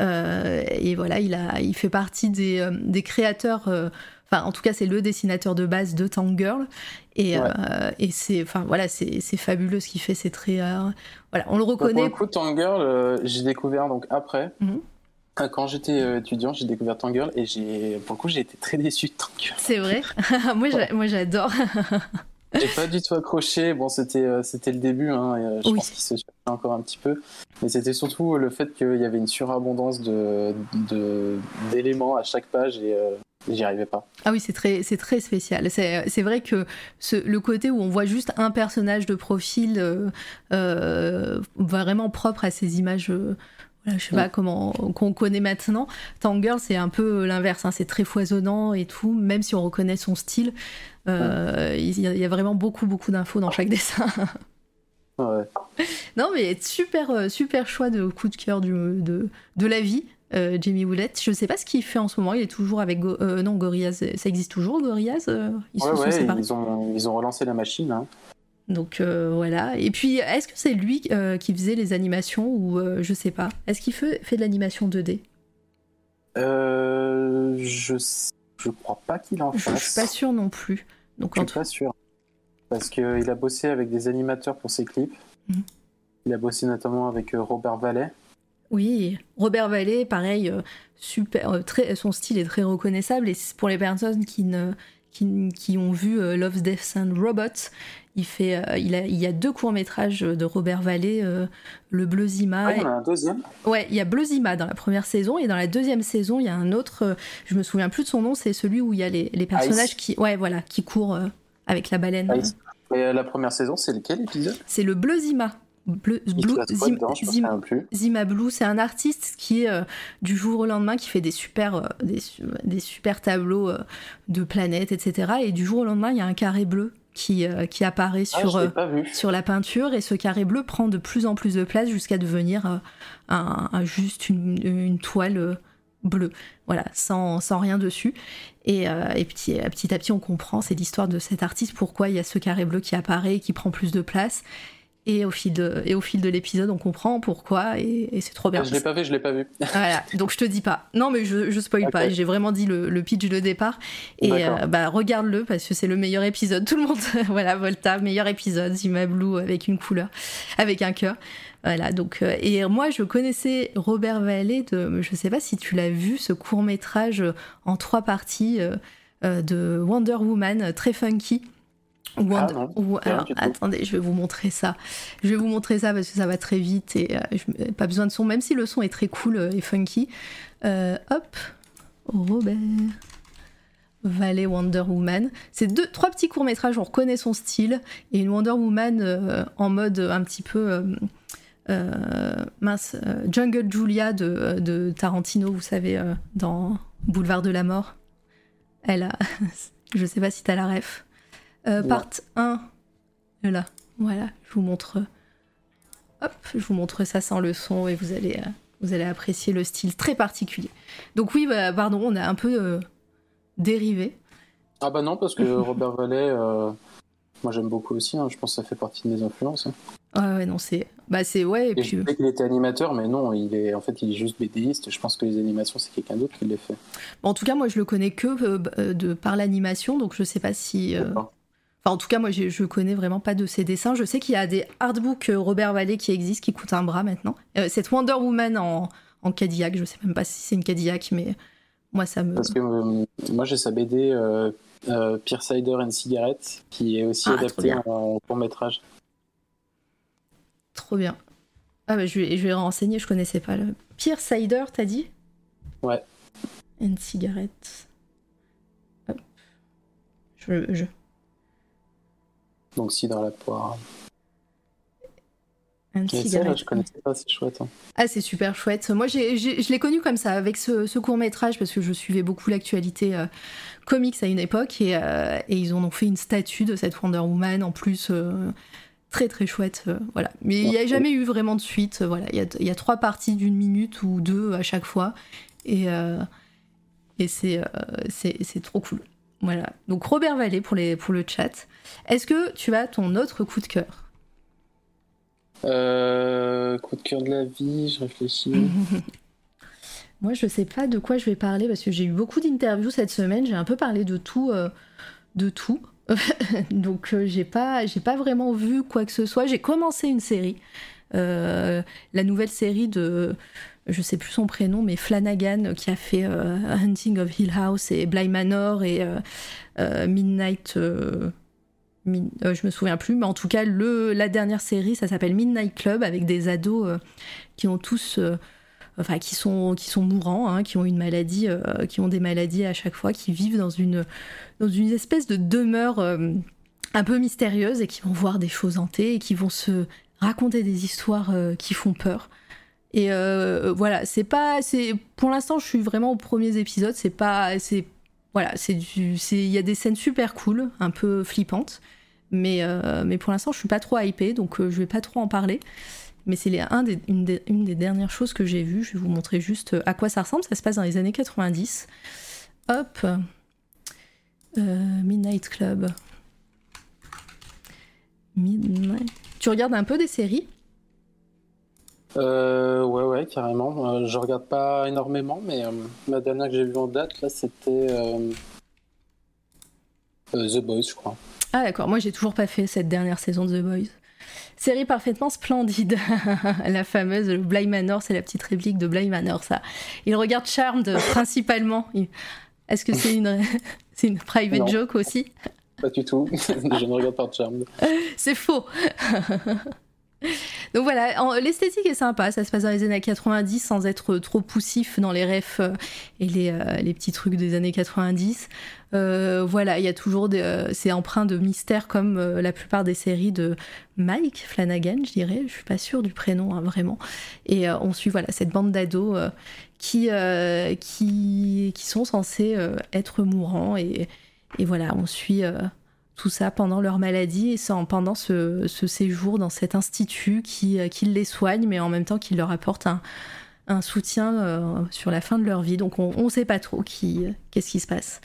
et voilà, il, a, il fait partie des, des créateurs Enfin, en tout cas, c'est le dessinateur de base de Tank Girl. Et, euh, et c'est, enfin, voilà, c'est, fabuleux ce qu'il fait. C'est très, euh, voilà, on le reconnaît. Pour le coup, Tank Girl, euh, j'ai découvert donc après. Mhm. Quand j'étais étudiant, j'ai découvert Tank Girl et j'ai, pour le coup, j'ai été très déçu de Tank Girl. C'est vrai. moi, moi, j'adore. J'ai pas du tout accroché. Bon, c'était c'était le début. Hein, je pense qu'il se cherchait encore un petit peu. Mais c'était surtout le fait qu'il y avait une surabondance de d'éléments à chaque page et J'y arrivais pas. Ah oui, c'est très, c'est très spécial. C'est vrai que ce, le côté où on voit juste un personnage de profil euh, euh, vraiment propre à ces images, euh, voilà, je sais pas comment qu'on connaît maintenant. Tanger, c'est un peu l'inverse. Hein, c'est très foisonnant et tout, même si on reconnaît son style. Il y, a vraiment beaucoup, beaucoup d'infos dans chaque dessin. ouais. Non, mais super, super choix de coup de cœur de, de la vie. Euh, Jamie Woolett. Je ne sais pas ce qu'il fait en ce moment. Il est toujours avec euh, non Gorillaz. Ça existe toujours Gorillaz euh, ils, ils, ont, ils ont relancé la machine. Hein. Donc voilà. Et puis, est-ce que c'est lui qui faisait les animations ou je sais pas Est-ce qu'il fait, fait de l'animation 2D Je je crois pas qu'il en fasse. Je suis pas sûr non plus. Donc je suis pas sûr parce qu'il a bossé avec des animateurs pour ses clips. Mhm. Il a bossé notamment avec Robert Vallet. Oui, Robert Vallée, pareil, euh, super, euh, très, son style est très reconnaissable et pour les personnes qui, ne, qui, ont vu euh, Love, Death and Robots, il, fait, il, a, il y a deux courts-métrages de Robert Vallée, le Bleu Zima. Ah, il y en a un deuxième Ouais, il y a Bleu Zima dans la première saison et dans la deuxième saison, il y a un autre, je me souviens plus de son nom, c'est celui où il y a les, les personnages qui, ouais, voilà, qui courent avec la baleine. Et la première saison, c'est lequel épisode? C'est le Bleu Zima. Blue, c'est un artiste qui, euh, du jour au lendemain, qui fait des super, euh, des, super tableaux euh, de planètes, etc. Et du jour au lendemain, il y a un carré bleu qui, qui apparaît ah, sur, sur la peinture. Et ce carré bleu prend de plus en plus de place jusqu'à devenir un, juste une, toile bleue. Voilà, sans, sans, rien dessus. Et, et petit, petit à petit, on comprend, c'est l'histoire de cet artiste, pourquoi il y a ce carré bleu qui apparaît, qui prend plus de place. Et au fil de, et au fil de l'épisode, on comprend pourquoi et, c'est trop bien. Ah, je l'ai pas vu, je l'ai pas vu. voilà, donc je te dis pas. Non, mais je, je spoil pas. J'ai vraiment dit le, le, pitch de départ. Et euh, bah, regarde-le parce que c'est le meilleur épisode. Tout le monde, voilà, Volta, meilleur épisode. Zima Blue avec une couleur, avec un cœur. Voilà, donc, euh, et moi, je connaissais Robert Vallée de, je sais pas si tu l'as vu, ce court métrage en trois parties euh, de Wonder Woman, très funky. Ah, alors, attendez, je vais vous montrer ça. Je vais vous montrer ça parce que ça va très vite et euh, pas besoin de son, même si le son est très cool euh, et funky. Euh, hop, Robert Valley Wonder Woman. C'est deux, trois petits courts métrages. On reconnaît son style et une Wonder Woman en mode un petit peu mince, Jungle Julia de, de, Tarantino, vous savez, dans Boulevard de la Mort. Elle a, je sais pas si t'as la ref. Euh, part 1, là, voilà, je vous montre. Hop, je vous montre ça sans le son et vous allez, euh, vous allez apprécier le style très particulier. Donc oui, bah, pardon, on a un peu euh, dérivé. Ah bah non, parce que Robert Vallet, moi j'aime beaucoup aussi, hein, je pense que ça fait partie de mes influences. Hein. Ouais, ouais, non, c'est. Bah, c'est. Ouais, et, puis. Je sais qu'il était animateur, mais non, il est... en fait, il est juste BDiste. Je pense que les animations, c'est quelqu'un d'autre qui les fait. en tout cas, moi, je le connais que de, par l'animation, donc je sais pas si. Enfin, en tout cas, moi, je connais vraiment pas de ses dessins. Je sais qu'il y a des artbooks euh, Robert Vallée qui existent, qui coûtent un bras maintenant. Euh, cette Wonder Woman en, en, Cadillac, je sais même pas si c'est une Cadillac, mais moi, ça me. Parce que euh, moi, j'ai sa BD euh, Pierre Cider and Cigarette, qui est aussi ah, adaptée en, court métrage. Trop bien. Ah, bah, je vais, je vais renseigner, je connaissais pas. Le... Cider, t'as dit? Ouais. And Cigarette. Hop. Je. je... Donc si dans la poire. Un cigarette. je connaissais pas, c'est chouette. Hein. Ah, c'est super chouette. Moi, je l'ai connu comme ça, avec ce, court métrage, parce que je suivais beaucoup l'actualité euh, comics à une époque, et, euh, et, ils en ont fait une statue de cette Wonder Woman, en plus, euh, très très chouette. voilà. Mais il n'y a jamais eu vraiment de suite. voilà. Il y a, y a, trois parties d'une minute ou deux à chaque fois, et, et c'est trop cool. Voilà. Donc Robert Vallée pour, les, pour le chat. Est-ce que tu as ton autre coup de cœur? Euh, Coup de cœur de la vie, je réfléchis. Moi, je sais pas de quoi je vais parler parce que j'ai eu beaucoup d'interviews cette semaine. J'ai un peu parlé de tout, euh, de tout. Donc, euh, j'ai pas, j'ai pas vraiment vu quoi que ce soit. J'ai commencé une série, la nouvelle série de je sais plus son prénom, mais Flanagan qui a fait euh, Hunting of Hill House et Bly Manor et euh, euh, Midnight. je me souviens plus, mais en tout cas, le, la dernière série, ça s'appelle Midnight Club avec des ados qui ont tous. Enfin, qui sont, qui sont mourants, hein, qui ont une maladie, qui ont des maladies à chaque fois, qui vivent dans une, dans une espèce de demeure un peu mystérieuse et qui vont voir des choses hantées et qui vont se raconter des histoires qui font peur. Et euh, voilà, c'est pas, c'est pour l'instant, je suis vraiment aux premiers épisodes. C'est pas, c'est voilà, c'est il y a des scènes super cool, un peu flippantes, mais euh, mais pour l'instant, je suis pas trop hypée, donc euh, je vais pas trop en parler. Mais c'est un des, une, des, une, des, dernières choses que j'ai vues. Je vais vous montrer juste à quoi ça ressemble. Ça se passe dans les années 90. Hop, Midnight Club. Midnight. Tu regardes un peu des séries? Euh, ouais, ouais, carrément. Euh, je regarde pas énormément, mais euh, la dernière que j'ai vue en date, là, c'était euh, The Boys, je crois. Ah, d'accord. Moi, j'ai toujours pas fait cette dernière saison de The Boys. Série parfaitement splendide. la fameuse Bly Manor, c'est la petite réplique de Bly Manor, ça. Il regarde Charmed principalement. Est-ce que c'est une, c'est une private joke aussi? Pas du tout. je ne regarde pas Charmed. C'est faux. Donc voilà, l'esthétique est sympa, ça se passe dans les années 90 sans être trop poussif dans les refs euh, et les, euh, les petits trucs des années 90. Euh, voilà, il y a toujours des, c'est empreint de mystère comme la plupart des séries de Mike Flanagan, je dirais. Je suis pas sûre du prénom hein, vraiment. Et on suit voilà cette bande d'ados qui, qui qui sont censés être mourants et, et voilà, on suit tout ça pendant leur maladie et pendant ce, séjour dans cet institut qui, euh, qui, les soigne, mais en même temps qui leur apporte un, soutien euh, sur la fin de leur vie. Donc on ne sait pas trop qui, qu'est-ce qui se passe.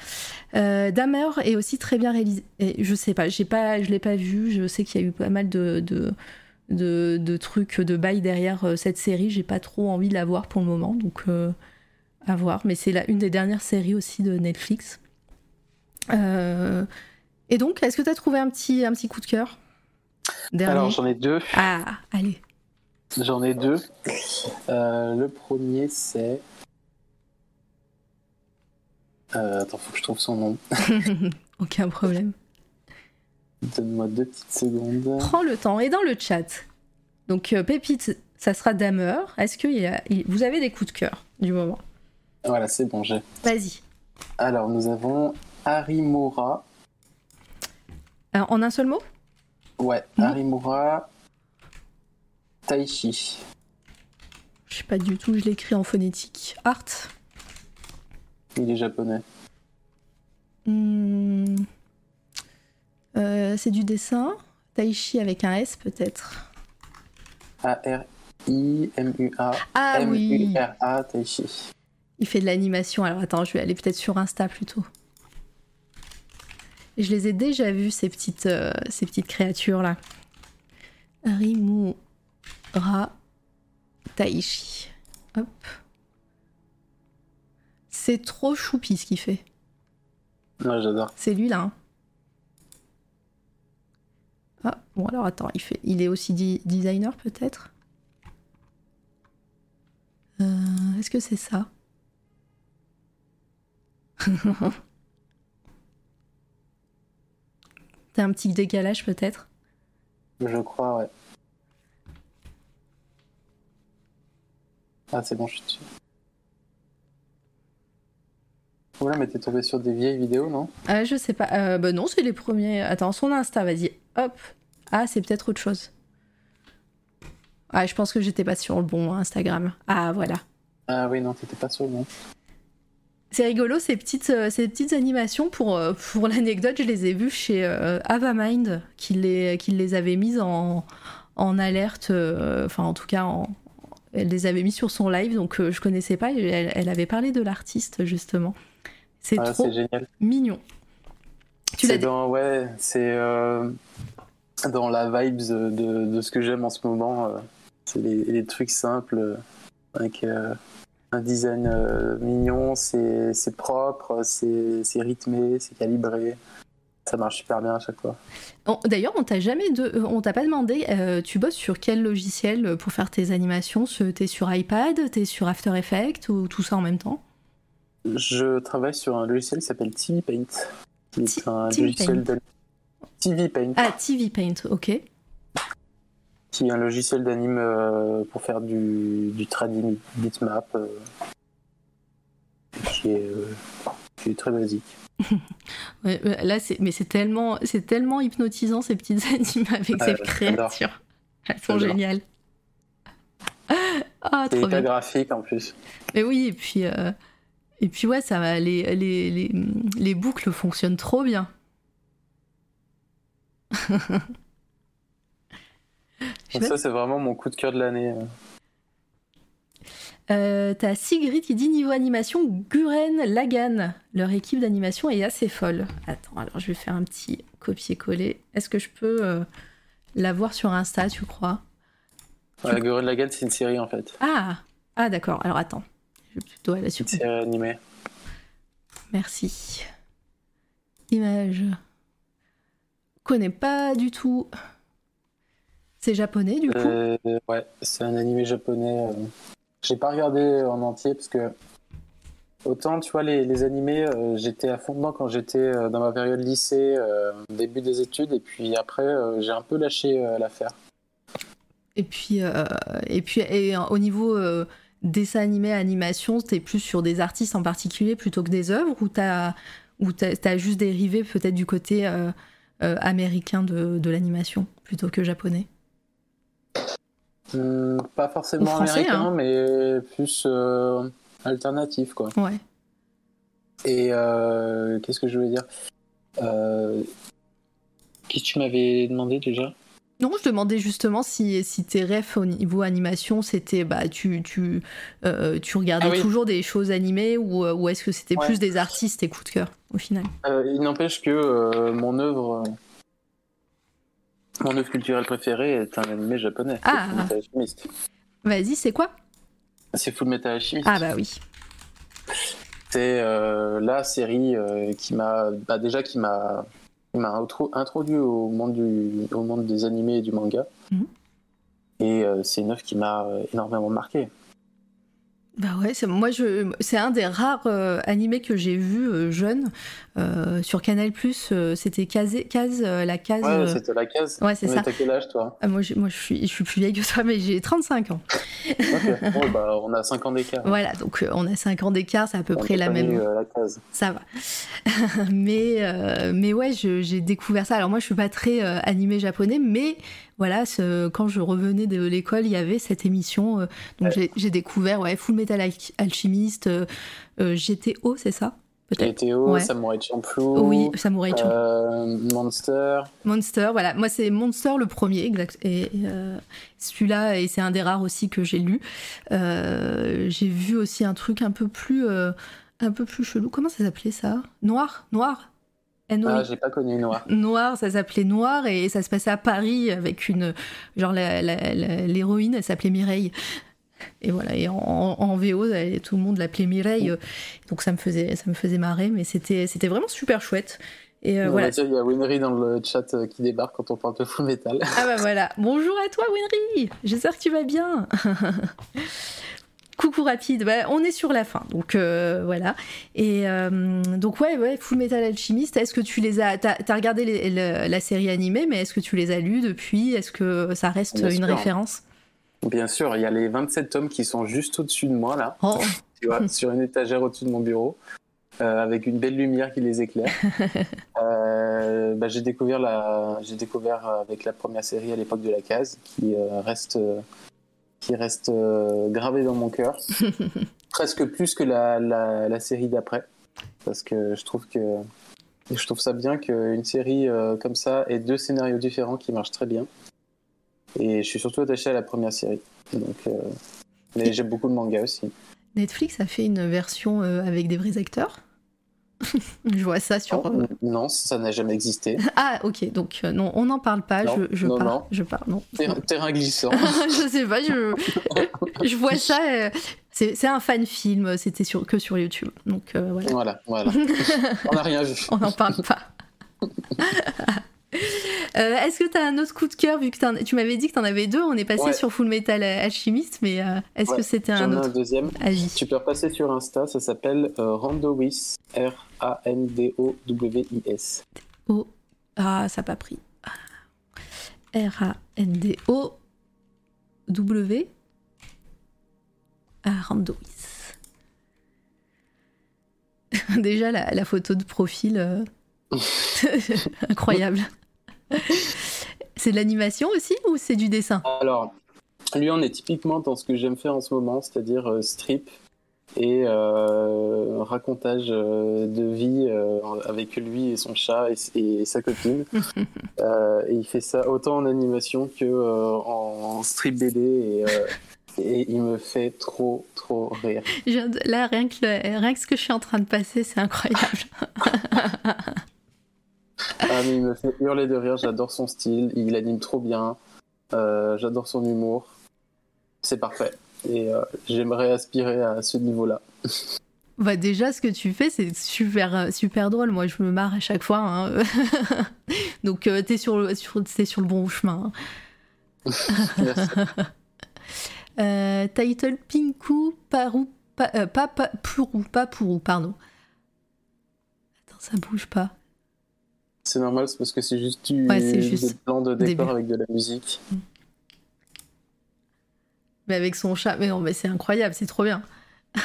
Euh, Damer est aussi très bien réalisé. Et je sais pas, j'ai pas, je l'ai pas vu. Je sais qu'il y a eu pas mal de, de, trucs de bail derrière cette série. J'ai pas trop envie de la voir pour le moment, donc à voir. Mais c'est une des dernières séries aussi de Netflix. Et donc, est-ce que tu as trouvé un petit, un petit coup de cœur? Alors, j'en ai deux. Ah, allez. J'en ai deux. le premier, c'est. Euh, attends, faut que je trouve son nom. Aucun problème. Donne-moi deux petites secondes. Prends le temps. Et dans le chat, donc euh, Pépite, ça sera Damer. Est-ce que vous avez des coups de cœur du moment? Voilà, c'est bon, j'ai. Vas-y. Alors, nous avons Harimura. Euh, en un seul mot? Ouais, mmh. Harimura Taichi. Je sais pas du tout, je l'écris en phonétique. Art? Il est japonais. Hmm. Euh, c'est du dessin? Taichi avec un S peut-être? A-R-I-M-U-A. Ah oui. M-U-R-A Taichi. Il fait de l'animation. Alors attends, je vais aller peut-être sur Insta plutôt. Je les ai déjà vus, ces petites, euh, ces petites créatures-là. Rimura Taichi. Hop. C'est trop choupi ce qu'il fait. Ouais, j'adore. C'est lui là. Hein. Ah, bon alors attends, il, fait... il est aussi designer peut-être? Euh, Est-ce que c'est ça? T'as un petit décalage peut-être? Je crois, ouais. Ah, c'est bon, je suis dessus. Ouais, mais t'es tombé sur des vieilles vidéos, non? Euh, Je sais pas. Euh, bah non, c'est les premiers. Attends, son Insta, vas-y. Hop. Ah, c'est peut-être autre chose. Ah, je pense que j'étais pas sur le bon Instagram. Ah, voilà. Ah oui, non, t'étais pas sur le bon. C'est rigolo, ces petites, euh, ces petites animations. Pour, euh, pour l'anecdote, je les ai vues chez Avamind, qui les, qui les avait mises en, en alerte. Enfin, en tout cas, en, elle les avait mis sur son live, donc je connaissais pas. Elle, elle avait parlé de l'artiste, justement. C'est ah, trop génial. mignon. Tu dans, ouais, c'est euh, dans la vibes de, de ce que j'aime en ce moment. Euh, c'est les, trucs simples euh, avec un design mignon, c'est propre, c'est rythmé, c'est calibré. Ça marche super bien à chaque fois. D'ailleurs, on t'a jamais de, on t'a pas demandé, tu bosses sur quel logiciel pour faire tes animations? T'es sur iPad, t'es sur After Effects ou tout ça en même temps? Je travaille sur un logiciel qui s'appelle TV Paint. Qui est un logiciel de... TV Paint. Ah, TV Paint, ok. Qui est un logiciel d'anime euh, pour faire du, du trading bitmap. Euh, qui, est, euh, qui, est, très basique. là, mais c'est tellement, c'est tellement hypnotisant ces petites animes avec ces créatures. Elles sont géniales. Ah, trop bien. graphique en plus. Mais oui, et puis et puis ouais, ça va, les, les, les, les boucles fonctionnent trop bien. ça, c'est vraiment mon coup de cœur de l'année. Hein. Euh, T'as Sigrid qui dit niveau animation, Guren Lagan. Leur équipe d'animation est assez folle. Attends, alors je vais faire un petit copier-coller. Est-ce que je peux euh, la voir sur Insta, tu crois? Ouais, Guren Lagan, c'est une série en fait. Ah, ah d'accord. Alors attends plutôt à la C'est animé. Merci. Image. Connais pas du tout. C'est japonais du coup euh, Ouais, c'est un animé japonais. Euh. J'ai pas regardé en entier parce que autant tu vois les, les animés, euh, j'étais à fond dedans quand j'étais dans ma période lycée, début des études, et puis après j'ai un peu lâché l'affaire. Et puis et puis et au niveau dessin animé, animation, t'es plus sur des artistes en particulier plutôt que des œuvres ou t'as ou as, juste dérivé peut-être du côté américain de, de l'animation plutôt que japonais? Hmm, Pas forcément américain, hein. mais plus euh, alternatif quoi. Ouais. Et qu'est-ce que je voulais dire? Qu'est-ce que tu m'avais demandé déjà? Non, je demandais justement si, si tes refs au niveau animation, c'était bah tu, tu, euh, tu regardais ah toujours des choses animées ou, euh, ou est-ce que c'était plus des artistes et coups de cœur au final? Euh, Il n'empêche que mon œuvre, Mon œuvre culturelle préférée est un animé japonais. Ah. Vas-y, c'est quoi? C'est Full Metal Alchemist. Ah bah oui. C'est euh, la série euh, qui m'a bah, déjà qui m'a m'a introduit au monde du au monde des animés et du manga. Mhm. Et euh, c'est une œuvre qui m'a énormément marqué. Bah ouais, c'est moi je c'est un des rares euh, animés que j'ai vu euh, jeune euh, sur Canal euh, c'était Case case euh, la case Ouais, c'était la case. ouais, c'est ça. T'as quel âge toi? Ah, moi je, moi je suis je suis plus vieille que toi mais j'ai 35 ans. Ok. Bon, bah, on a 5 ans d'écart. Voilà, donc on a 5 ans d'écart, c'est à peu On près la même la case. ça va. mais, mais ouais, j'ai découvert ça. Alors moi, je suis pas très animé japonais, mais voilà, ce- quand je revenais de l'école, il y avait cette émission. donc Ouais. j'ai- découvert ouais, Full Metal Alch- Alchemist, euh, GTO, c'est ça? Peut-être Météo, Ouais. Samurai Champloo, Oui, Samurai Champloo. euh, Monster. Monster, voilà. Moi, c'est Monster le premier, exact. Et, euh, celui-là, et c'est un des rares aussi que j'ai lu. Euh, j'ai vu aussi un truc un peu plus, un peu plus chelou. Comment ça s'appelait ça? Noir, noir? N-O-I. Ah, j'ai pas connu Noir. Noir, ça s'appelait Noir et ça se passait à Paris avec une genre l'héroïne, elle s'appelait Mireille. Et voilà, et en, VO, tout le monde l'appelait Mireille, euh, donc ça me faisait ça me faisait marrer, mais c'était c'était vraiment super chouette. Et euh, voilà. il y a Winry dans le chat euh, qui débarque quand on parle de Full Metal. Ah bah voilà. Bonjour à toi Winry. J'espère que tu vas bien. Coucou rapide, Bah, on est sur la fin, donc euh, voilà. Et euh, donc ouais, ouais, Full Metal Alchemist. Est-ce que tu les as, t'as as regardé les- le- la série animée, mais est-ce que tu les as lus depuis? Est-ce que ça reste une référence? Bien sûr, il y a les 27 tomes qui sont juste au-dessus de moi, là, Oh, tu vois, sur une étagère au-dessus de mon bureau, euh, avec une belle lumière qui les éclaire. Euh, bah, j'ai découvert, la... j'ai découvert avec la première série à l'époque de la case, qui euh, reste, euh, qui reste euh, gravée dans mon cœur, presque plus que la, la, la série d'après, parce que je trouve que je trouve ça bien qu'une série euh, comme ça ait deux scénarios différents qui marchent très bien. Et je suis surtout attaché à la première série. Donc, euh, mais j'aime beaucoup le manga aussi. Netflix a fait une version euh, avec des vrais acteurs? je vois ça sur. Oh, euh, Non, ça n'a jamais existé. Ah ok, donc non, on n'en parle pas. Non, je, je non, pars, non. je pars. Non. Terrain, terrain glissant. je sais pas, je, je vois ça. c'est un fan film, c'était sur, que sur YouTube. Donc voilà, voilà, voilà. On n'a rien vu. on n'en parle pas. Euh, Est-ce que tu as un autre coup de cœur vu que tu m'avais dit que tu en avais deux On est passé Ouais. sur Full Metal Alchemist, mais euh, est-ce Ouais, que c'était un ai un autre deuxième. Vas-y. Tu peux repasser sur Insta, ça s'appelle euh, Randowis. R-A-N-D-O-W-I-S. O. Ah, ça n'a pas pris. R-A-N-D-O-W. Ah, Randois. Déjà, la, la photo de profil. euh, Incroyable. c'est de l'animation aussi ou c'est du dessin Alors, lui, on est typiquement dans ce que j'aime faire en ce moment, c'est-à-dire euh, strip et euh, racontage euh, de vie avec lui et son chat et, et sa copine. Et il fait ça autant en animation que en, en strip BD et, et il me fait trop, trop rire. Là, rien que, le- rien que ce que je suis en train de passer, c'est incroyable. Ah, mais il me fait hurler de rire, j'adore son style, il anime trop bien, euh, j'adore son humour. C'est parfait. Et euh, j'aimerais aspirer à ce niveau-là. Bah déjà, ce que tu fais, c'est super, euh, super drôle. Moi, je me marre à chaque fois. hein. Donc, euh, t'es sur, le- sur, t'es sur le bon chemin. hein. Merci. Euh, title Pinku Paru... Pa, euh, pas, pas, Puru, pas Puru, pardon. Attends, ça bouge pas. C'est normal, c'est parce que c'est juste du Ouais, c'est juste des plans de décor début. avec de la musique. Mais avec son chat, mais non, mais c'est incroyable, c'est trop bien.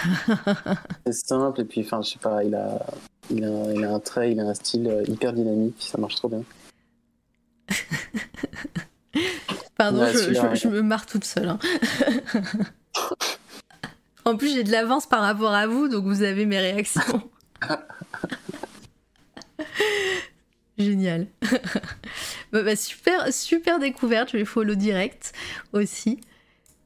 C'est simple, et puis, enfin, je sais pas, il a, il, a, il a un trait, il a un style euh, hyper dynamique, ça marche trop bien. Pardon, Ouais, je, celui-là, je- je me marre toute seule. hein. en plus, j'ai de l'avance par rapport à vous, donc vous avez mes réactions. Génial. Bah, bah, super, super découverte. Je vais follow direct aussi.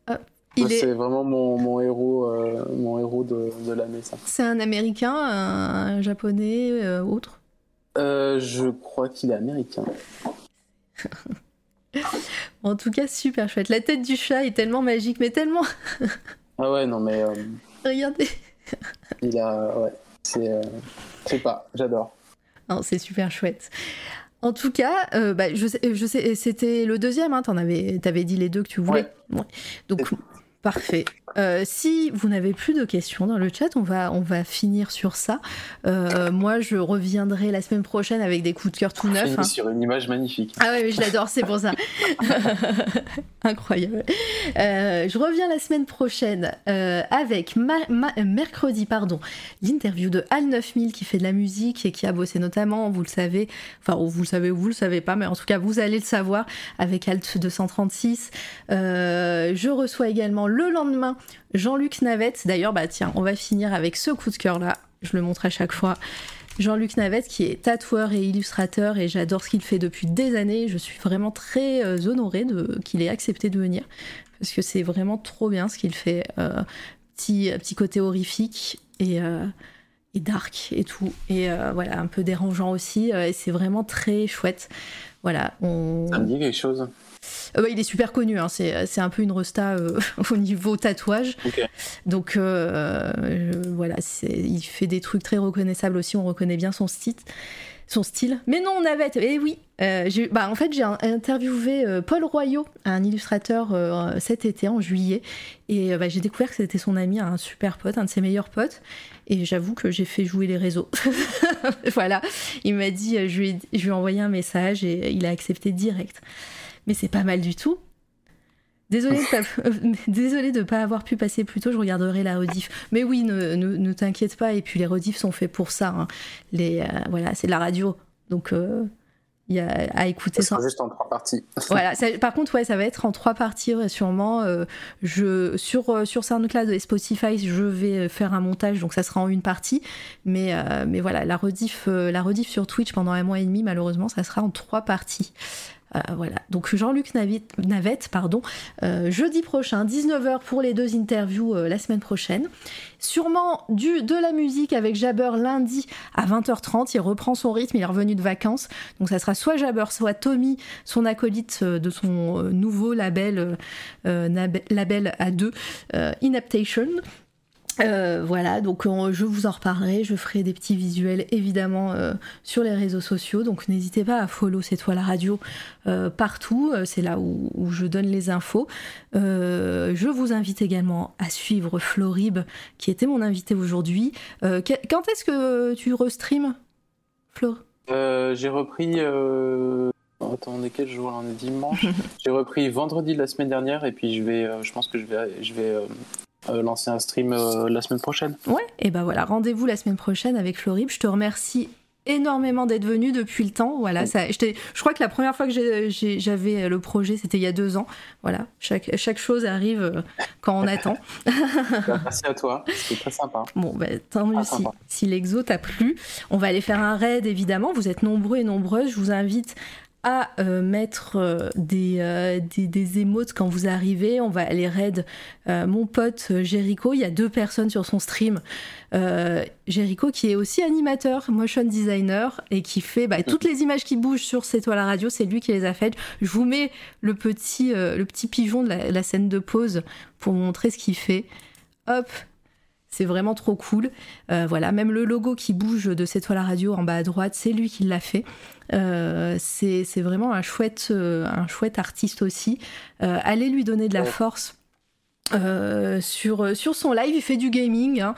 Hop. Il Moi, est, C'est vraiment mon, mon héros, euh, mon héros de, de l'année, ça. c'est un américain, un japonais, euh, autre? Euh, je crois qu'il est américain. En tout cas, super chouette. La tête du chat est tellement magique, mais tellement. ah ouais, non, mais. Regardez. Il a. Ouais, c'est. Je sais pas, j'adore. C'est super chouette. En tout cas, euh, bah, je sais, je sais c'était le deuxième, hein, t'en avais, avais dit les deux que tu voulais. Ouais. Donc, parfait. Euh, si vous n'avez plus de questions dans le chat, on va, on va finir sur ça. Euh, moi, je reviendrai la semaine prochaine avec des coups de cœur tout neufs. Hein. Sur une image magnifique. Ah ouais, je l'adore, c'est pour ça. Incroyable. Euh, je reviens la semaine prochaine avec mercredi, pardon, l'interview de Al 9000 qui fait de la musique et qui a bossé notamment, vous le savez, enfin vous le savez ou vous le savez pas, mais en tout cas vous allez le savoir avec Alt 236. je reçois également le lendemain Jean-Luc Navette, d'ailleurs, bah tiens, on va finir avec ce coup de cœur là, je le montre à chaque fois. Jean-Luc Navette qui est tatoueur et illustrateur et j'adore ce qu'il fait depuis des années. Je suis vraiment très euh, honorée de qu'il ait accepté de venir parce que c'est vraiment trop bien ce qu'il fait. Euh, petit, petit côté horrifique et, euh, et dark et tout. Et voilà, un peu dérangeant aussi. et c'est vraiment très chouette. Voilà. On... Ça me dit quelque chose. Euh, bah, il est super connu, hein. c'est un peu une resta euh, au niveau tatouage. Donc euh, voilà, il fait des trucs très reconnaissables aussi, on reconnaît bien son style. Son style. Mais non, Navette, eh oui, bah, en fait j'ai interviewé Paul Royot, un illustrateur, cet été en juillet, et bah, j'ai découvert que c'était son ami, un super pote, un de ses meilleurs potes. Et j'avoue que j'ai fait jouer les réseaux. voilà, il m'a dit, je lui, ai, je lui ai envoyé un message et il a accepté direct mais c'est pas mal du tout. Désolée de, ne pas avoir pu passer plus tôt, je regarderai la rediff. Mais oui, ne, ne, t'inquiète pas, et puis les rediffs sont faits pour ça. Hein. Les, euh, voilà, c'est de la radio, donc euh, il y a à écouter ça. juste en trois parties. voilà, par contre, ouais, ça va être en trois parties, sûrement. Euh, je, sur, sur SoundCloud et Spotify, je vais faire un montage, donc ça sera en une partie. Mais, mais voilà, la rediff, la rediff sur Twitch pendant un mois et demi, malheureusement, ça sera en trois parties. Euh, voilà, donc Jean-Luc Navette, pardon, euh, jeudi prochain, 19h pour les deux interviews euh, la semaine prochaine. Sûrement du, de la musique avec Jabber lundi à 20h30. Il reprend son rythme, il est revenu de vacances. Donc ça sera soit Jabber, soit Tommy, son acolyte de son nouveau label, label A2, Inaptation. Euh, voilà, donc je vous en reparlerai, je ferai des petits visuels évidemment euh, sur les réseaux sociaux, donc n'hésitez pas à follow C'est toi la radio euh, partout, c'est là où, je donne les infos. je vous invite également à suivre Florib, qui était mon invité aujourd'hui. quand est-ce que tu restream, Flo? J'ai repris... Attends, on est quel jour On est dimanche. J'ai repris vendredi de la semaine dernière et puis je vais, je pense que je vais, je vais euh, lancer un stream euh, la semaine prochaine. Ouais, et ben voilà, rendez-vous la semaine prochaine avec Florib. Je te remercie énormément d'être venu depuis le temps. Voilà, ça, je, je crois que la première fois que j'avais le projet, c'était il y a deux ans. Voilà, chaque, chaque chose arrive euh, quand on attend. Merci à toi, c'était très sympa. Bon, ben, tant mieux si, si l'exo t'a plu. On va aller faire un raid, évidemment. Vous êtes nombreux et nombreuses. Je vous invite à euh, mettre euh, des, euh, des, émotes quand vous arrivez. On va aller raid mon pote Jericho. Il y a deux personnes sur son stream. Jericho qui est aussi animateur, motion designer et qui fait bah, toutes les images qui bougent sur C'est toi la radio, c'est lui qui les a faites. Je vous mets le petit, le petit pigeon de la, la scène de pause pour vous montrer ce qu'il fait. Hop, c'est vraiment trop cool. Euh, voilà, même le logo qui bouge de cette toile à radio en bas à droite, c'est lui qui l'a fait. Euh, c'est vraiment un chouette, euh, un chouette artiste aussi. allez lui donner de la force. sur, sur son live, il fait du gaming. Hein.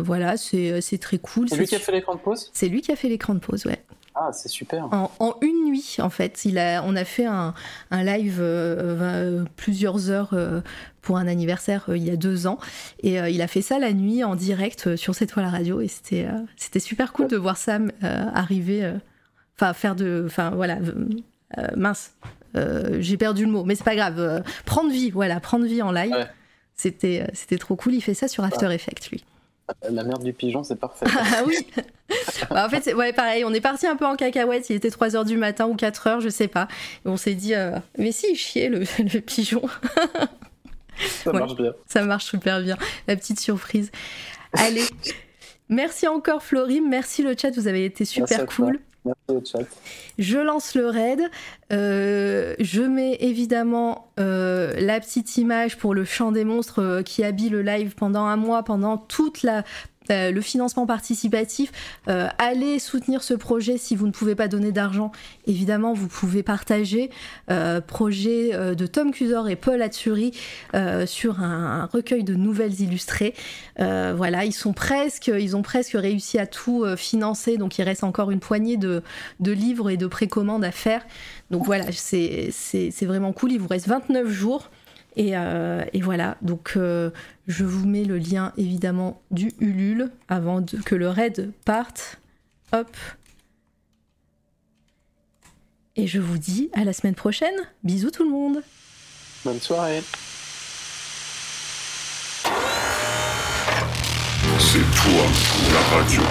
voilà, c'est très cool. C'est lui qui a fait l'écran de pause? C'est lui qui a fait l'écran de pause, ouais. Ah, c'est super. En, une nuit, en fait. Il a, on a fait un, live euh, euh, plusieurs heures euh, pour un anniversaire il y a deux ans. Et il a fait ça la nuit en direct sur cette toile radio. Et c'était, c'était super cool de voir Sam arriver. Enfin, faire de. Enfin, voilà. mince. j'ai perdu le mot, mais c'est pas grave. prendre vie, voilà, prendre vie en live. C'était, c'était trop cool. Il fait ça sur After Effects, lui. La merde du pigeon, c'est parfait. ah oui bah, En fait, ouais, pareil, on est parti un peu en cacahuète, il était 3h du matin ou 4h, je sais pas. Et on s'est dit, euh, mais si, chier le, le pigeon. ça marche bien. Ça marche super bien, la petite surprise. Allez, merci encore Florim, merci le chat, vous avez été super cool. Merci au chat. Je lance le raid. Euh, je mets évidemment euh, la petite image pour le chant des monstres euh, qui habille le live pendant un mois, pendant toute la le financement participatif. Euh, allez soutenir ce projet si vous ne pouvez pas donner d'argent. Évidemment, vous pouvez partager euh, projet de Tom Cusor et Paul Atsuri sur un, recueil de nouvelles illustrées. voilà, ils ont presque réussi à tout financer, donc il reste encore une poignée de, de livres et de précommandes à faire. Donc voilà, c'est vraiment cool. Il vous reste 29 jours. Euh, et, voilà, donc euh, je vous mets le lien évidemment du Ulule avant que le raid parte. Hop. Et je vous dis à la semaine prochaine. Bisous tout le monde. Bonne soirée. C'est toi la radio.